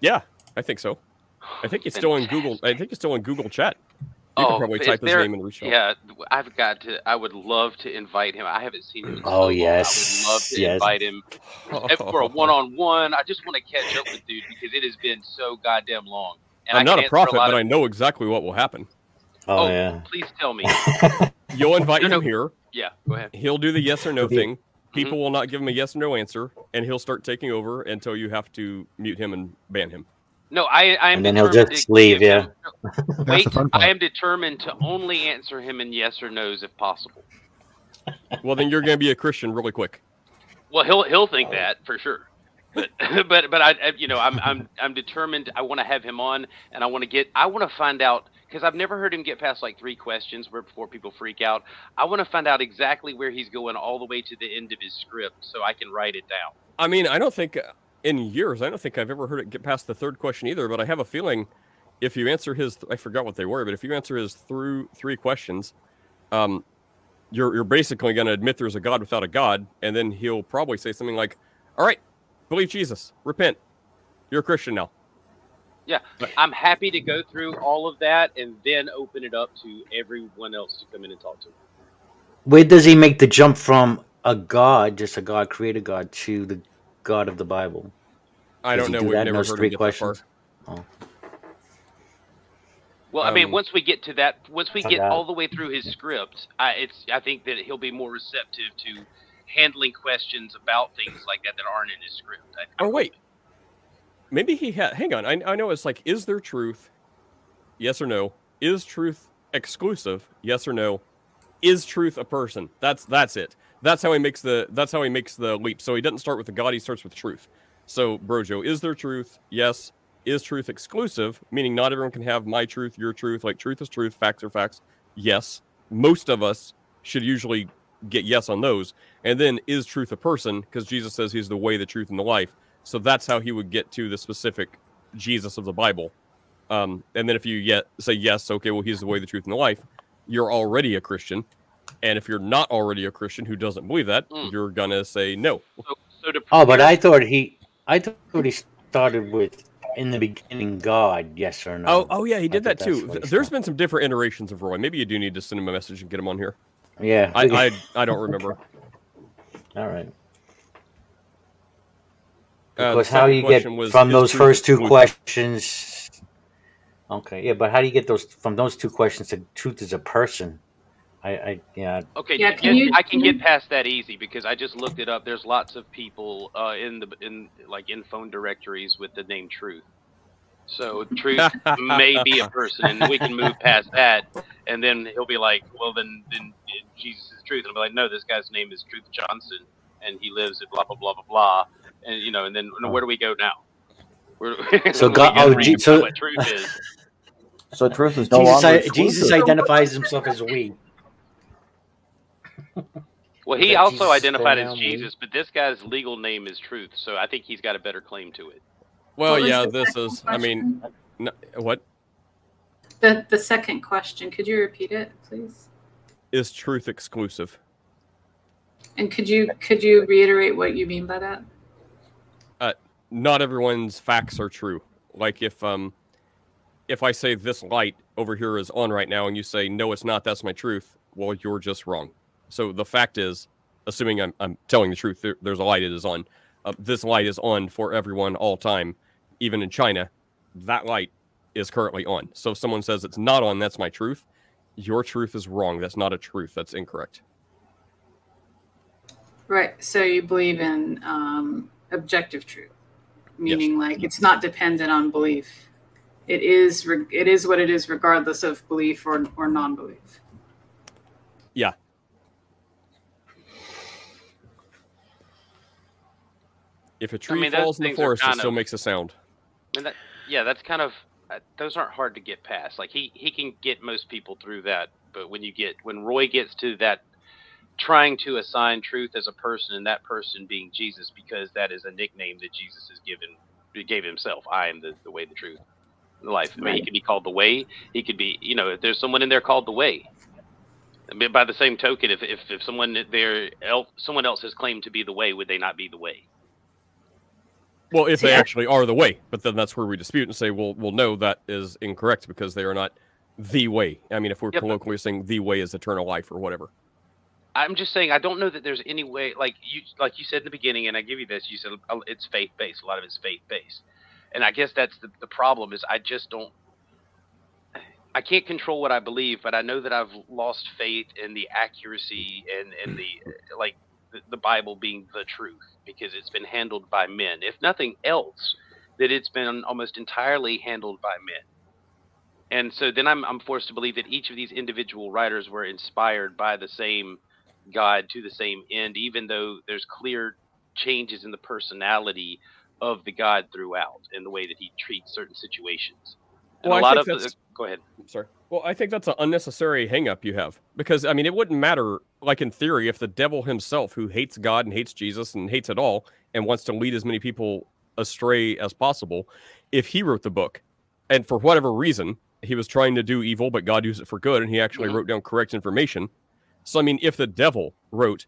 Yeah, I think so. I think he's still in Google. I think he's still in Google Chat. You Oh, can probably if type his name and reach out. Yeah, I've got to. I would love to invite him. I haven't seen him. In so Oh, long. yes, I would love to yes. invite him if [LAUGHS] for a one-on-one. I just want to catch up with dude because it has been so goddamn long. And I'm I not a prophet, lot but of- I know exactly what will happen. Oh, Oh, yeah. Please tell me. [LAUGHS] You'll invite No, him no. here. Yeah, go ahead. He'll do the yes or no thing. Mm-hmm. People will not give him a yes or no answer, and he'll start taking over until you have to mute him and ban him. No, I, I am. And then he'll determined just to leave, give him- That's Wait, the fun part. I am determined to only answer him in yes or no's if possible. Well, then you're going to be a Christian really quick. Well, he'll he'll think that for sure. [LAUGHS] But but but I, you know I'm I'm I'm determined. I want to have him on, and I want to get I want to find out because I've never heard him get past like three questions before people freak out. I want to find out exactly where he's going all the way to the end of his script so I can write it down. I mean, I don't think uh, in years, I don't think I've ever heard it get past the third question either. But I have a feeling if you answer his, I forgot what they were, but if you answer his through three questions, um, you're you're basically going to admit there's a God without a God, and then he'll probably say something like, "All right, believe Jesus, repent, you're a Christian now." Yeah, I'm happy to go through all of that and then open it up to everyone else to come in and talk to. Where does he make the jump from a god, just a god, created god, to the God of the Bible? I don't know. do We've that never heard three him that far. questions? Oh, Well, I mean, Um, once we get to that, once we get all the way through his script, I, it's I think that he'll be more receptive to handling questions about things like that that aren't in his script. I, I Oh wait, maybe he had. Hang on, I I know it's like, is there truth? Yes or no? Is truth exclusive, yes or no. Is truth a person? That's that's it. That's how he makes the that's how he makes the leap. So he doesn't start with the God, he starts with truth. So Brojo, is there truth? Yes. Is truth exclusive? Meaning not everyone can have my truth, your truth, like truth is truth, facts are facts. Yes. Most of us should usually get yes on those. And then is truth a person? Because Jesus says he's the way, the truth, and the life. So that's how he would get to the specific Jesus of the Bible. Um, and then if you yet say yes, okay, well he's the way, the truth, and the life, you're already a Christian. And if you're not already a Christian who doesn't believe that, Mm. you're gonna say no. So, so to Oh, but I thought he, I thought he started with in the beginning, God, yes or no. Oh, oh yeah, he I did that too. what he Th- There's started. been some different iterations of Roy. Maybe you do need to send him a message and get him on here. Yeah. I I, I don't remember. [LAUGHS] All right. Uh, Because how do you get was, from those truth first two exclusive? questions? Okay, yeah, but how do you get those from those two questions to truth is a person? I, I yeah, Okay, Yeah, can get- you- I can can you- get past that easy because I just looked it up. There's lots of people uh, in the in like in phone directories with the name Truth. So Truth may be a person, and we can move past that. And then he'll be like, "Well, then, then Jesus is Truth." And I'll be like, "No, this guy's name is Truth Johnson, and he lives at blah blah blah blah blah." And you know, and then where do we go now? Where, [LAUGHS] So God- oh, read gee, about so- what Truth is. [LAUGHS] So truth is no Jesus, longer I. Jesus identifies himself as we. Well, he also Jesus' identified as pronoun, we? Jesus, but this guy's legal name is Truth, so I think he's got a better claim to it. Well, yeah, this is. I mean, question? no, what the the second question. Could you repeat it, please? is truth exclusive? And could you could you reiterate what you mean by that? Uh, Not everyone's facts are true. Like if um, if I say this light over here is on right now, and you say no, it's not. That's my truth. Well, you're just wrong. So the fact is, assuming I'm I'm telling the truth, there, there's a light. It is on. Uh, this light is on for everyone all time, even in China. That light is currently on. So if someone says it's not on, that's my truth. Your truth is wrong. That's not a truth. That's incorrect. Right. So you believe in um, objective truth, meaning like it's not dependent on belief. It is re- it is what it is, regardless of belief or or non-belief. Yeah. If a tree mean, falls in the forest, it still of- makes a sound. And that, yeah, that's kind of uh, those aren't hard to get past. Like he he can get most people through that, but when you get when Roy gets to that trying to assign truth as a person and that person being Jesus because that is a nickname that Jesus has given gave himself. I am the, the way, the truth, the life. I mean, he could be called the way. He could be, you know, if there's someone in there called the way. I mean, by the same token, if if, if someone there else someone else has claimed to be the way, would they not be the way? Well, if they Yeah. actually are the way, but then that's where we dispute and say, well, well, no, that is incorrect because they are not the way. I mean, if we're Yep. colloquially saying the way is eternal life or whatever. I'm just saying I don't know that there's any way like you like you said in the beginning, and I give you this. You said uh, it's faith based. A lot of it's faith based, and I guess that's the, the problem is I just don't. I can't control what I believe, but I know that I've lost faith in the accuracy and and the like the, the Bible being the truth because it's been handled by men. If nothing else, that it's been almost entirely handled by men. And so then I'm I'm forced to believe that each of these individual writers were inspired by the same God to the same end, even though there's clear changes in the personality of the God throughout and the way that he treats certain situations. And Well, a I lot think of the, that's- go ahead. Sorry. Well, I think that's an unnecessary hangup you have because I mean, it wouldn't matter. Like in theory, if the devil himself, who hates God and hates Jesus and hates it all, and wants to lead as many people astray as possible, if he wrote the book, and for whatever reason he was trying to do evil, but God used it for good, and he actually Mhm. wrote down correct information. So I mean, if the devil wrote,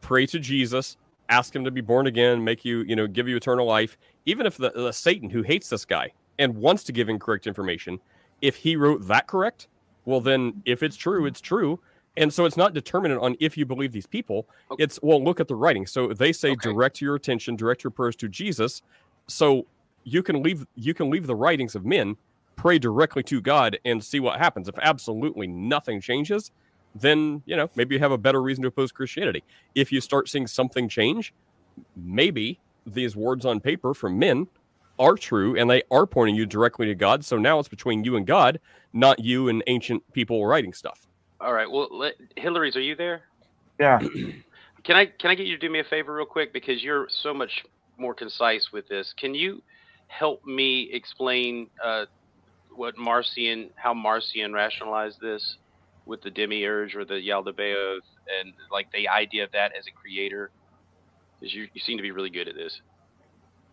"Pray to Jesus." Ask him to be born again, make you, you know, give you eternal life. Even if the, the Satan who hates this guy and wants to give incorrect information, if he wrote that correct, well then if it's true, it's true. And so it's not determinant on if you believe these people. Okay. It's well, look at the writing. So they say Okay. direct your attention, direct your prayers to Jesus. So you can leave you can leave the writings of men, pray directly to God and see what happens. If absolutely nothing changes, then you know maybe you have a better reason to oppose Christianity. If you start seeing something change, maybe these words on paper from men are true and they are pointing you directly to God. So now it's between you and God, not you and ancient people writing stuff. All right. Well, let, Hillary's, are you there? Yeah. [CLEARS THROAT] Can I can I get you to do me a favor real quick because you're so much more concise with this. Can you help me explain uh, what Marcion, how Marcion rationalized this with the demiurge or the Yaldabaoth, and like the idea of that as a creator? Because you, you seem to be really good at this.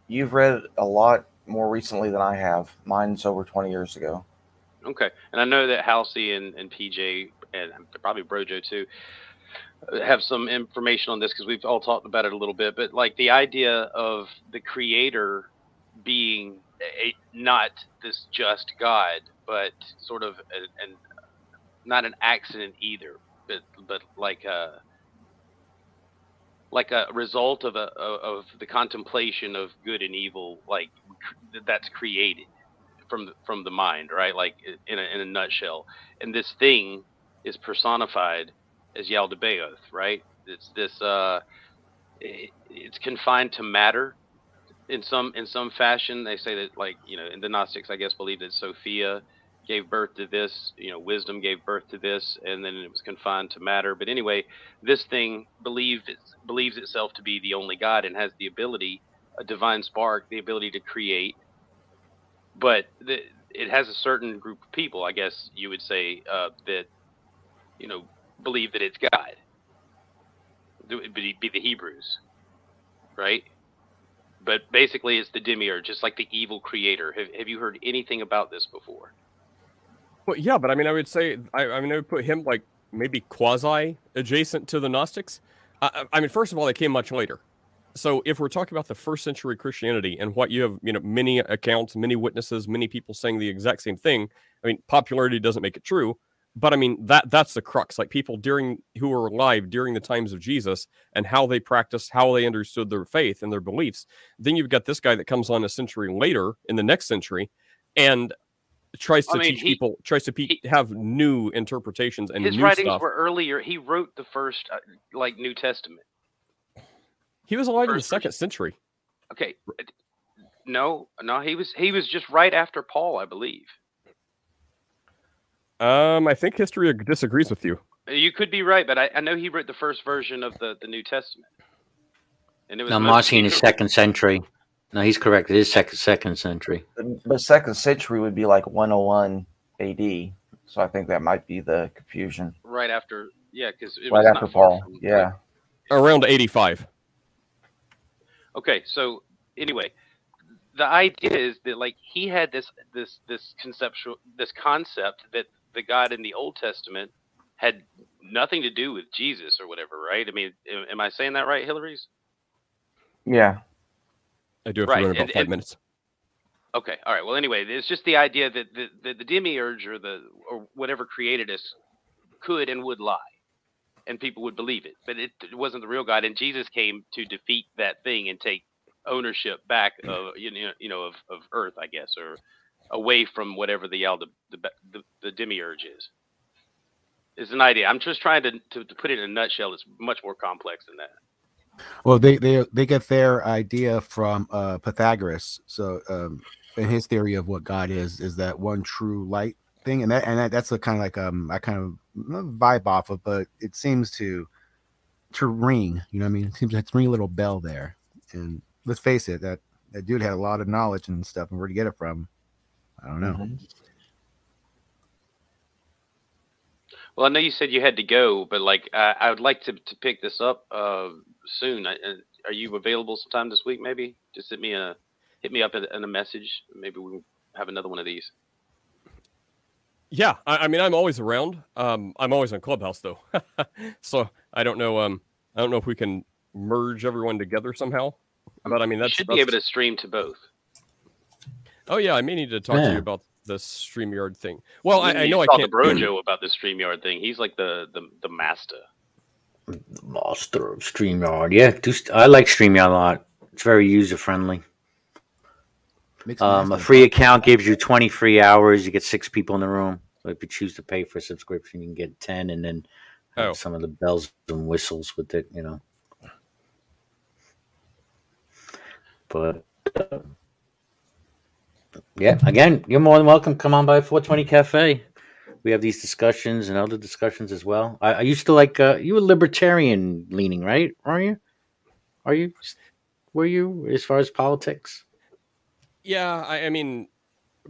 You've read a lot more recently than I have. Mine's over 20 years ago. Okay, and I know that Halsey and, and PJ and probably Brojo too have some information on this because we've all talked about it a little bit. But like the idea of the creator being a, not this just God, but sort of an not an accident either, but but like a like a result of a of the contemplation of good and evil, like that's created from the, from the mind, right? Like in a, in a nutshell. And this thing is personified as Yaldabaoth, right? It's this. Uh, it, it's confined to matter in some in some fashion. They say that like you know, in the Gnostics, I guess, believe that Sophia gave birth to this. You know, wisdom gave birth to this, and then it was confined to matter. But anyway, this thing believes believes itself to be the only God and has the ability, a divine spark, the ability to create. But the, it has a certain group of people, I guess you would say, uh, that you know believe that it's God. It would be the Hebrews, right? But basically, it's the demiurge, just like the evil creator. Have, have you heard anything about this before? Well, yeah, but I mean, I would say, I, I mean, I would put him like maybe quasi adjacent to the Gnostics. I, I mean, first of all, they came much later. So if we're talking about the first century Christianity and what you have, you know, many accounts, many witnesses, many people saying the exact same thing. I mean, popularity doesn't make it true, but I mean that that's the crux. Like people during who were alive during the times of Jesus and how they practiced, how they understood their faith and their beliefs. Then you've got this guy that comes on a century later in the next century and tries to I mean, teach he, people, tries to pe- he, have new interpretations and his writings stuff. were earlier. He wrote the first uh, like New Testament. He was alive in the second century. Okay, no, no, he was he was just right after Paul, I believe. Um, I think history disagrees with you. You could be right, but I, I know he wrote the first version of the, the New Testament. And it was no, Marcion is second century. No, he's correct. It is second second century. The second century would be like 101 AD. So I think that might be the confusion. Right after, yeah, because right after Paul, from, yeah, around 85. Okay, so anyway, the idea is that like he had this this this conceptual this concept that the God in the Old Testament had nothing to do with Jesus or whatever, right? I mean, am I saying that right, Hillary's? Yeah. I do have right. to run about and, five and, minutes. Okay. All right. Well, anyway, it's just the idea that the, the, the demiurge or the or whatever created us could and would lie, and people would believe it, but it, it wasn't the real God. And Jesus came to defeat that thing and take ownership back mm. of you know you know of, of Earth, I guess, or away from whatever the the, the, the demiurge is. It's an idea. I'm just trying to, to, to put it in a nutshell. It's much more complex than that. Well, they they they get their idea from uh, Pythagoras. So, um, in his theory of what God is, is that one true light thing, and that and that, that's a kind of like um I kind of vibe off of, but it seems to to ring. You know, what I mean, it seems to ring a little bell there. And let's face it, that that dude had a lot of knowledge and stuff, and where to get it from, I don't know. Mm-hmm. Well, I know you said you had to go, but like I, I would like to, to pick this up uh, soon. I, uh, are you available sometime this week? Maybe just hit me a hit me up in, in a message. Maybe we can have another one of these. Yeah, I, I mean I'm always around. Um, I'm always on Clubhouse though, [LAUGHS] so I don't know. Um, I don't know if we can merge everyone together somehow. But I mean, that should that's... be able to stream to both. Oh yeah, I may need to talk yeah. to you about the Streamyard thing. Well, I, I, know I can't. Talk to Brojo [CLEARS THROAT] about the Streamyard thing. He's like the the, the master. The master of Streamyard. Yeah, do, I like Streamyard a lot. It's very user friendly. Um, a free account gives you 20 free hours. You get six people in the room. So if you choose to pay for a subscription, you can get 10 and then oh. some of the bells and whistles with it, you know. But uh, Yeah, again, you're more than welcome. Come on by 420 Cafe. We have these discussions and other discussions as well. I, I used to like uh, you were libertarian leaning, right? Are you? Are you? Were you as far as politics? Yeah, I, I mean,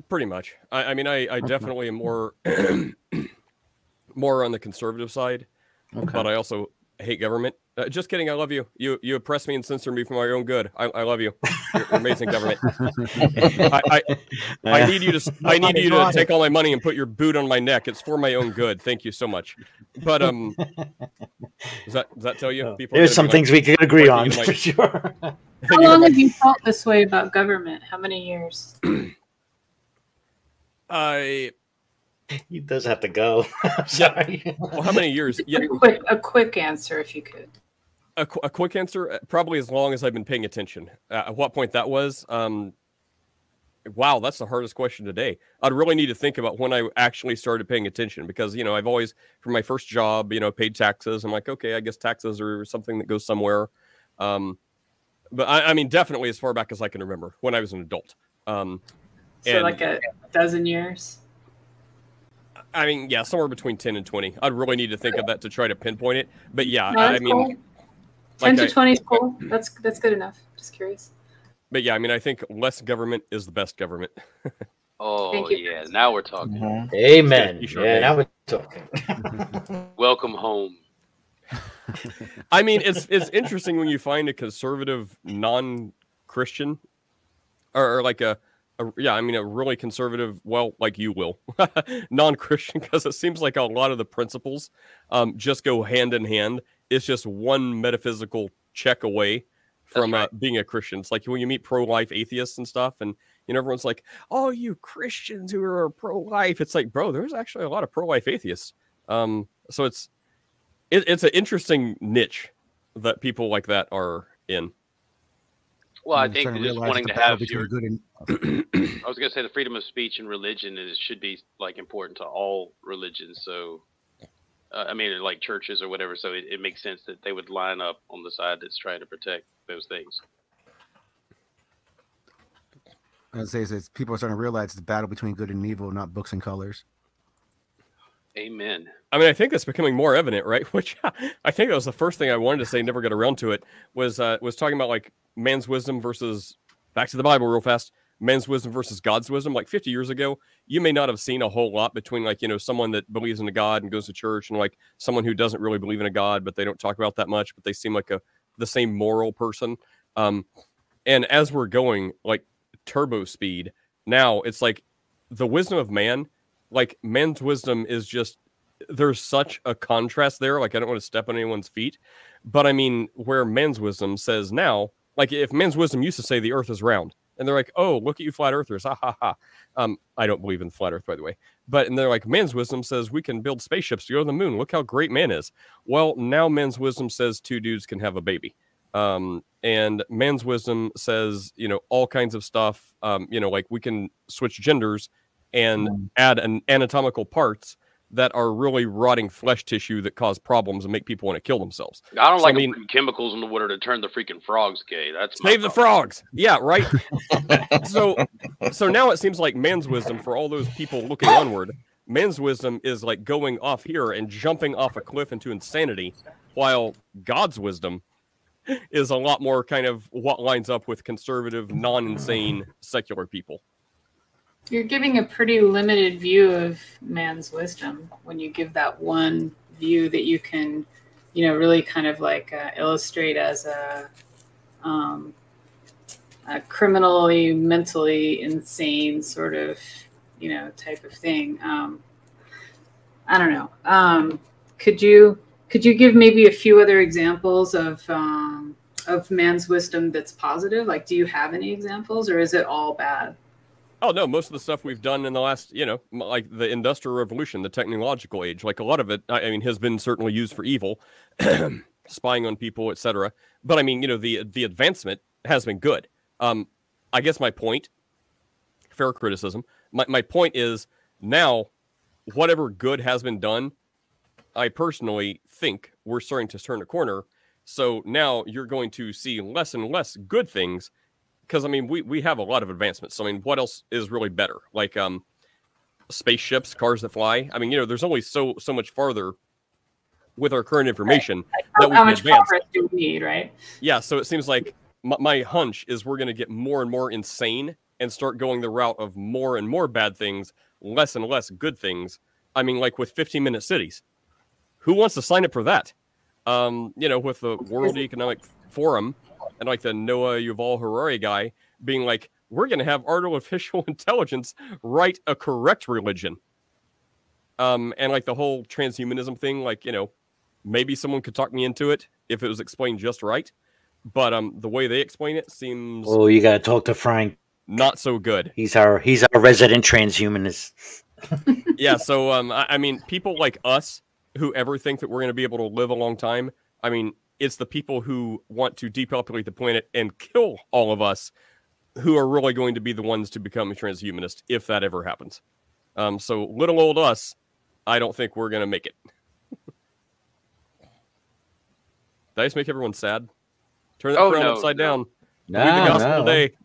pretty much. I, I mean, I, I definitely am more [CLEARS THROAT] more on the conservative side, Okay. but I also hate government. Uh, just kidding. I love you. You you oppress me and censor me for my own good. I, I love you. You're amazing government. [LAUGHS] I, I, I need you to s- I need you to take all my money and put your boot on my neck. It's for my own good. Thank you so much. But um, [LAUGHS] does that does that tell you? People There's some be like- things we can agree on you, like- for sure. [LAUGHS] How long have you felt this way about government? How many years? [CLEARS THROAT] I he does have to go. I'm yeah. sorry. Well, how many years? Yeah, A quick, a quick answer, if you could. A, qu- a quick answer. uh, Probably as long as I've been paying attention. Uh, at what point that was? Um, wow, that's the hardest question today. I'd really need to think about when I actually started paying attention because you know I've always, from my first job, you know, paid taxes. I'm like, okay, I guess taxes are something that goes somewhere. Um, but I, I mean, definitely as far back as I can remember when I was an adult. Um, So, and like a dozen years. I mean, yeah, somewhere between ten and twenty. I'd really need to think of that to try to pinpoint it. But yeah, No, I, I mean, cool. Ten like to I- twenty is cool. That's that's good enough. Just curious. but yeah, I mean, I think less government is the best government. [LAUGHS] Oh yeah, now we're talking. Mhm. Amen. You sure Yeah, now we're talking. [LAUGHS] Welcome home. [LAUGHS] I mean, it's it's interesting when you find a conservative non-Christian, or, or like a, a yeah, I mean a really conservative, well, like you will, non-Christian, because it seems like a lot of the principles um, just go hand in hand. It's just one metaphysical check away from uh, being a Christian. It's like when you meet pro-life atheists and stuff, and you know everyone's like, "Oh, you Christians who are pro-life." It's like, bro, there's actually a lot of pro-life atheists. Um, so it's it, it's an interesting niche that people like that are in. Well, I think just wanting to have your good and I was gonna say the freedom of speech and religion is should be like important to all religions. So, uh, I mean, like churches or whatever. So it, it makes sense that they would line up on the side that's trying to protect those things. I would say is that people are starting to realize it's the battle between good and evil, not books and colors. Amen. I mean, I think that's becoming more evident, right? [LAUGHS] Which I think that was the first thing I wanted to say. Never got around to it. Was uh, was talking about like man's wisdom versus back to the Bible real fast. Man's wisdom versus God's wisdom. Like 50 years ago, you may not have seen a whole lot between like you know someone that believes in a God and goes to church and like someone who doesn't really believe in a God, but they don't talk about that much, but they seem like a the same moral person. Um, and as we're going like turbo speed, now it's like the wisdom of man like man's wisdom is just there's such a contrast there like i don't want to step on anyone's feet but i mean where man's wisdom says now like if man's wisdom used to say the earth is round and they're like oh look at you flat earthers ha ha ha. Um i don't believe in flat earth by the way but and they're like man's wisdom says we can build spaceships to go to the moon. Look how great man is. Well now man's wisdom says two dudes can have a baby. Um and man's wisdom says you know all kinds of stuff. Um you know like we can switch genders and add an anatomical parts that are really rotting flesh tissue that cause problems and make people want to kill themselves. I don't So, like I mean- putting chemicals in the water to turn the freaking frogs gay. That's my Save the frogs. Yeah, right. [LAUGHS] so so now it seems like man's wisdom for all those people looking onward, man's wisdom is like going off here and jumping off a cliff into insanity, while God's wisdom is a lot more kind of what lines up with conservative, non-insane, secular people. You're giving a pretty limited view of man's wisdom when you give that one view that you can, you know, really kind of like uh, illustrate as a, um, a criminally, mentally insane sort of, you know, type of thing. Um, I don't know. Um, could you could you give maybe a few other examples of um, of man's wisdom that's positive? Like, do you have any examples, or is it all bad? Oh no, most of the stuff we've done in the last, you know, like the industrial revolution, the technological age, like a lot of it, I mean, has been certainly used for evil, [CLEARS THROAT] spying on people, etc. But I mean, you know, the the advancement has been good. Um, I guess my point, fair criticism. My my point is now, whatever good has been done, I personally think we're starting to turn a corner. So now you're going to see less and less good things because I mean we we have a lot of advancements. So I mean, what else is really better? Like um, spaceships, cars that fly. I mean, you know, there's only so so much farther with our current information Like, that we how can much advance. progress do we need, right? Yeah, so it seems like my, my hunch is we're going to get more and more insane and start going the route of more and more bad things, less and less good things. I mean, like with 15 minute cities. Who wants to sign up for that? Um, you know, with the World Economic Forum and like the Noah Yuval Harari guy being like, we're going to have artificial [LAUGHS] intelligence write a correct religion. Um, and like the whole transhumanism thing, like, you know, maybe someone could talk me into it if it was explained just right. But um, the way they explain it seems Oh, you got to talk to Frank. not so good. He's our he's our resident transhumanist. [LAUGHS] yeah so um I, I mean people like us who ever think that we're going to be able to live a long time i mean it's the people who want to depopulate the planet and kill all of us who are really going to be the ones to become a transhumanist if that ever happens um so little old us i don't think we're going to make it [LAUGHS] did i just make everyone sad turn that Oh, frown no, upside no. down No, Read the gospel no. today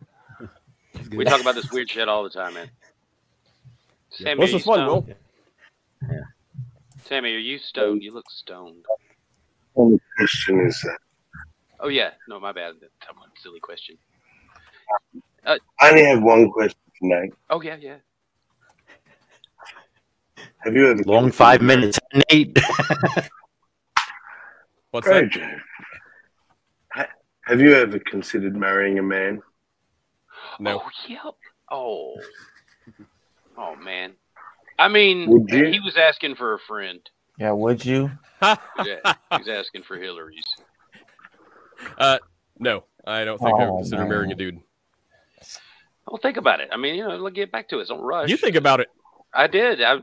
We talk about this weird shit all the time, man. Sammy, what's are this you fun will stoned? Sammy, are you stoned? You look stoned. What question is that? Oh yeah, no, my bad. That's a silly question. Uh, I only have one question for Nate. Oh yeah, yeah. Have you ever Long five minutes, [LAUGHS] Nate. what's that Hey, Have you ever considered marrying a man? no Oh yep. Oh. Oh man. I mean, he was asking for a friend. Yeah, would you? [LAUGHS] Yeah, he's asking for Hillary's. uh no i don't think i would Oh, consider man. marrying a dude Well, think about it. I mean, you know, let's get back to it. Don't rush. you think about it I did. I,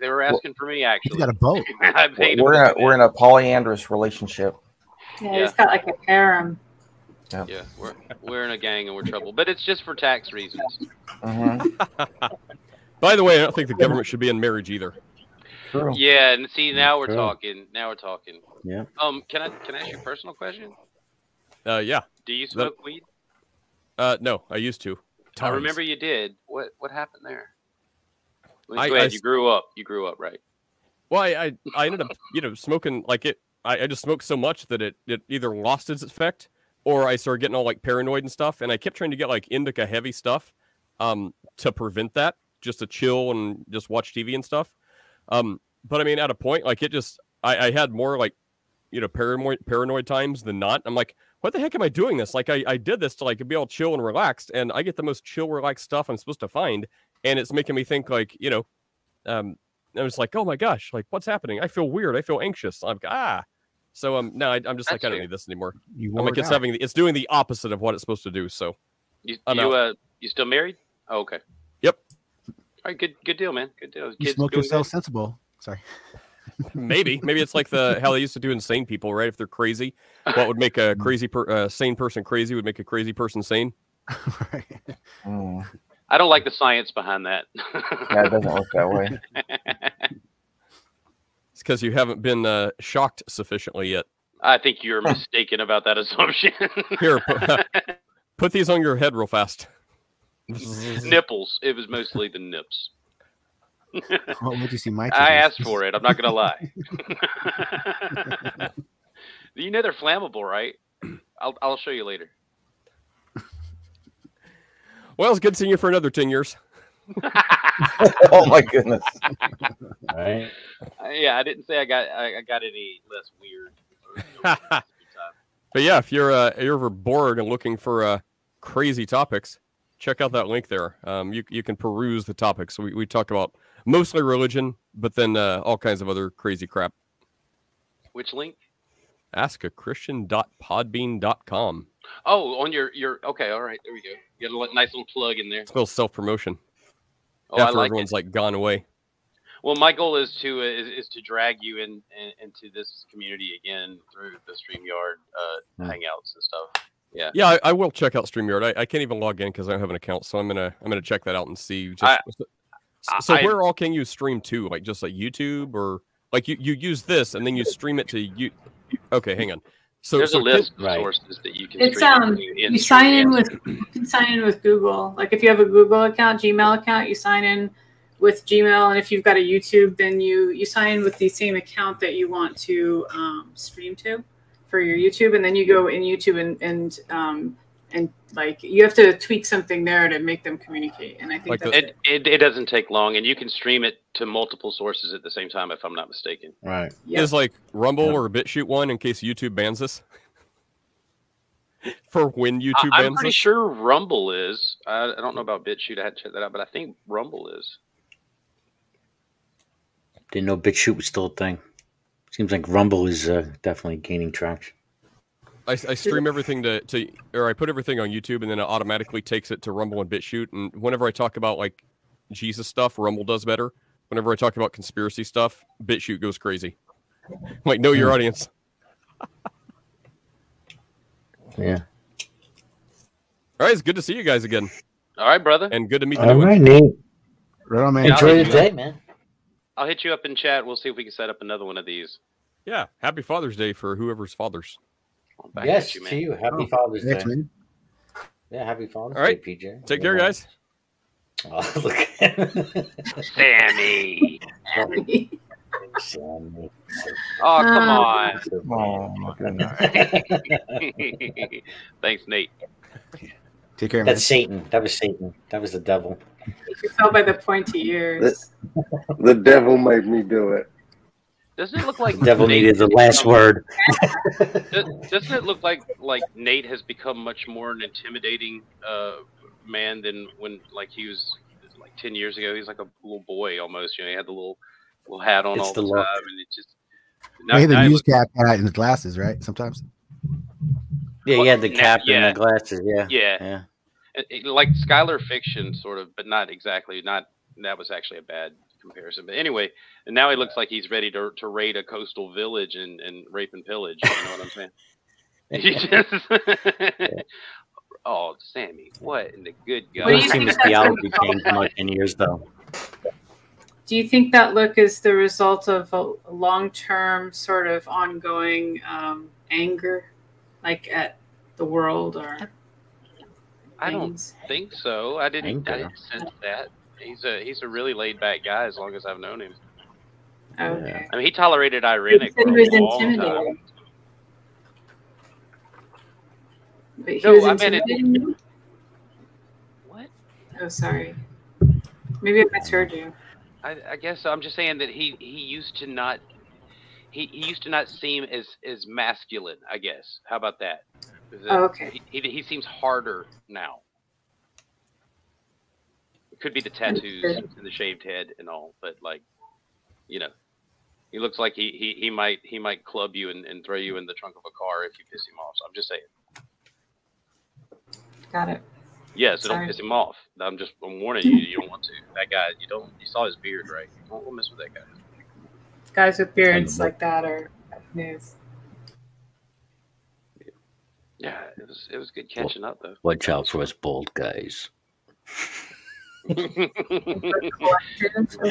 they were asking for me He's actually. got a boat. [LAUGHS] I paid We're in a, we're in a polyandrous relationship. Yeah, Yeah. he's got like a harem. Yeah, we're we're in a gang and we're trouble, but it's just for tax reasons. hmm [LAUGHS] By the way, I don't think the government should be in marriage either. True. Yeah, and see now we're True. talking. Now we're talking. Yeah. Um, can I can I ask you a personal question? Uh, yeah. Do you smoke weed? Uh, no, I used to. I remember you did. What what happened there? Go I- ahead. I you grew up. You grew up, right? Well, I, I, I ended up, you know, smoking like it. I, I just smoked so much that it, it either lost its effect or I started getting all like paranoid and stuff. And I kept trying to get like indica heavy stuff, um, to prevent that, just to chill and just watch TV and stuff. Um, but I mean, at a point, like it just, I, I had more like, you know, paranoid paranoid times than not. I'm like, what the heck am I doing this? Like, I, I did this to like be all chill and relaxed, and I get the most chill, relaxed stuff I'm supposed to find, and it's making me think like, you know, um, I was like, oh my gosh, like what's happening? I feel weird. I feel anxious. I'm like, ah. So um, no, I, I'm just like, That's I don't need this anymore. You I'm like, it it's out. having, the, it's doing the opposite of what it's supposed to do. So You I'm you out. uh you still married? Oh, okay. Yep. All right. Good good deal, man. Good deal. You Kids smoke yourself good? sensible. Sorry. [LAUGHS] maybe, maybe it's like the how they used to do insane people, right? If they're crazy, what would make a [LAUGHS] crazy, per, uh, sane person crazy would make a crazy person sane. [LAUGHS] right. Mm. I don't like the science behind that. Yeah, it doesn't work that way. It's because you haven't been uh, shocked sufficiently yet. I think you're mistaken about that assumption. Here, put, put these on your head real fast. [LAUGHS] nipples. It was mostly the nips. [LAUGHS] What would you see my? I asked for it. I'm not gonna lie. [LAUGHS] you know they're flammable, right? I'll I'll show you later. Well, it's good seeing you for another ten years. oh my goodness. Right. Uh, yeah, I didn't say I got I, I got any less weird. But yeah, if you're uh, you're ever bored and looking for uh, crazy topics, check out that link there. Um, you you can peruse the topics. We we talk about mostly religion, but then uh, all kinds of other crazy crap. Which link? askachristian.podbean.com. Oh, on your your okay, all right, there we go. You got a nice little plug in there. It's a little self promotion Oh, I after like everyone's it. like gone away. Well, my goal is to uh, is, is to drag you in, in into this community again through the Streamyard uh, Hmm. hangouts and stuff. Yeah. Yeah, I, I will check out Streamyard. I, I can't even log in because I don't have an account, so I'm gonna I'm gonna check that out and see. Just I- so, so I- where all can you stream to? Like just like YouTube or like you you use this and then you stream it to you. Okay, hang on. So There's so a list Right. of sources that you can. It's stream um, you sign in with you can sign in with Google. Like if you have a Google account, Gmail account, you sign in with Gmail, and if you've got a YouTube, then you you sign in with the same account that you want to um, stream to for your YouTube, and then you go in YouTube and and um, and like you have to tweak something there to make them communicate. And I think Like the- It, it it doesn't take long, and you can stream it to multiple sources at the same time, if I'm not mistaken. Right. Yep. is like Rumble or BitChute one in case YouTube bans us? [LAUGHS] For when YouTube bans us. I, am pretty us? sure Rumble is. I, I don't know about BitChute. I had to check that out, but I think Rumble is. Didn't know BitChute was still a thing. Seems like Rumble is uh, definitely gaining traction. I, I stream everything to, to, or I put everything on YouTube and then it automatically takes it to Rumble and BitChute. And whenever I talk about like Jesus stuff, Rumble does better. Whenever I talk about conspiracy stuff, BitChute goes crazy. like, know your audience. [LAUGHS] Yeah. All right, it's good to see you guys again, All right, brother. and good to meet the All new right, ones. Nate. Right on, man. Enjoy I'll the day, man. I'll hit you up in chat. We'll see if we can set up another one of these. Yeah, happy Father's Day for whoever's fathers. I'll back Yes, at you, to you. Happy Oh, Father's Day. man. Yeah, happy Father's All right. Day, PJ. Take care, guys. Oh, [LAUGHS] look at Sammy. Sammy. Oh, come on. Oh my goodness. [LAUGHS] Thanks, Nate. Take care, man. That's Satan. That was Satan. That was the devil. You can tell by the pointy ears. The devil made me do it. Doesn't it look like The devil Nate needed the last word. [LAUGHS] Does- Doesn't it look like like Nate has become much more an intimidating uh, man than when like he was like ten years ago? He's like a little boy almost. You know, he had the little little hat on It's all the the, time, and it just. I had the now he news looks- cap hat and the glasses, right? Sometimes. Yeah, he had the Nah, cap yeah. and the glasses. Yeah. Yeah, Yeah. It- it- like Skylar fiction, sort of, but not exactly. Not that was actually a bad comparison. But anyway, and now he looks like he's ready to to raid a coastal village and, and rape and pillage. You know what I'm saying? [LAUGHS] He [LAUGHS] just. [LAUGHS] oh, Sammy, what in the good God? do I've you seen think his theology gonna change much in years, though. Do you think that look is the result of a long-term, sort of ongoing um, anger, like at the world or I don't think so. I didn't. I didn't sense that. He's a he's a really laid back guy as long as I've known him. Okay. I mean, he tolerated You Irenic said for he a was long time. intimidating. But he No, was I meant it- What? Oh, sorry. Maybe I misheard you. I, I guess I'm just saying that he he used to not he, he used to not seem as as masculine. I guess. How about that? Is that- Oh, okay. He, he he seems harder now. It could be the tattoos and the shaved head and all, but like, you know, he looks like he he, he might he might club you and, and throw you in the trunk of a car if you piss him off. So I'm just saying. Got it. Yeah, so don't piss him off. I'm just I'm warning you. You don't want to. That guy. You don't. You saw his beard, right? Don't, don't mess with that guy. Guys with beards like that are news. Yeah, it was it was good catching up though. Watch out for us bald guys. Collective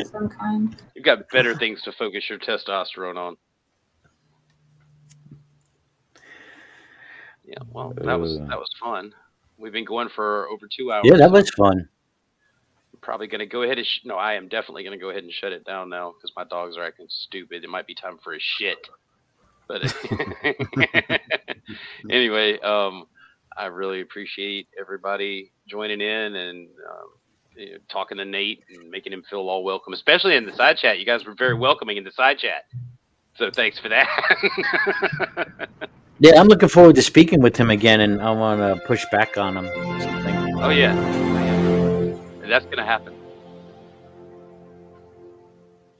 some kind. You've got better things to focus your testosterone on. Yeah, well, that was Uh. that was fun. We've been going for over two hours. Yeah, that was fun. I'm probably going to go ahead and sh- no, I am definitely going to go ahead and shut it down now because my dogs are acting stupid. It might be time for a shit. But [LAUGHS] [LAUGHS] anyway, um, I really appreciate everybody joining in and um, you know, talking to Nate and making him feel all welcome, especially in the side chat. You guys were very welcoming in the side chat. So thanks for that. [LAUGHS] Yeah, I'm looking forward to speaking with him again, and I want to push back on him. or Something. oh yeah, that's gonna happen.